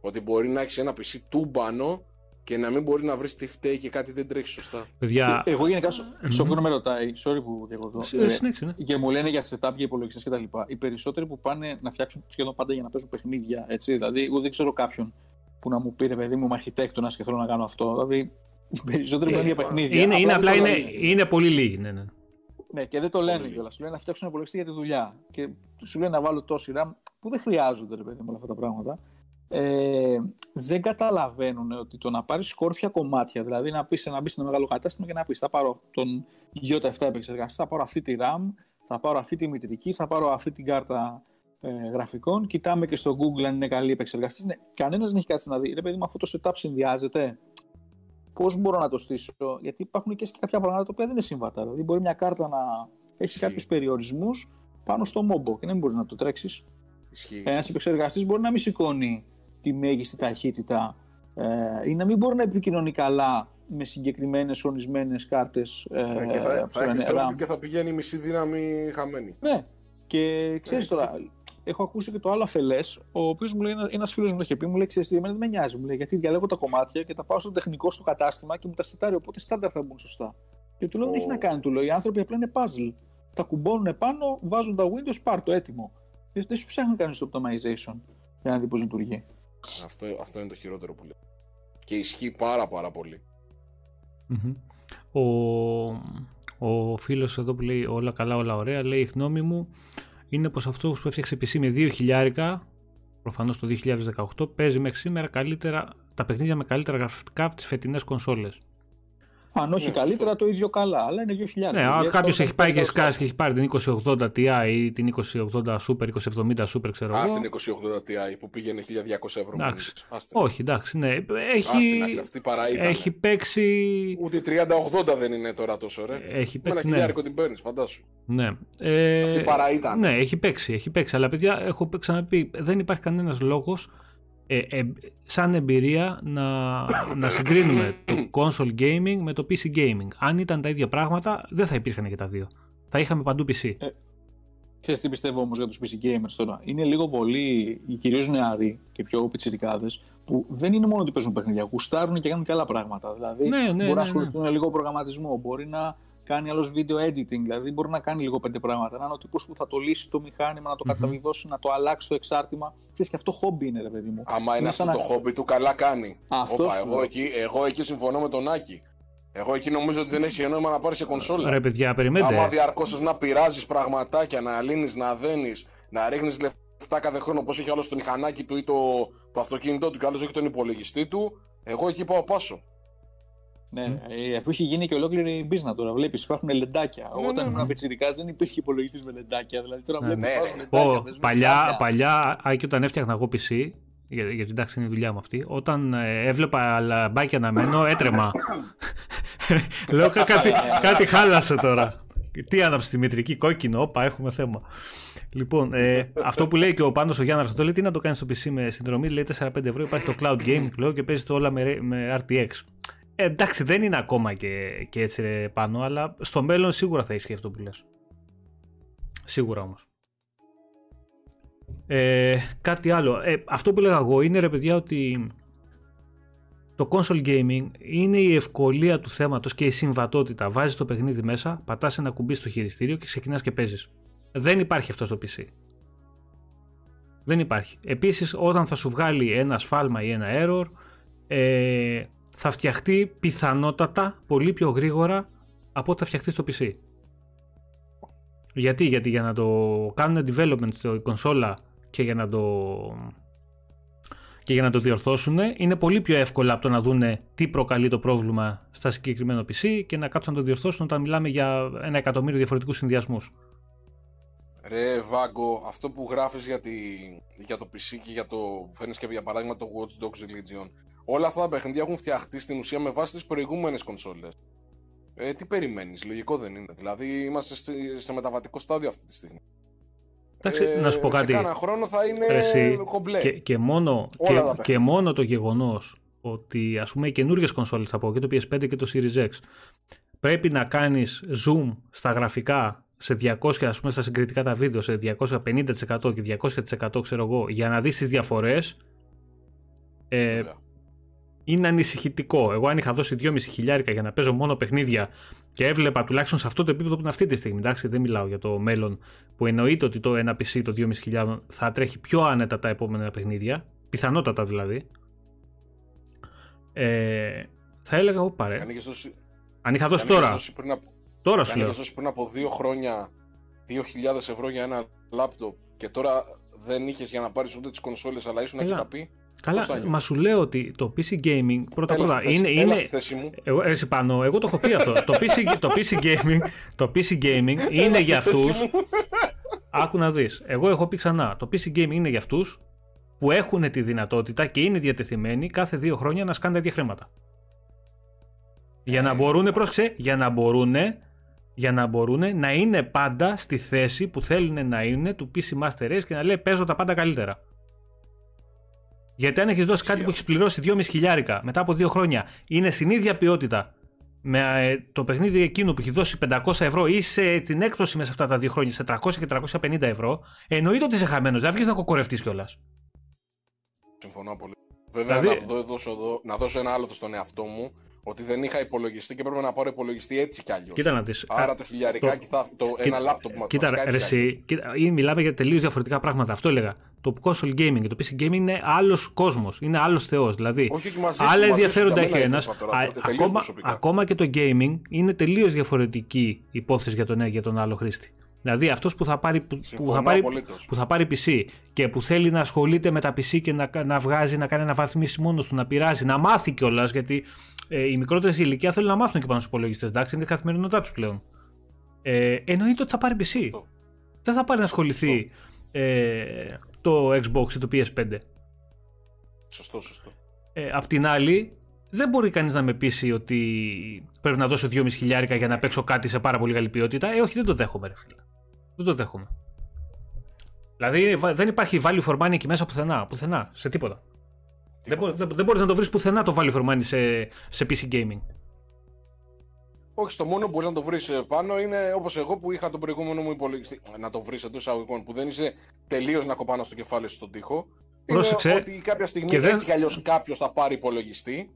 Ότι μπορεί να έχεις ένα PC τούμπανο και να μην μπορεί να βρεις τι φταίει και κάτι δεν τρέχει σωστά. Παιδιά, Ε, Εγώ γενικά, στο Μμμ. στο οποίο με ρωτάει, sorry που διακοπτώ, συ- ε, συνέχισε, ναι. και μου λένε για setup, για υπολογιστές κτλ. Οι περισσότεροι που πάνε να φτιάξουν σχεδόν πάντα για να παίζουν παιχνίδια, έτσι. Δηλαδή, εγώ δεν ξέρω κάποιον που να μου πει ρε παιδί μου, είμαι αρχιτέκτονα και θέλω να κάνω αυτό. Δηλαδή, οι περισσότεροι Ε, πάνε για είπα. παιχνίδια. Είναι, είναι δεν απλά το είναι, λένε. είναι πολύ λίγοι, ναι, ναι. Ναι, και δεν το λένε Πολύ. κιόλας. Σου λένε να φτιάξουν ένα υπολογιστή για τη δουλειά. Και σου λένε να βάλω τόση RAM που δεν χρειάζονται, ρε παιδί μου, όλα αυτά τα πράγματα. Ε, δεν καταλαβαίνουν ότι το να πάρεις σκόρπια κομμάτια, δηλαδή να, πεις, να μπεις σε ένα μεγάλο κατάστημα και να πεις: Θα πάρω τον Ι7 επεξεργαστή, θα πάρω αυτή τη RAM, θα πάρω αυτή τη μητρική, θα πάρω αυτή την κάρτα ε, γραφικών. Κοιτάμε και στο Google αν είναι καλή επεξεργαστή. Ναι, κανένας δεν έχει κάτσει να δει. Ρε παιδί μου, αυτό το setup συνδυάζεται. Πώς μπορώ να το στήσω, Γιατί υπάρχουν και κάποια πράγματα τα οποία δεν είναι συμβατά. Δηλαδή, μπορεί μια κάρτα να έχει Ισχύει. κάποιους περιορισμούς πάνω στο μόμπο και δεν μπορείς να το τρέξεις. Ισχύει. Ένας επεξεργαστής μπορεί να μην σηκώνει τη μέγιστη ταχύτητα ε, ή να μην μπορεί να επικοινωνεί καλά με συγκεκριμένες χρονισμένε κάρτες. Ε, Ε, και θα, πώς θα λένε, έχεις τρόπο RAM. και θα πηγαίνει μισή δύναμη χαμένη. Ναι. Και ξέρεις Ε, τώρα, έχω ακούσει και το άλλο αφελές, ο οποίος μου λέει, ένας φίλος μου το είχε πει, μου λέει: Ξέρεις τι, εμένα δεν με νοιάζει. Μου λέει, γιατί διαλέγω τα κομμάτια και τα πάω στο τεχνικό στο κατάστημα και μου τα σετάρει. Οπότε στάνταρ θα μπουν σωστά. Και του λέω: Δεν έχει Ω. να κάνει, του λέω. Οι άνθρωποι απλά είναι puzzle. Τα κουμπώνουν πάνω, βάζουν τα Windows, πάρ το έτοιμο. Δεν, δεν σου ψάχνει κάνεις το optimization για να δεις πώς λειτουργεί. Αυτό, αυτό είναι το χειρότερο που λέω. Και ισχύει πάρα πάρα πολύ. Μμμ. Ο, ο φίλος εδώ που λέει όλα καλά, όλα ωραία, λέει η γνώμη μου είναι πως αυτός που έφτιαξε PC με 2 χιλιάρικα, προφανώς το 2018, παίζει μέχρι σήμερα καλύτερα, τα παιχνίδια με καλύτερα γραφικά από τις φετινές κονσόλες. Αν όχι Ναι, καλύτερα, σωστό. το ίδιο καλά, αλλά είναι 2.000. Ναι, αν κάποιος έχει πάει και σκάσει και έχει πάρει την 2080 Ti ή την 2080 Super, 2070 Super, ξέρω Α εγώ. την 2080 Ti που πήγαινε 1200 ευρώ. Εντάξει. μόνη της. Άστε. Όχι, εντάξει, ναι. Ας την Έχει, άκρη, αυτή παρά ήταν. έχει παίξει. Ούτε η 3080 δεν είναι τώρα τόσο, ρε. Έχει Με ένα παίξει, ναι. χιλιάρικο την παίρνεις, φαντάσου. ναι. Ε, Αυτή παρά ήταν. Ναι, έχει παίξει, έχει παίξει. Αλλά παιδιά, έχω ξαναπεί, δεν υπάρχει κανένας λόγος ε, ε, σαν εμπειρία να, να συγκρίνουμε το console gaming με το PC gaming. Αν ήταν τα ίδια πράγματα, δεν θα υπήρχαν και τα δύο. Θα είχαμε παντού PC. Ξέρεις τι πιστεύω όμως για τους PC gamers τώρα. Είναι λίγο πολύ, οι κυρίως νεαροί και πιο πιτσιρικάδες, που δεν είναι μόνο ότι παίζουν παιχνίδια, γουστάρουν και κάνουν και άλλα πράγματα. Δηλαδή, Ναι, ναι, μπορεί ναι, να ασχοληθούν λίγο προγραμματισμό, μπορεί να κάνει άλλος video editing, δηλαδή μπορεί να κάνει λίγο πέντε πράγματα. Να είναι ο τύπος που θα το λύσει το μηχάνημα, να το Μμμ. κατσαβιδώσει, να το αλλάξει το εξάρτημα. Ξέρεις και αυτό χόμπι είναι, ρε παιδί μου. Άμα είναι αυτό σαν το να- χόμπι του, καλά κάνει. Αυτό Όπα, σου εγώ, λέω. εκεί, εγώ εκεί συμφωνώ με τον Άκη. Εγώ εκεί νομίζω ότι δεν έχει νόημα να πάρει σε κονσόλα. Ρε παιδιά, περιμένετε. Άμα διαρκώ να πειράζεις πραγματάκια, να λύνεις, να δένεις, να ρίχνεις λεφτά κάθε χρόνο, όπως έχει άλλος το μηχανάκι του ή το, το αυτοκίνητό του και άλλος έχει τον υπολογιστή του, εγώ εκεί πάω πάσο. Ναι, ε, αφού έχει γίνει και ολόκληρη business τώρα. Βλέπεις, υπάρχουν λεντάκια. Ναι, Όταν ναι, ήμουν ναι. πιτσιρικάς δεν υπήρχε υπολογιστής με λεντάκια. Δηλαδή τώρα βλέπεις. ναι, υπάρχουν ρε. λεντάκια, Πω, παίζουν παλιά, τσάπια. παλιά, Άκη, όταν έφτιαχνα εγώ PC, για- γιατί εντάξει είναι η δουλειά μου αυτή, όταν ε, έβλεπα λαμπάκια να μένω, έτρεμα. Λέω «Κα- κάτι, κάτι χάλασε τώρα. Τι άναψε τη μητρική κόκκινο, όπα, έχουμε θέμα. Λοιπόν, ε, αυτό που λέει και ο Πάντο ο Γιάννα αυτό λέει τι να το κάνεις στο PC με συνδρομή, λέει 4-5 ευρώ. Υπάρχει το cloud gaming λέω και παίζεις το όλα με, με RTX. Ε, εντάξει, δεν είναι ακόμα και, και έτσι ρε, πάνω, αλλά στο μέλλον σίγουρα θα ισχύει αυτό που λες. Σίγουρα όμως. Ε, κάτι άλλο. Ε, αυτό που λέγα εγώ είναι ρε παιδιά ότι το console gaming είναι η ευκολία του θέματος και η συμβατότητα. Βάζεις το παιχνίδι μέσα, πατάς ένα κουμπί στο χειριστήριο και ξεκινάς και παίζεις. Δεν υπάρχει αυτό στο PC. Δεν υπάρχει. Επίσης όταν θα σου βγάλει ένα σφάλμα ή ένα error ε, θα φτιαχτεί πιθανότατα πολύ πιο γρήγορα από ό,τι θα φτιαχτεί στο PC. Γιατί, γιατί για να το κάνουν development στο κονσόλα και για να το και για να το διορθώσουν είναι πολύ πιο εύκολο από το να δούνε τι προκαλεί το πρόβλημα στα συγκεκριμένο PC και να κάτσουν να το διορθώσουν όταν μιλάμε για ένα εκατομμύριο διαφορετικούς συνδυασμούς. Ρε Βάγκο, αυτό που γράφεις για, τη, για το PC και για το φέρνεις και για παράδειγμα το Watch Dogs Legion όλα αυτά τα παιχνίδια έχουν φτιαχτεί στην ουσία με βάση τις προηγούμενες κονσόλες. Ε, τι περιμένεις, λογικό δεν είναι. Δηλαδή είμαστε σε, σε μεταβατικό στάδιο αυτή τη στιγμή. Εντάξει, να σου πω κάτι. Σε κάνα χρόνο θα είναι Εσύ, κομπλέ. Και, και, μόνο, Όλα τα και, παιχνίδια. και μόνο το γεγονός ότι ας πούμε οι καινούργιες κονσόλες θα πω και το PS5 και το Series X πρέπει να κάνεις zoom στα γραφικά σε 200 ας πούμε στα συγκριτικά τα βίντεο σε 250% και 200% ξέρω εγώ για να δεις τις διαφορές ε, Βέβαια. Είναι ανησυχητικό. Εγώ αν είχα δώσει 2,5 χιλιάρικα για να παίζω μόνο παιχνίδια και έβλεπα τουλάχιστον σε αυτό το επίπεδο που είναι αυτή τη στιγμή, εντάξει, δεν μιλάω για το μέλλον που εννοείται ότι το ένα PC το 2.500 θα τρέχει πιο άνετα τα επόμενα παιχνίδια, πιθανότατα δηλαδή. Ε, θα έλεγα εγώ παρέ. Αν είχες δώσει, Αν είχα αν δώσει είχες τώρα, δώσει πριν από, τώρα αν σου λέω. είχες δώσει πριν από δύο χρόνια 2.000 ευρώ για ένα λάπτοπ και τώρα δεν είχες για να πάρεις ούτε τις κονσόλες αλλά ήσουν εκεί Έλα. τα πει; Καλά, πώς θα νιώθεις; μα σου λέω ότι το PC gaming πρώτα Έλα πρώτα στη θέση- είναι. έλα είναι στη θέση μου. εγώ, εσύ πάνω, εγώ το έχω πει αυτό. το, PC, το, PC gaming, το PC gaming είναι Έλα για στη θέση αυτού. μου. Άκου να δεις. Εγώ έχω πει ξανά. Το PC gaming είναι για αυτούς που έχουν τη δυνατότητα και είναι διατεθειμένοι κάθε δύο χρόνια να σκάνε τέτοια χρήματα. Για να μπορούν, πρόσεξε, για να μπορούν, για να μπορούν να είναι πάντα στη θέση που θέλουν να είναι του PC Master Race και να λέει παίζω τα πάντα καλύτερα. Γιατί αν έχεις δώσει κάτι που έχεις πληρώσει 2,5 χιλιάρικα μετά από δύο χρόνια, είναι στην ίδια ποιότητα με ε, το παιχνίδι εκείνο που έχει δώσει 500 ευρώ ή σε την έκπτωση μέσα σε αυτά τα δύο χρόνια σε 300 και 350 ευρώ, εννοείται ότι είσαι χαμένος. Δεν βγεις να κοκορευτείς κιόλας. Συμφωνώ πολύ. Βέβαια, Δηλαδή- να, δω- δώσω, εδώ- να δώσω ένα άλλο το στον εαυτό μου. Ότι δεν είχα υπολογιστή και πρέπει να πάρω υπολογιστή έτσι κι αλλιώς. Κοίτα να δεις. Άρα το χιλιαρικάκι το... θα. Το, ένα λάπτοπ που Κοίτα, ρε, εσύ, κοίτα, ή μιλάμε για τελείως διαφορετικά πράγματα. Αυτό έλεγα. Το console gaming και το PC gaming είναι άλλος κόσμος. Είναι άλλος θεός. Δηλαδή, Όχι, όχι, μαζί, άλλα μαζί ενδιαφέροντα σου, για έχει μένα ένας. ήθελα τώρα, τότε, τελείως Ακόμα, προσωπικά. ακόμα και το gaming είναι τελείως διαφορετική υπόθεση για τον, για τον άλλο χρήστη. Δηλαδή αυτός που θα πάρει, που, που Συμφωνώ θα πάρει, απολύτως. που θα πάρει PC και που θέλει να ασχολείται με τα PC και να, να βγάζει, να κάνει αναβαθμίσει μόνος του, να πειράζει, να μάθει κιόλας. Γιατί ε, οι μικρότερες ηλικία θέλουν να μάθουν και πάνω στους υπολογιστές. Εντάξει, είναι η καθημερινότητά τους πλέον. Ε, εννοείται ότι θα πάρει PC. Σωστό. Δεν θα πάρει να ασχοληθεί ε, το Xbox ή το PS5. Σωστό, σωστό. Ε, απ' την άλλη, δεν μπορεί κανείς να με πείσει ότι πρέπει να δώσω 2.500 χιλιάρικα για να παίξω κάτι σε πάρα πολύ καλή ποιότητα. Ε, όχι, δεν το δέχομαι, ρε φίλε. Δεν το δέχομαι. Δηλαδή, βα- δεν υπάρχει value for money εκεί μέσα πουθενά. Πουθενά, σε τίποτα. Δεν, μπο- δεν, δεν μπορείς να το βρεις πουθενά το value for money σε, σε PC gaming. Όχι, στο μόνο που μπορείς να το βρεις πάνω είναι όπως εγώ που είχα τον προηγούμενο μου υπολογιστή. Να το βρεις εντός εισαγωγικών που δεν είσαι τελείως να κοπάνω στο κεφάλι σου στον τοίχο. Πρόσεξε. Είναι ότι κάποια στιγμή Και δεν- έτσι κι αλλιώς κάποιος θα πάρει υπολογιστή.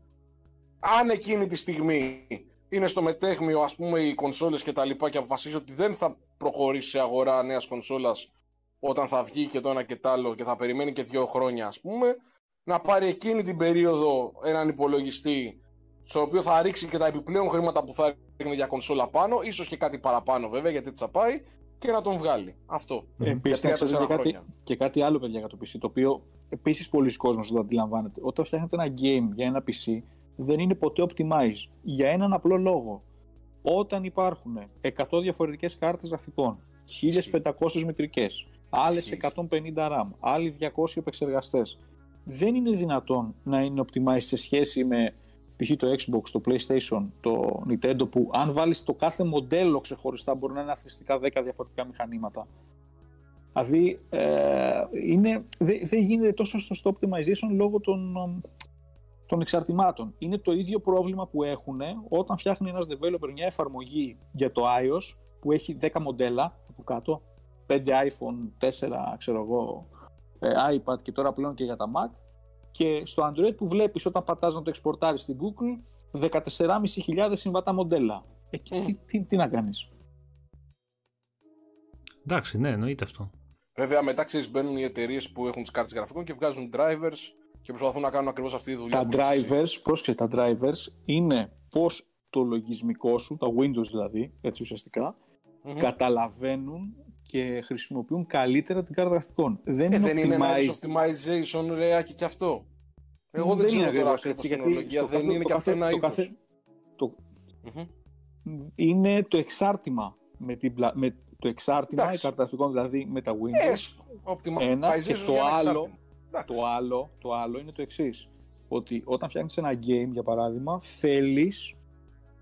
Αν εκείνη τη στιγμή είναι στο μετέχμιο, ας πούμε, οι κονσόλες και τα λοιπά και αποφασίζει ότι δεν θα προχωρήσει σε αγορά νέας κονσόλας όταν θα βγει και το ένα και το άλλο και θα περιμένει και δύο χρόνια, ας πούμε, να πάρει εκείνη την περίοδο έναν υπολογιστή στο οποίο θα ρίξει και τα επιπλέον χρήματα που θα ρίχνει για κονσόλα πάνω, ίσως και κάτι παραπάνω βέβαια γιατί έτσι θα πάει και να τον βγάλει. Αυτό. Επίσης, Για να ξέρετε τρία-τέσσερα και κάτι, χρόνια. και κάτι άλλο, παιδιά, για το PC, το οποίο επίσης πολλοί κόσμοι δεν το αντιλαμβάνεται. Όταν φτιάχνετε ένα game για ένα PC, δεν είναι ποτέ optimize. Για έναν απλό λόγο. Όταν υπάρχουν 100 διαφορετικές κάρτες γραφικών, 1500 μητρικέ, άλλες Ισχύει. 150 RAM, άλλοι 200 επεξεργαστές, δεν είναι δυνατόν να είναι optimize σε σχέση με π.χ. το Xbox, το PlayStation, το Nintendo, που αν βάλεις το κάθε μοντέλο ξεχωριστά μπορεί να είναι αθρηστικά 10 διαφορετικά μηχανήματα. Δηλαδή, ε, είναι, δεν δεν γίνεται τόσο σωστό optimization λόγω των, ε, των εξαρτημάτων. Είναι το ίδιο πρόβλημα που έχουν όταν φτιάχνει ένας developer μια εφαρμογή για το iOS που έχει 10 μοντέλα από κάτω, 5 iPhone, 4 ξέρω εγώ, ε, iPad και τώρα πλέον και για τα Mac και στο Android που βλέπεις όταν πατάς να το εξπορτάρεις στην Google 14.500 συμβατά μοντέλα. Εκεί Μμμ. τι, τι, τι να κάνεις; Εντάξει, ναι, εννοείται αυτό. Βέβαια, μετά ξέρεις, μπαίνουν οι εταιρείες που έχουν τις κάρτες γραφικών και βγάζουν drivers και προσπαθούν να κάνουν ακριβώς αυτή τη δουλειά. Τα που λες εσύ. drivers, πρόσεξε, τα drivers είναι πώς το λογισμικό σου, τα Windows δηλαδή, έτσι ουσιαστικά, Μμμ. καταλαβαίνουν και χρησιμοποιούν καλύτερα την κάρτα γραφικών. Δεν Ε, είναι δεν είναι ένα optimized. είδος optimization ρεάκι κι αυτό. Εγώ δεν, Δεν ξέρω είναι τώρα ακριβώς ακριβώς έτσι, την γιατί ολογία, στο δεν κάθε- είναι το και αυτό κάθε- ένα το είδος. κάθε- το- είναι το εξάρτημα με, την, πλα- με το εξάρτημα Εντάξει. η κάρτα γραφικών δηλαδή με τα Windows Έστω. Optimization ένα και το για ένα άλλο, εξάρτημα. Εντάξει. το άλλο, το άλλο είναι το εξής. Ότι όταν φτιάχνεις ένα game, για παράδειγμα, θέλεις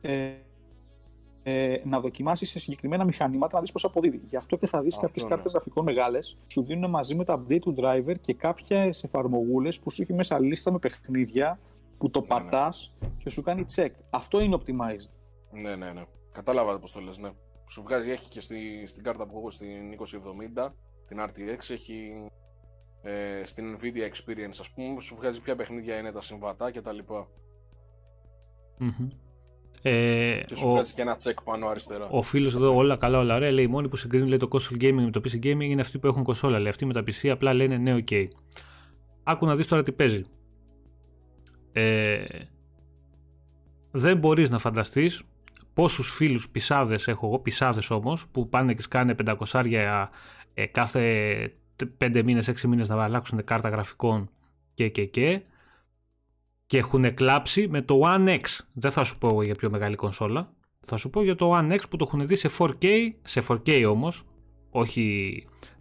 ε, ε, να δοκιμάσεις σε συγκεκριμένα μηχανήματα να δεις πώς αποδίδει. Γι' αυτό και θα δεις Αυτό, κάποιες ναι. κάρτες γραφικών μεγάλες, σου δίνουν μαζί με τα update του driver και κάποιες εφαρμογούλες που σου έχει μέσα λίστα με παιχνίδια που το Ναι, ναι. πατάς και σου κάνει check. Αυτό είναι optimized. Ναι, ναι, ναι. Κατάλαβα πώς το λες, ναι. Σου βγάζει, έχει και στη, στην κάρτα που έχω στην 2070, την RTX, έχει ε, στην Nvidia Experience, ας πούμε, σου βγάζει ποια παιχνίδια είναι τα συμβατά και τα λοιπά. Μμμ. Ε, Και σου ο, βγάζει και ένα check πάνω αριστερά. ο φίλος εδώ, όλα καλά, όλα ωραία, λέει: Οι μόνοι που συγκρίνουν λέει, το console gaming με το PC gaming είναι αυτοί που έχουν κονσόλα. Λέει, αυτοί με τα PC απλά λένε ναι, ok. Άκου να δεις τώρα τι παίζει. Ε, δεν μπορείς να φανταστείς πόσους φίλους πισάδες έχω εγώ, πισάδες όμως, που πάνε και σκάνε 500 ε, κάθε 5 μήνες, 6 μήνες να αλλάξουν κάρτα γραφικών και και και και έχουν κλάψει με το One X. Δεν θα σου πω εγώ για πιο μεγάλη κονσόλα. Θα σου πω για το One X που το έχουν δει σε 4K, σε 4K όμως, όχι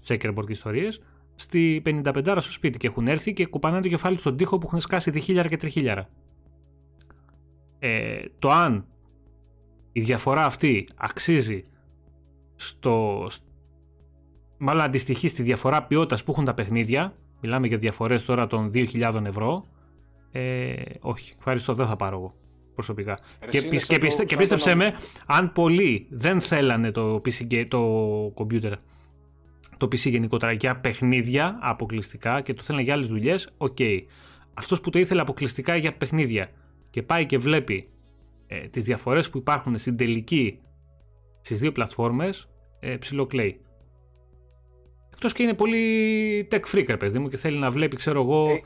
checkerboard και ιστορίες, στη 55 στο σπίτι και έχουν έρθει και κουπανάνε το κεφάλι στον τοίχο που έχουν σκάσει διχίλιαρα και τριχίλιαρα. Ε, το αν η διαφορά αυτή αξίζει στο, μάλλον αντιστοιχεί στη διαφορά ποιότητας που έχουν τα παιχνίδια, μιλάμε για διαφορές τώρα των 2.000 ευρώ, ε, όχι, ευχαριστώ, δεν θα πάρω εγώ προσωπικά. Ρε, Και, εσύ είναι πι- σαν και, πιστε- το- και σαν πίστεψε το να με, μου- αν πολλοί δεν θέλανε το PC, ге- το computer, το PC γενικότερα για παιχνίδια αποκλειστικά και το θέλανε για άλλες δουλειές, οκ. Αυτός που το ήθελε αποκλειστικά για παιχνίδια και πάει και βλέπει ε, τις διαφορές που υπάρχουν στην τελική στις δύο πλατφόρμες ε, ψιλοκλαίει. Εκτός και είναι πολύ tech freak, παιδί μου, και θέλει να βλέπει, ξέρω εγώ, ε,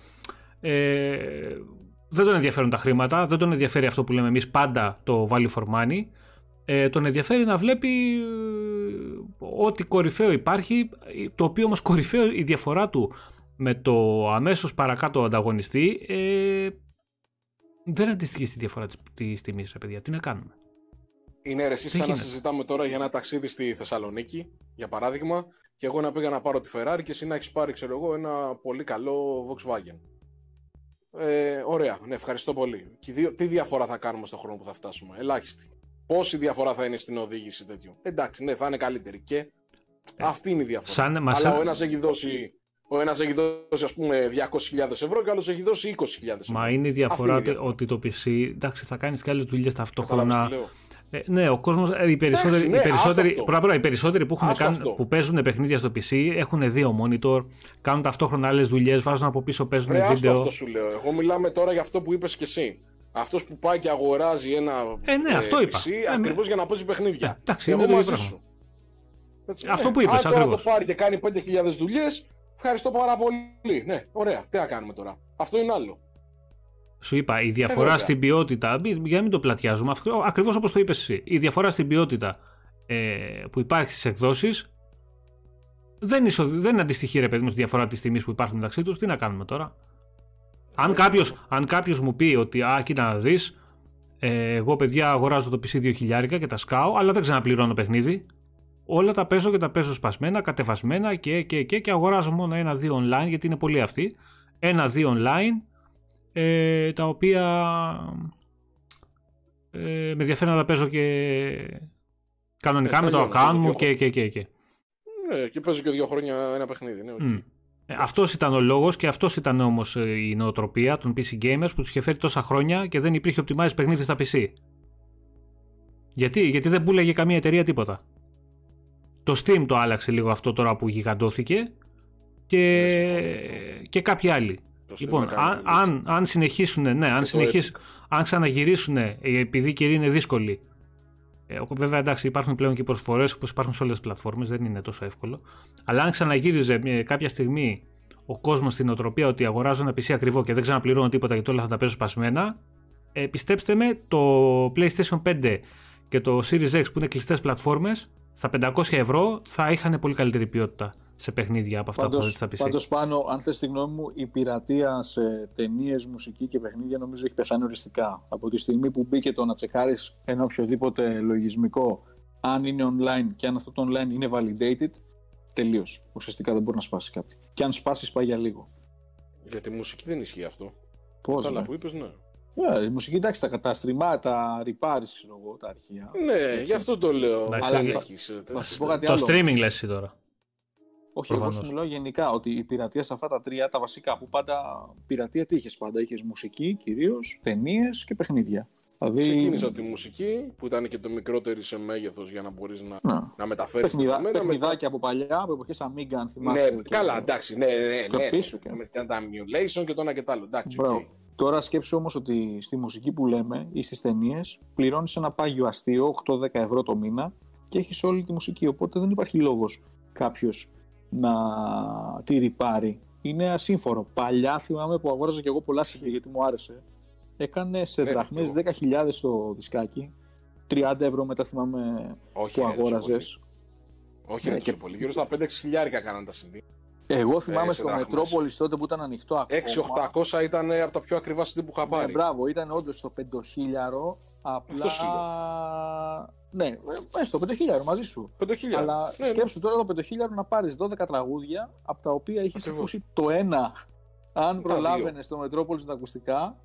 ε, δεν τον ενδιαφέρουν τα χρήματα, δεν τον ενδιαφέρει αυτό που λέμε εμείς πάντα το value for money. Ε, τον ενδιαφέρει να βλέπει ε, ό,τι κορυφαίο υπάρχει, το οποίο όμως κορυφαίο η διαφορά του με το αμέσως παρακάτω ανταγωνιστή ε, δεν αντιστοιχεί στη διαφορά της, της τιμής, ρε παιδιά. Τι να κάνουμε; Είναι ρε, σαν να συζητάμε τώρα για ένα ταξίδι στη Θεσσαλονίκη, για παράδειγμα, και εγώ να πήγα να πάρω τη Ferrari και εσύ να έχεις πάρει, ξέρω εγώ, ένα πολύ καλό Volkswagen. Ε, ωραία, ναι, ευχαριστώ πολύ. Και δύο, τι διαφορά θα κάνουμε στον χρόνο που θα φτάσουμε, ελάχιστη. Πόση διαφορά θα είναι στην οδήγηση τέτοιο. Εντάξει, ναι, θα είναι καλύτερη. Και ε, αυτή είναι η διαφορά. Σαν, Αλλά ο ένας έχει δώσει ο ένας έχει δώσει ας πούμε 200.000 ευρώ και ο άλλος έχει δώσει 20.000 ευρώ. Μα είναι η διαφορά, ότι το PC εντάξει, θα κάνεις και άλλες δουλειές ταυτόχρονα. Ε, ναι, ο κόσμος, ε, οι περισσότεροι, ναι, οι, περισσότεροι, οι περισσότεροι που, έχουν που παίζουν παιχνίδια στο PC έχουν δύο monitor, κάνουν ταυτόχρονα άλλες δουλειές, βάζουν από πίσω, παίζουν Ρε, βίντεο. Αυτό σου λέω. Εγώ μιλάμε τώρα για αυτό που είπες και εσύ. Αυτός που πάει και αγοράζει ένα ε, ναι, αυτό είπα. PC ε, ακριβώς για να παίζει παιχνίδια. Ε, εντάξει, Εγώ μαζί σου. Αυτό που είπες. Αν τώρα το πάρει και κάνει 5.000 δουλειές, ευχαριστώ πάρα πολύ. Ναι, ωραία. Τι να κάνουμε τώρα. Αυτό είναι άλλο. Σου είπα, η διαφορά στην ποιότητα, για να μην το πλατιάζουμε, ακριβώς όπως το είπες εσύ, η διαφορά στην ποιότητα ε, που υπάρχει στις εκδόσεις δεν, ισο, δεν αντιστοιχεί ρε παιδί μου στη διαφορά της τιμής που υπάρχουν μεταξύ τους. Τι να κάνουμε τώρα; Αν κάποιο αν κάποιος μου πει ότι, α, κοίτα να δεις, ε, εγώ παιδιά αγοράζω το PC 2000 και τα σκάω, αλλά δεν ξαναπληρώνω παιχνίδι. Όλα τα παίζω και τα παίζω σπασμένα, κατεβασμένα και, και, και, και αγοράζω μόνο ένα-δύο online γιατί είναι πολύ αυτοί. Ένα-δύο online ε, τα οποία ε, με ενδιαφέρει να τα παίζω και κανονικά ε, με το account μου και, και, και, και. Ναι, και παίζω και δύο χρόνια ένα παιχνίδι. Ναι, okay. Ε, αυτός ήταν ο λόγος και αυτός ήταν όμως ε, η νοοτροπία των PC gamers που τους είχε φέρει τόσα χρόνια και δεν υπήρχε optimized παιχνίδι στα PC. Γιατί, γιατί δεν πουλάγε καμία εταιρεία τίποτα. Το Steam το άλλαξε λίγο αυτό τώρα που γιγαντώθηκε και, και κάποιοι άλλοι λοιπόν, αν, αν, αν, συνεχίσουν, ναι, αν, συνεχίσουν, αν ξαναγυρίσουν, ε, επειδή η καιρή είναι δύσκολη. Ε, βέβαια, εντάξει, υπάρχουν πλέον και προσφορές όπω υπάρχουν σε όλες τις πλατφόρμες, δεν είναι τόσο εύκολο. Αλλά αν ξαναγύριζε ε, κάποια στιγμή ο κόσμος στην οτροπία ότι αγοράζω ένα PC ακριβό και δεν ξαναπληρώνω τίποτα γιατί όλα θα τα παίζω σπασμένα, ε, πιστέψτε με, το PlayStation 5 και το Series X που είναι κλειστές πλατφόρμες, στα 500 ευρώ θα είχαν πολύ καλύτερη ποιότητα σε παιχνίδια από αυτά πάντως, που θα πει. Πάντως, πάνω, αν θες τη γνώμη μου, η πειρατεία σε ταινίες, μουσική και παιχνίδια νομίζω έχει πεθάνει οριστικά. Από τη στιγμή που μπήκε το να τσεκάρεις ένα οποιοδήποτε λογισμικό, αν είναι online και αν αυτό το online είναι validated, τελείως. Ουσιαστικά δεν μπορεί να σπάσει κάτι. Και αν σπάσεις, πάει για λίγο. Για τη μουσική δεν ισχύει αυτό. Πώς. Καλά ναι. που είπες, ναι. Yeah, η μουσική εντάξει, τα, τα στριμά, τα ριπάρει, ξέρω εγώ, τα αρχεία. Ναι, Έτσι. γι' αυτό το λέω. Αλλά, έχεις, ε, το streaming λες εσύ τώρα. Όχι, Προφανώς. εγώ σου μιλάω γενικά ότι η πειρατεία σε αυτά τα τρία, τα βασικά που πάντα. Πειρατεία τι είχες πάντα, είχες μουσική κυρίως, ταινίες και παιχνίδια. Δηλαδή... Ξεκίνησα τη μουσική που ήταν και το μικρότερη σε μέγεθος για να μπορείς να, να, να μεταφέρεις. Παιχνιδά, παιχνιδάκια από παλιά, από εποχές Amiga, αν θυμάσαι. Ναι, καλά, εντάξει, ναι, ναι, ναι. ναι, πίσω και... Μετά τα emulation και το ένα και το άλλο. Εντάξει, okay. Τώρα σκέψου όμως ότι στη μουσική που λέμε ή στις ταινίες πληρώνεις ένα πάγιο αστείο 8-10 ευρώ το μήνα και έχεις όλη τη μουσική. Οπότε δεν υπάρχει λόγος κάποιος να τη ρηπάρει. Είναι ασύμφορο. Παλιά θυμάμαι που αγόραζα και εγώ πολλά CD γιατί μου άρεσε. Έκανε σε ναι, δραχμές 10.000 το δισκάκι. 30 ευρώ μετά θυμάμαι Όχι, που αγόραζες. Όχι, ναι, και... πολύ. Γύρω στα 5-6 χιλιάρικα κάναν τα CD. Εγώ θυμάμαι ε, στο Μετρόπολης τότε που ήταν ανοιχτό ακόμα. 6-800 ήταν από τα πιο ακριβά CD που είχα ναι, πάρει. Ναι, μπράβο, ήταν όντως το 5.000. Απλά. Ναι, ε, στο 5.000 μαζί σου. 5.000. Αλλά ναι, ναι. σκέψου τώρα το 5.000 να πάρεις 12 τραγούδια από τα οποία έχεις ακούσει το ένα. Αν προλάβαινες στο Μετρόπολης τα ακουστικά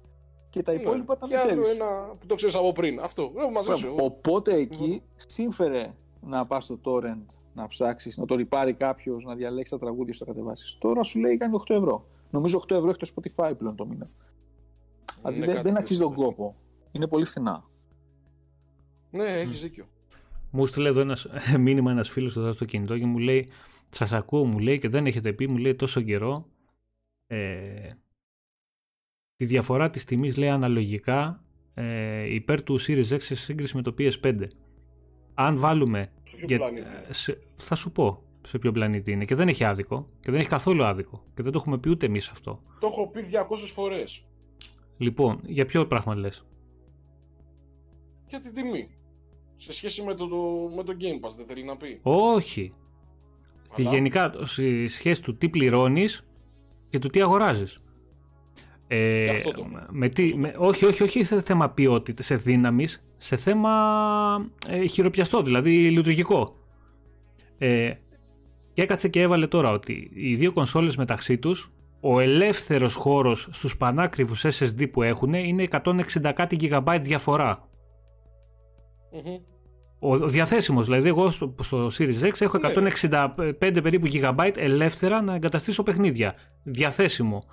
και τα ναι, υπόλοιπα τα δεν ξέρεις. ένα που το ξέρεις από πριν. Αυτό. Ε, μαζί σου. Οπότε εκεί σύμφερε να πας στο torrent να ψάξεις, να το ρηπάρει κάποιος, να διαλέξει τα τραγούδια στο κατεβάσεις. Τώρα σου λέει κάνει 8 ευρώ. Νομίζω 8 ευρώ έχει το Spotify πλέον το μήνα. Δηλαδή δεν, δεν αξίζει τον κόπο. Είναι πολύ φθηνά. Ναι, έχεις δίκιο. Μου στείλε εδώ ένας μήνυμα ένας φίλος εδώ στο κινητό και μου λέει: Σας ακούω, μου λέει και δεν έχετε πει, μου λέει τόσο καιρό. Ε, τη διαφορά της τιμής λέει αναλογικά ε, υπέρ του Series X σε σύγκριση με το PS5. Αν βάλουμε... Σε ποιο για- πλανήτη; ε, σε- θα σου πω σε ποιο πλανήτη είναι και δεν έχει άδικο και δεν έχει καθόλου άδικο και δεν το έχουμε πει ούτε εμείς αυτό. Το έχω πει 200 φορές. Λοιπόν, για ποιο πράγμα λες; Για την τιμή. Σε σχέση με το, το, με το Game Pass, δεν θέλει να πει. Όχι. Τη Αλλά- γενικά στη σχέση του τι πληρώνεις και του τι αγοράζεις. Ε, Και αυτό το- με τι, με, όχι, όχι, όχι σε θέμα ποιότητας, σε δύναμης, σε θέμα ε, χειροπιαστό, δηλαδή λειτουργικό. Ε, και έκατσε και έβαλε τώρα ότι οι δύο κονσόλες μεταξύ τους, ο ελεύθερος χώρος στους πανάκριβους SSD που έχουν είναι 160 κάτι GB διαφορά. Μμμ. Ο, ο διαθέσιμος, δηλαδή εγώ στο, στο Series X έχω Ναι. 165 περίπου GB ελεύθερα να εγκαταστήσω παιχνίδια. Διαθέσιμο.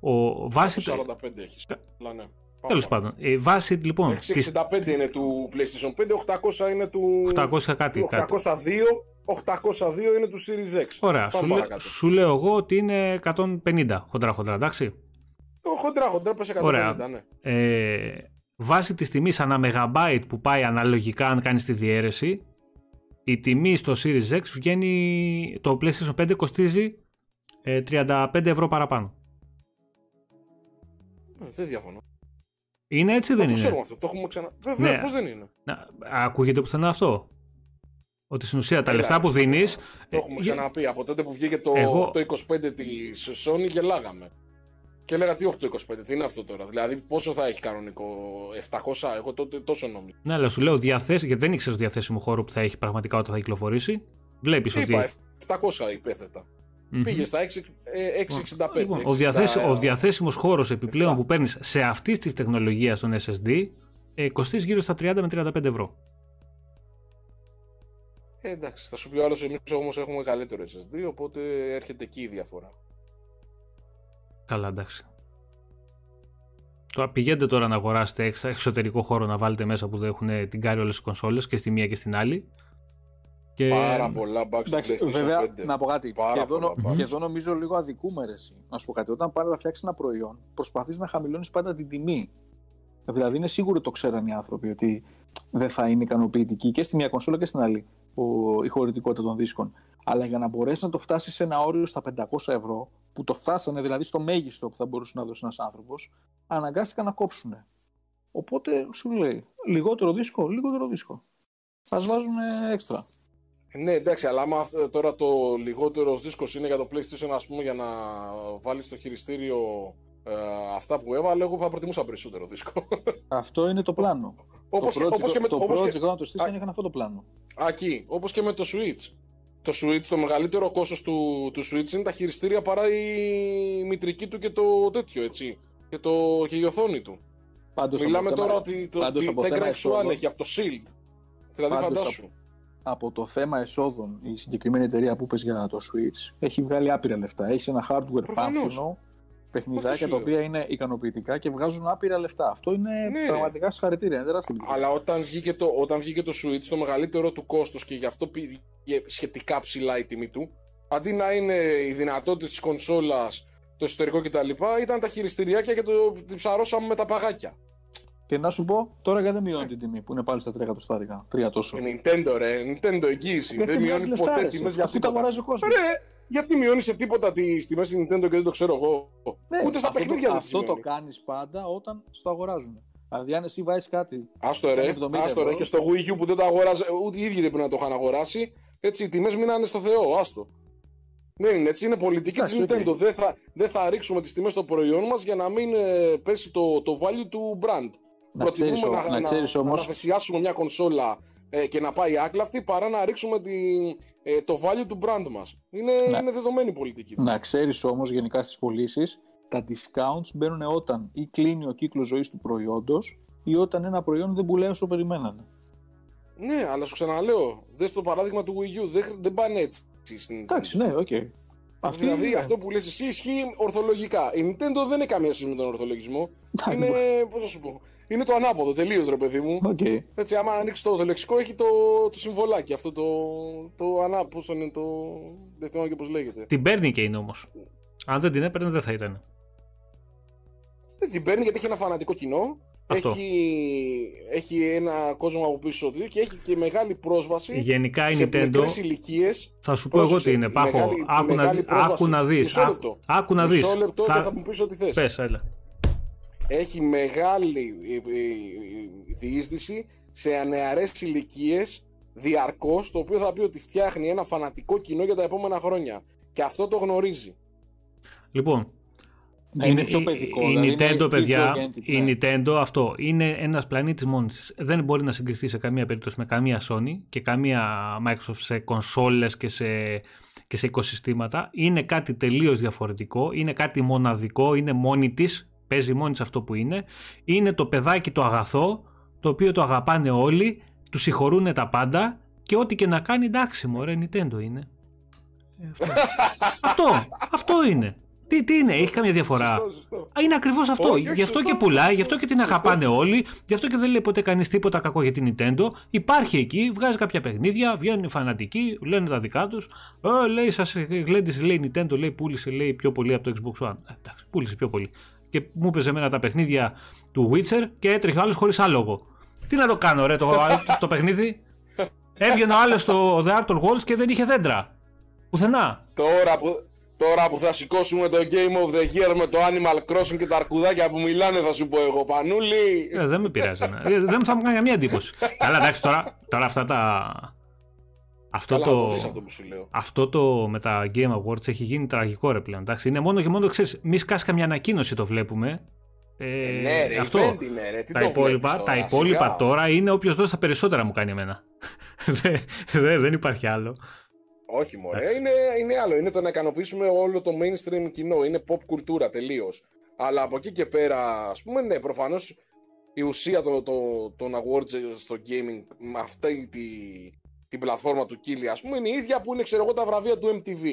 Ο, βάση, Κάπου 45 έχεις. Αλλά ναι. Τέλος πάντων, η βάση λοιπόν της 665 είναι του PlayStation 5, 800 είναι του... 800 κάτι, του κάτι. 802, 802 είναι του Series X. Ωραία, Πάμε σου, λέ- παρακάτω. σου λέω εγώ ότι είναι 150 χοντρά χοντρά, εντάξει. Το χοντρά, χοντρά, πες 150, Ωραία. ναι. Ε, βάση της τιμής ανά megabyte που πάει αναλογικά αν κάνεις τη διαίρεση, η τιμή στο Series X βγαίνει, το PlayStation 5 κοστίζει ε, 35 ευρώ παραπάνω. Ε, Δεν διαφωνώ. Είναι έτσι ή δεν το είναι; ξέρουμε αυτό, το έχουμε ξανα... Βεβαίως, Ναι. πώς δεν είναι; Να, ακούγεται πουθενά αυτό; Ότι στην ουσία τα Έλα, λεφτά που αυτό δίνεις. Το έχουμε ξαναπεί. Από τότε που βγήκε το Εγώ- 825 της Sony γελάγαμε. Και έλεγα τι 825, τι είναι αυτό τώρα; Δηλαδή πόσο θα έχει κανονικό, 700, εγώ τότε τόσο νόμιζα. Ναι, αλλά σου λέω διαθέσει, γιατί δεν ήξερες διαθέσιμο χώρο που θα έχει πραγματικά όταν θα κυκλοφορήσει; Βλέπεις ότι. Είπα 700 υπέθετα. Μμμ. Πήγε στα 6, ε, 665. Λοιπόν, ο, 660, διαθέσι, ο διαθέσιμος χώρος επιπλέον Εφτά. που παίρνεις σε αυτή της τεχνολογίας στον SSD ε, κοστίζει γύρω στα 30 με 35 ευρώ. Ε, εντάξει, θα σου πει ο άλλος, εμείς όμως έχουμε καλύτερο SSD, οπότε έρχεται εκεί η διαφορά. Καλά, εντάξει. Τώρα πηγαίνετε τώρα να αγοράσετε εξ- εξωτερικό χώρο να βάλετε μέσα που δεν έχουν την κάρη όλες οι κονσόλες και στη μία και στην άλλη. Και... Πάρα πολλά bugs στο Εντάξει, PlayStation βέβαια, 5. να πω κάτι. Πάρα Και εδώ, πολλά νο- bugs. και εδώ νομίζω λίγο αδικούμε ρε εσύ. Να σου πω κάτι. Όταν πάρει να φτιάξεις ένα προϊόν, προσπαθείς να χαμηλώνεις πάντα την τιμή. Δηλαδή, είναι σίγουρο το ξέραν οι άνθρωποι ότι δεν θα είναι ικανοποιητική και στη μία κονσόλα και στην άλλη ο, η χωρητικότητα των δίσκων. Αλλά για να μπορέσεις να το φτάσεις σε ένα όριο στα 500 ευρώ, που το φτάσανε δηλαδή στο μέγιστο που θα μπορούσε να δώσεις ένας άνθρωπος, αναγκάστηκαν να κόψουν. Οπότε σου λέει λιγότερο δίσκο, λιγότερο δίσκο. Α βάζουν έξτρα. Ναι, εντάξει, αλλά άμα αυτό- τώρα το λιγότερο δίσκος είναι για το PlayStation, ας πούμε, για να βάλεις στο χειριστήριο ε, αυτά που έβαλε, εγώ θα προτιμούσα περισσότερο δίσκο. Αυτό είναι το πλάνο. όπως, το και, project, όπως και με το όπως project και- όταν το στήσανε Α. είχαν αυτό το πλάνο. Α, εκεί, όπως και με το Switch. Το Switch, το μεγαλύτερο κόστος του, του Switch είναι τα χειριστήρια παρά η μητρική του και το τέτοιο, έτσι. Και, το, και η οθόνη του. Πάντως, Μιλάμε από τώρα θέμα- ότι το πάντως τη από Tegra θέμα X1 εσόδων- έχει από το Shield. Δηλαδή Πάντως φαντάσου. Από το θέμα εσόδων, η συγκεκριμένη εταιρεία που είπες για το Switch έχει βγάλει άπειρα λεφτά. Έχει ένα hardware Προφανώς. πάνθυνο, παιχνιδάκια Αυτό σου τα λέω. οποία είναι ικανοποιητικά και βγάζουν άπειρα λεφτά. Αυτό είναι Ναι, ρε. πραγματικά συγχαρητήρια. Είναι τεράστια επιτυχία. Αλλά όταν βγήκε, το, όταν βγήκε το Switch, το μεγαλύτερο του κόστος και γι' αυτό πήγε σχετικά ψηλά η τιμή του, αντί να είναι οι δυνατότητες της κονσόλας, το εσωτερικό κτλ, ήταν τα χειριστηριάκια και το τη ψαρώσαμε με τα παγάκια. Και να σου πω, τώρα γιατί δεν μειώνει την τιμή που είναι πάλι στα 3 εκατοστάρικα. 3 τόσο. Η Nintendo, ρε, Nintendo εγγύηση. Γιατί δεν βγάζει μειώνει λεφτά, ποτέ ρε, τιμές εσύ. για Αφού τα τίποτα. αγοράζει ο κόσμος. Ρε, γιατί μειώνεις σε τίποτα τις τιμές στη Nintendo και δεν το ξέρω εγώ. Ούτε στα αυτό παιχνίδια το, δεν τις Αυτό το μειώνει. κάνεις πάντα όταν στο αγοράζουν. Δηλαδή, αν εσύ βάζεις κάτι. Άστο ρε, 70 άστο ρε ευρώ. και στο Wii U που δεν το αγοράζει, ούτε οι ίδιοι δεν πρέπει να το είχαν αγοράσει. Έτσι, οι τιμές μείνανε στο Θεό, άστο. Δεν είναι έτσι, είναι πολιτική της Εντάξει, οκ. Nintendo. Δεν, θα, δεν θα ρίξουμε τις τιμές στο προϊόν μας για να μην ε, πέσει το, το value του brand. Να Προτιμούμε ξέρεις, να, να ξέρεις να, όμως- να θυσιάσουμε μια κονσόλα ε, και να πάει άκλαυτη παρά να ρίξουμε τη, ε, το value του brand μας. Είναι, Ναι. είναι δεδομένη η πολιτική. τους. Να ξέρεις όμως γενικά στις πωλήσεις, τα discounts μπαίνουν όταν ή κλείνει ο κύκλος ζωής του προϊόντος ή όταν ένα προϊόν δεν πουλάει όσο περιμένανε. Ναι, αλλά σου ξαναλέω, δες το παράδειγμα του Wii U. Δεν, χρ- δεν πάνε έτσι στην Εντάξει, ναι, οκ. Αυτή Δηλαδή είναι- αυτό που λες εσύ ισχύει ορθολογικά. Η Nintendo δεν έχει καμία σχέση με τον ορθολογισμό. Εντάξει, είναι, πώς θα σου πω, είναι το ανάποδο τελείως ρε παιδί μου. Οκ. Έτσι, άμα ανοίξεις το ορθολεξικό έχει το, το συμβολάκι. Αυτό το, το ανά, πώς είναι το, δεν θυμάμαι και πώς λέγεται. Την παίρνει και είναι όμως. Αν δεν την έπαιρνε, δεν θα ήταν. Δεν την παίρνει γιατί έχει ένα φανατικό κοινό Αυτό. Έχει, έχει ένα κόσμο από πίσω του και έχει και μεγάλη πρόσβαση Γενικά η σε Nintendo, μικρές ηλικίες. θα σου πω εγώ Πρόσεξε, τι είναι. η Πάχο, μεγάλη- η άκου, να, μεγάλη δει- πρόσβαση. άκου να δεις. Μισό Α- λεπτό. Άκου να δεις. Μισό λεπτό Θα- και θα μου πεις ό,τι θες. Πες, έλα. Έχει μεγάλη ε, ε, ε, διείσδυση σε νεαρές ηλικίες διαρκώς, το οποίο θα πει ότι φτιάχνει ένα φανατικό κοινό για τα επόμενα χρόνια. Και αυτό το γνωρίζει. Λοιπόν, Να είναι πιο παιδικό. η δηλαδή είναι Nintendo, παιδιά, kids-oriented, η ναι. Nintendo αυτό είναι ένας πλανήτης μόνη της. Δεν μπορεί να συγκριθεί σε καμία περίπτωση με καμία Sony και καμία Microsoft σε κονσόλες και σε, και σε οικοσυστήματα. Είναι κάτι τελείως διαφορετικό, είναι κάτι μοναδικό, είναι μόνη της, παίζει μόνη της αυτό που είναι. Είναι το παιδάκι το αγαθό, το οποίο το αγαπάνε όλοι, τους συγχωρούν τα πάντα και ό,τι και να κάνει εντάξει μωρέ Nintendo είναι. Ε, αυτό. αυτό, αυτό είναι. Τι, τι είναι, έχει καμία διαφορά. Σωστό, σωστό. Α, Είναι ακριβώς αυτό. Όχι, όχι, γι' αυτό σωστό, και πουλάει, γι' σωστό, αυτό και την σωστό. αγαπάνε όλοι, γι' αυτό και δεν λέει ποτέ κανείς τίποτα κακό για την Nintendo. Υπάρχει εκεί, βγάζει κάποια παιχνίδια, βγαίνουν οι φανατικοί, λένε τα δικά τους. Ε, λέει, σας γλέντισε, λέει η Nintendo, λέει, πούλησε λέει, πιο πολύ από το Xbox One. Ε, εντάξει, πούλησε πιο πολύ. Και μου έπαιζε εμένα τα παιχνίδια του Witcher και έτρεχε ο άλλος χωρίς άλογο. Τι να το κάνω, ρε, το, το, το παιχνίδι; Έβγαινε ο άλλος στο The Arthur Walls και δεν είχε δέντρα. Πουθενά. Τώρα που, τώρα που θα σηκώσουμε το Game of the Year με το Animal Crossing και τα αρκουδάκια που μιλάνε θα σου πω εγώ Πανούλη Ε, δεν με πειράζει. εμένα. Ε, δεν θα μου κάνει καμία εντύπωση. Καλά, εντάξει, τώρα, τώρα αυτά τα. Αυτό Καλά θα το, το δεις αυτό που σου λέω αυτό το με τα Game Awards έχει γίνει τραγικό ρε πλέον. Εντάξει. Είναι μόνο και μόνο, ξέρεις, μη σκάσει καμιά ανακοίνωση το βλέπουμε. Ε, Ε, ναι ρε, αυτό. event είναι ρε, τι τα το υπόλοιπα, βλέπεις τα τώρα, υπόλοιπα σιγά. τώρα είναι όποιος δώσει τα περισσότερα μου κάνει εμένα. δεν, δεν- δεν υπάρχει άλλο. Όχι μωρέ, Εντάξει. είναι, είναι άλλο, είναι το να ικανοποιήσουμε όλο το mainstream κοινό, είναι pop κουλτούρα τελείως. Αλλά από εκεί και πέρα, ας πούμε, ναι, προφανώς η ουσία των, των, των awards στο gaming με αυτή τη, την πλατφόρμα του Κίλι, ας πούμε, είναι η ίδια που είναι, ξέρω εγώ, τα βραβεία του MTV.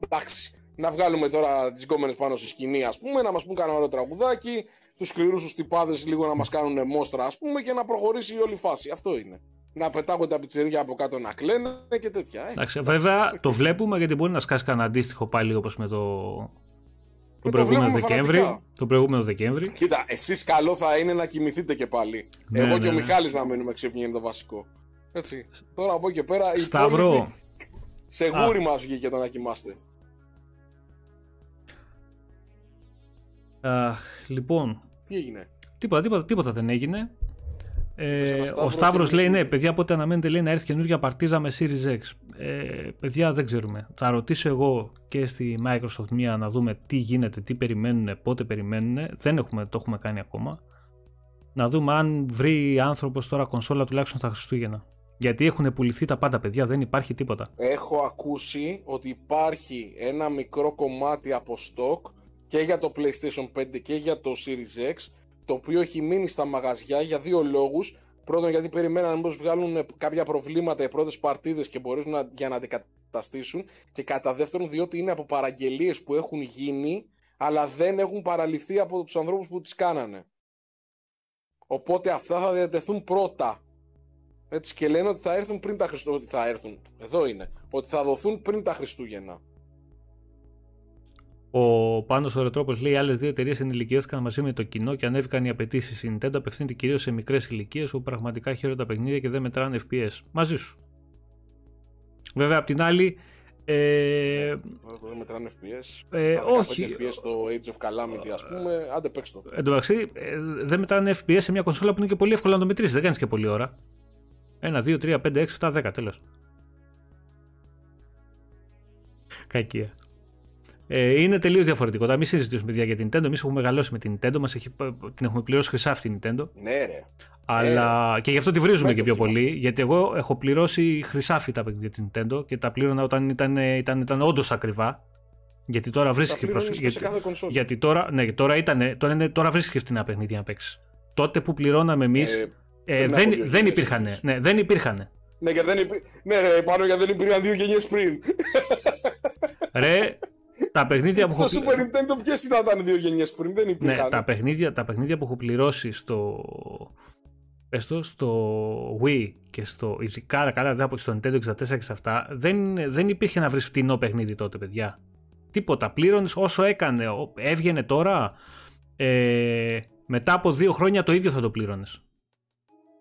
Εντάξει, να βγάλουμε τώρα τις γκόμενες πάνω στη σκηνή, ας πούμε, να μας πούν κανένα ωραίο τραγουδάκι, τους σκληρούς τους τυπάδες λίγο να μας κάνουν μόστρα, ας πούμε, και να προχωρήσει η όλη φάση. Αυτό είναι. Να πετάγονται τα πιτσεριά από κάτω να κλαίνε και τέτοια. Ε. Εντάξει, βέβαια το βλέπουμε γιατί μπορεί να σκάσει κανένα αντίστοιχο πάλι όπως με το. το Το προηγούμενο βλέπουμε Δεκέμβρη. φανατικά. Το προηγούμενο Δεκέμβρη. Κοίτα, εσείς καλό θα είναι να κοιμηθείτε και πάλι. Ναι, Εγώ ναι, και ο ναι. Μιχάλης να μείνουμε ξύπνοι είναι το βασικό. Έτσι. Τώρα από εκεί και πέρα οι Σταύρο, υπόλοιποι σε γούρι μας βγήκε το να κοιμάστε. αχ, λοιπόν, Τι έγινε; Τίποτα, τίποτα, τίποτα δεν έγινε. Είπες Ε, ένα Σταύρος ο Σταύρος και- λέει ναι, παιδιά, πότε αναμένεται λέει, να έρθει καινούργια παρτίζα με Series X. Ε, παιδιά, δεν ξέρουμε. Θα ρωτήσω εγώ και στη Microsoft μία να δούμε τι γίνεται, τι περιμένουν, πότε περιμένουν. Δεν έχουμε, το έχουμε κάνει ακόμα. Να δούμε αν βρει άνθρωπος τώρα κονσόλα τουλάχιστον στα Χριστούγεννα. Γιατί έχουν πουληθεί τα πάντα, παιδιά, δεν υπάρχει τίποτα. Έχω ακούσει ότι υπάρχει ένα μικρό κομμάτι από stock και για το PlayStation 5 και για το Series X το οποίο έχει μείνει στα μαγαζιά για δύο λόγους. Πρώτον, γιατί περιμέναν μήπως βγάλουν κάποια προβλήματα οι πρώτες παρτίδες και μπορέσουν να, για να αντικαταστήσουν. Και κατά δεύτερον, διότι είναι από παραγγελίες που έχουν γίνει, αλλά δεν έχουν παραλυφθεί από τους ανθρώπους που τις κάνανε. Οπότε αυτά θα διατεθούν πρώτα. Έτσι και λένε ότι θα έρθουν πριν τα Χριστούγεννα. Ότι θα έρθουν. Εδώ είναι. Ότι θα δοθούν πριν τα Χριστούγεννα. Ο Πάνος ο Ρετρόπο λέει: Άλλες δύο εταιρείες ενηλικιώθηκαν μαζί με το κοινό και ανέβηκαν οι απαιτήσεις. Η Nintendo απευθύνεται κυρίως σε μικρές ηλικίες όπου πραγματικά χαίρονται τα παιχνίδια και δεν μετράνε FPS. Μαζί σου. Βέβαια, απ' την άλλη. Ε, Εδώ δεν μετράνε FPS. ε, τα 15 όχι. FPS στο Age of Calamity, ας πούμε. Άντε παίξ' το. Εν τω μεταξύ, ε, δεν μετράνε FPS σε μια κονσόλα που είναι και πολύ εύκολο να το μετρήσεις. Δεν κάνεις και πολλή ώρα. 1, 2, 3, 5, 6, 7, 10, τέλος. Κακία. Ε, είναι τελείως διαφορετικό. Τώρα μην συζητήσουμε παιδιά για την Nintendo. Εμείς έχουμε μεγαλώσει με την Nintendo, μας έχει, την έχουμε πληρώσει χρυσά αυτή την Nintendo. Ναι, ρε. Αλλά και γι' αυτό τη βρίζουμε δεν και το πιο θυμάστε. πολύ. Γιατί εγώ έχω πληρώσει χρυσάφι τα παιχνίδια τη Nintendo και τα πλήρωνα όταν ήταν, ήταν, ήταν όντως ακριβά. Γιατί τώρα Τα βρίσκει πληρώνεις και γιατί, σε κάθε κονσόλα. γιατί τώρα, ναι, τώρα, ήταν, τώρα, είναι, τώρα βρίσκει φθηνά παιχνίδια να παίξει. Τότε που πληρώναμε εμείς. Ε, Ε, πριν από δύο δεν, δεν γενιές υπήρχαν. εννοείς. Ναι, δεν υπήρχαν. Ναι, και δεν υπή... ναι, ρε, πάνω γιατί δεν υπήρχαν δύο γενιές πριν. Ρε, τα παιχνίδια που Στο έχω. Super Nintendo ποιες ήταν δύο γενιές πριν, δεν Ναι, υπήρχαν. τα παιχνίδια, τα παιχνίδια που έχω πληρώσει στο. Πες το, στο Wii και στο. Ειδικά καλά, δεν από στο Nintendo 64 και σε αυτά, δεν, δεν υπήρχε να βρεις φτηνό παιχνίδι τότε, παιδιά. Τίποτα. Πλήρωνες όσο έκανε. Ο- Έβγαινε τώρα. Ε, Μετά από δύο χρόνια το ίδιο θα το πλήρωνες.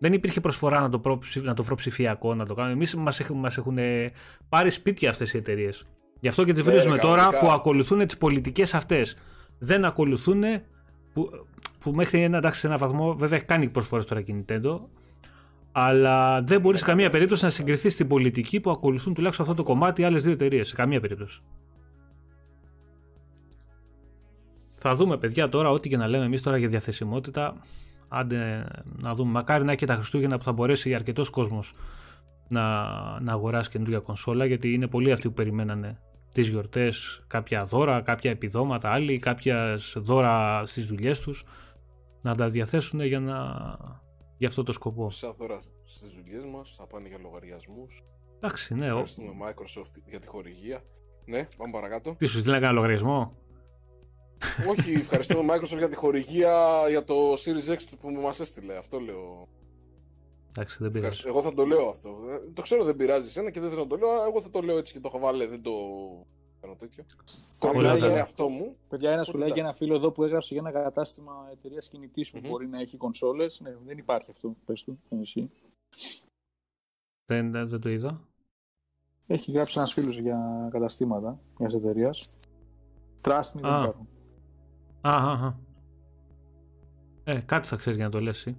Δεν υπήρχε προσφορά να το, προ, να το βρω ψηφιακό, να το κάνω. Εμείς μας έχουν, μας έχουν πάρει σπίτια αυτές οι εταιρείες. Γι' αυτό και τις Ναι, βρίζουμε ρε, τώρα κανονικά. που ακολουθούν τις πολιτικές αυτές. Δεν ακολουθούν. Που, που μέχρι ένα, εντάξει, σε ένα βαθμό βέβαια έχει κάνει προσφορές τώρα η Nintendo. Αλλά δεν μπορείς σε καμία καμία περίπτωση να σχέση. συγκριθείς στην πολιτική που ακολουθούν τουλάχιστον αυτό το κομμάτι άλλες δύο εταιρείες. Σε καμία περίπτωση. Θα δούμε, παιδιά, τώρα ό,τι και να λέμε εμείς τώρα για διαθεσιμότητα. Άντε να δούμε. Μακάρι να έχει και τα Χριστούγεννα που θα μπορέσει αρκετός κόσμος να, να αγοράσει καινούργια κονσόλα. Γιατί είναι πολλοί αυτοί που περιμένανε τις γιορτές, κάποια δώρα, κάποια επιδόματα, άλλοι, κάποια δώρα στις δουλειές τους να τα διαθέσουν για, να, για αυτό το σκοπό. Σαν τώρα στις δουλειές μας θα πάνε για λογαριασμούς. Εντάξει, ναι. ο- Ευχαριστούμε Microsoft για τη χορηγία. Ναι, πάμε παρακάτω. Τι σου στείλα κανένα λογαριασμό; Όχι, ευχαριστούμε Microsoft για τη χορηγία για το Series X του που μας έστειλε. Αυτό λέω. Εντάξει, δεν πειράζει. Ευχαριστώ. Εγώ θα το λέω αυτό. Ε, Το ξέρω δεν πειράζει εσένα και δεν θέλω να το λέω. αλλά Εγώ θα το λέω έτσι και το έχω βάλει. Δεν το κάνω τέτοιο. Πολύ Κολλάει ωραία. τον εαυτό μου. Παιδιά, ένας Οπότε σου λέει για ένα εντάξει. φίλο εδώ που έγραψε για ένα κατάστημα εταιρείας κινητής που Μμμ. μπορεί να έχει κονσόλες. Ναι, δεν υπάρχει αυτό. Πες του, δεν ισχύει. Δεν, δεν, δεν το είδα. Έχει γράψει ένας φίλος για καταστήματα μιας εταιρείας. Trust me, δεν Α. υπάρχουν. Αχα, αχα. Ε, κάτι θα ξέρεις για να το λες εσύ.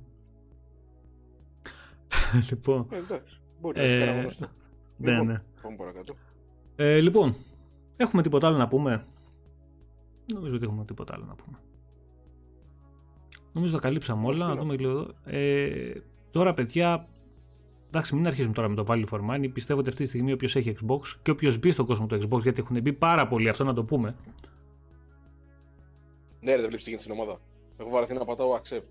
λοιπόν, Ε, εντάξει. Μπορεί Ε, να έχει κανένα γνωστό. ναι, Λοιπόν. ναι. Πάμε παρακάτω. Ε, λοιπόν, έχουμε τίποτα άλλο να πούμε; Νομίζω ότι έχουμε τίποτα άλλο να πούμε. Νομίζω τα καλύψαμε όλα. Να Όχι, δούμε λίγο. Ε, τώρα, παιδιά, εντάξει, μην αρχίσουμε τώρα με το value for money. Πιστεύω ότι αυτή τη στιγμή όποιος έχει Xbox και όποιος μπει στον κόσμο του Xbox, γιατί έχουν μπει πάρα πολλοί, αυτό να το πούμε. Ναι, ρε, δεν βλέπεις τι γίνεται στην ομάδα. Έχω βαρεθεί να πατάω accept.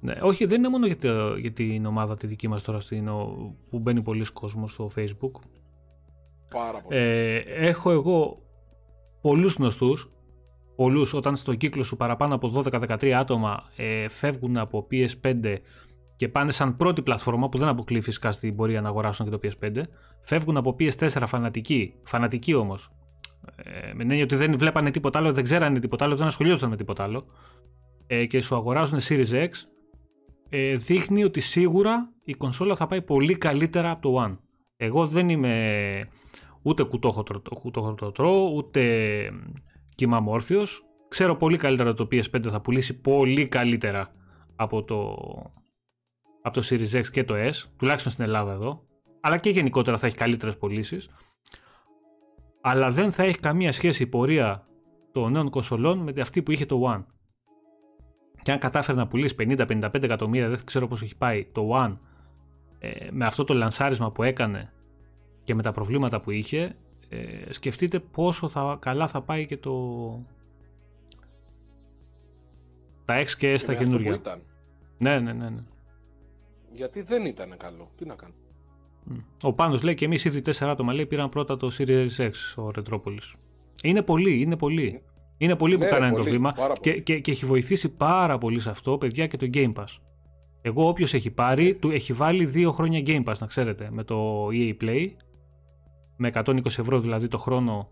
Ναι, όχι, δεν είναι μόνο για, το- για την ομάδα τη δική μας τώρα στην, ο- που μπαίνει πολλοί κόσμος στο facebook. Πάρα πολύ. Ε, έχω εγώ πολλούς γνωστούς, πολλούς όταν στο κύκλο σου παραπάνω από 12-13 άτομα ε, φεύγουν από PS5 και πάνε σαν πρώτη πλατφόρμα που δεν αποκλεί φυσικά στην πορεία να αγοράσουν και το PS5 φεύγουν από PS4 φανατικοί, φανατικοί όμως ε, με την έννοια ότι δεν βλέπανε τίποτα άλλο, δεν ξέρανε τίποτα άλλο, δεν ασχολιόταν με τίποτα άλλο ε, και σου αγοράζουν Series X ε, δείχνει ότι σίγουρα η κονσόλα θα πάει πολύ καλύτερα από το One. Εγώ δεν είμαι ούτε κουτόχορτοτρό, ούτε κοιμάμαι όρθιος. Ξέρω πολύ καλύτερα ότι το PS5 θα πουλήσει πολύ καλύτερα από το, από το Series X και το S, τουλάχιστον στην Ελλάδα εδώ. Αλλά και γενικότερα θα έχει καλύτερες πωλήσεις. Αλλά δεν θα έχει καμία σχέση η πορεία των νέων κονσολών με αυτή που είχε το One. Και αν κατάφερε να πουλήσει 50-55 εκατομμύρια, δεν ξέρω πώς έχει πάει το One, ε, με αυτό το λανσάρισμα που έκανε και με τα προβλήματα που είχε, ε, σκεφτείτε πόσο θα, καλά θα πάει και το τα X και S Και τα με αυτό καινούργια. που ήταν. Ναι, ναι, ναι. ναι. Γιατί δεν ήταν καλό. Τι να κάνω. Μμ. Ο Πάνος λέει και εμείς ήδη τέσσερα άτομα λέει πήραν πρώτα το Series X ο Retropolis. Είναι πολύ, είναι πολύ. Είναι πολλοί που Ναι, ρε, κάνανε το πολύ, βήμα πάρα και, πολύ. και, και έχει βοηθήσει πάρα πολύ σε αυτό, παιδιά, και το Game Pass. Εγώ όποιος έχει πάρει, του έχει βάλει δύο χρόνια Game Pass, να ξέρετε, με το EA Play. Με 120 ευρώ δηλαδή το χρόνο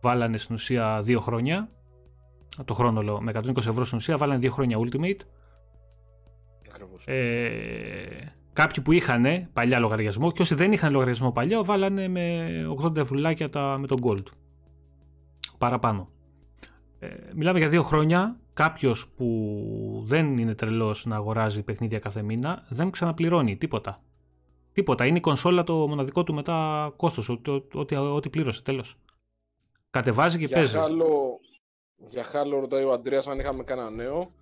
βάλανε στην ουσία δύο χρόνια. Το χρόνο λέω, με 120 ευρώ στην ουσία βάλανε δύο χρόνια Ultimate. Ακριβώς. Ε, κάποιοι που είχαν παλιά λογαριασμό και όσοι δεν είχαν λογαριασμό παλιά βάλανε με 80 ευρουλάκια τα, με τον Gold. Παραπάνω. Ε, μιλάμε για δύο χρόνια. Κάποιος που δεν είναι τρελός να αγοράζει παιχνίδια κάθε μήνα δεν ξαναπληρώνει τίποτα. Τίποτα. Είναι η κονσόλα το μοναδικό του μετά κόστος, ό,τι, ό,τι, ό,τι πλήρωσε τέλος. Κατεβάζει και για, παίζει. χάλο, για χάλο ρωτάει ο Αντρέας αν είχαμε κανένα νέο.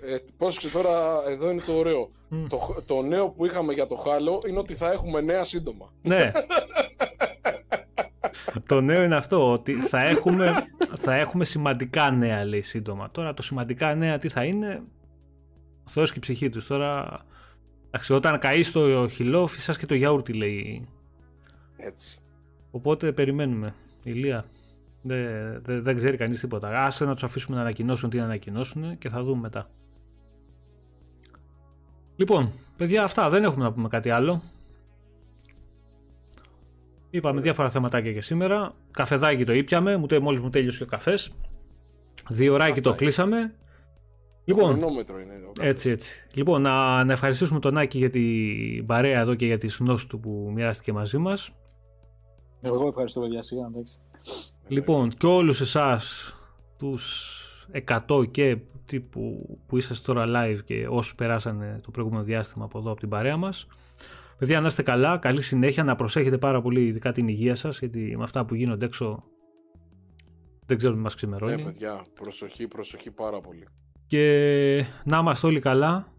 Ε, πρόσεξε τώρα, εδώ είναι το ωραίο. Μμ. Το, το νέο που είχαμε για το χάλο είναι ότι θα έχουμε νέα σύντομα. Ναι. το νέο είναι αυτό, ότι θα έχουμε, θα έχουμε σημαντικά νέα, λέει σύντομα. Τώρα το σημαντικά νέα τι θα είναι, ο Θεός και η ψυχή τους. Τώρα, εντάξει, όταν καεί στο χυλό, φυσάς και το γιαούρτι, λέει. Έτσι. Οπότε περιμένουμε. Ηλία, δεν, δεν, δεν ξέρει κανείς τίποτα. Άσε να τους αφήσουμε να ανακοινώσουν τι να ανακοινώσουν και θα δούμε μετά. Λοιπόν, παιδιά, αυτά δεν έχουμε να πούμε κάτι άλλο. Είπαμε διάφορα θεματάκια και σήμερα. Καφεδάκι το ήπιαμε, μου, τε- μόλις μου τέλειωσε ο καφές. Δύο ωράκι Αυτά το είναι. κλείσαμε. Λοιπόν, Χρονόμετρο είναι. ο καθένας. έτσι, έτσι. Λοιπόν, να, να ευχαριστήσουμε τον Άκη για την παρέα εδώ και για τις γνώσεις του που μοιράστηκε μαζί μας. Εγώ ευχαριστώ, παιδιά. Σιγά, εντάξει. Λοιπόν, και όλους εσάς τους 100 και τύπου που είσαστε τώρα live και όσους περάσανε το προηγούμενο διάστημα από εδώ από την παρέα μας. Παιδιά, να είστε καλά, καλή συνέχεια, να προσέχετε πάρα πολύ ειδικά την υγεία σας, γιατί με αυτά που γίνονται έξω δεν ξέρουμε τι μας Ναι, ξημερώνει. παιδιά, προσοχή, προσοχή πάρα πολύ. και να είμαστε όλοι καλά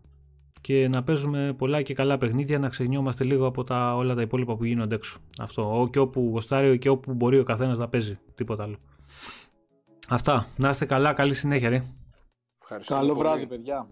και να παίζουμε πολλά και καλά παιχνίδια, να ξενιόμαστε λίγο από τα, όλα τα υπόλοιπα που γίνονται έξω. Αυτό, ό, και όπου γοστάρει και όπου μπορεί ο καθένας να παίζει, τίποτα άλλο. Αυτά, να είστε καλά, καλή συνέχεια ρε. Ευχαριστώ Καλό πολύ. βράδυ, παιδιά.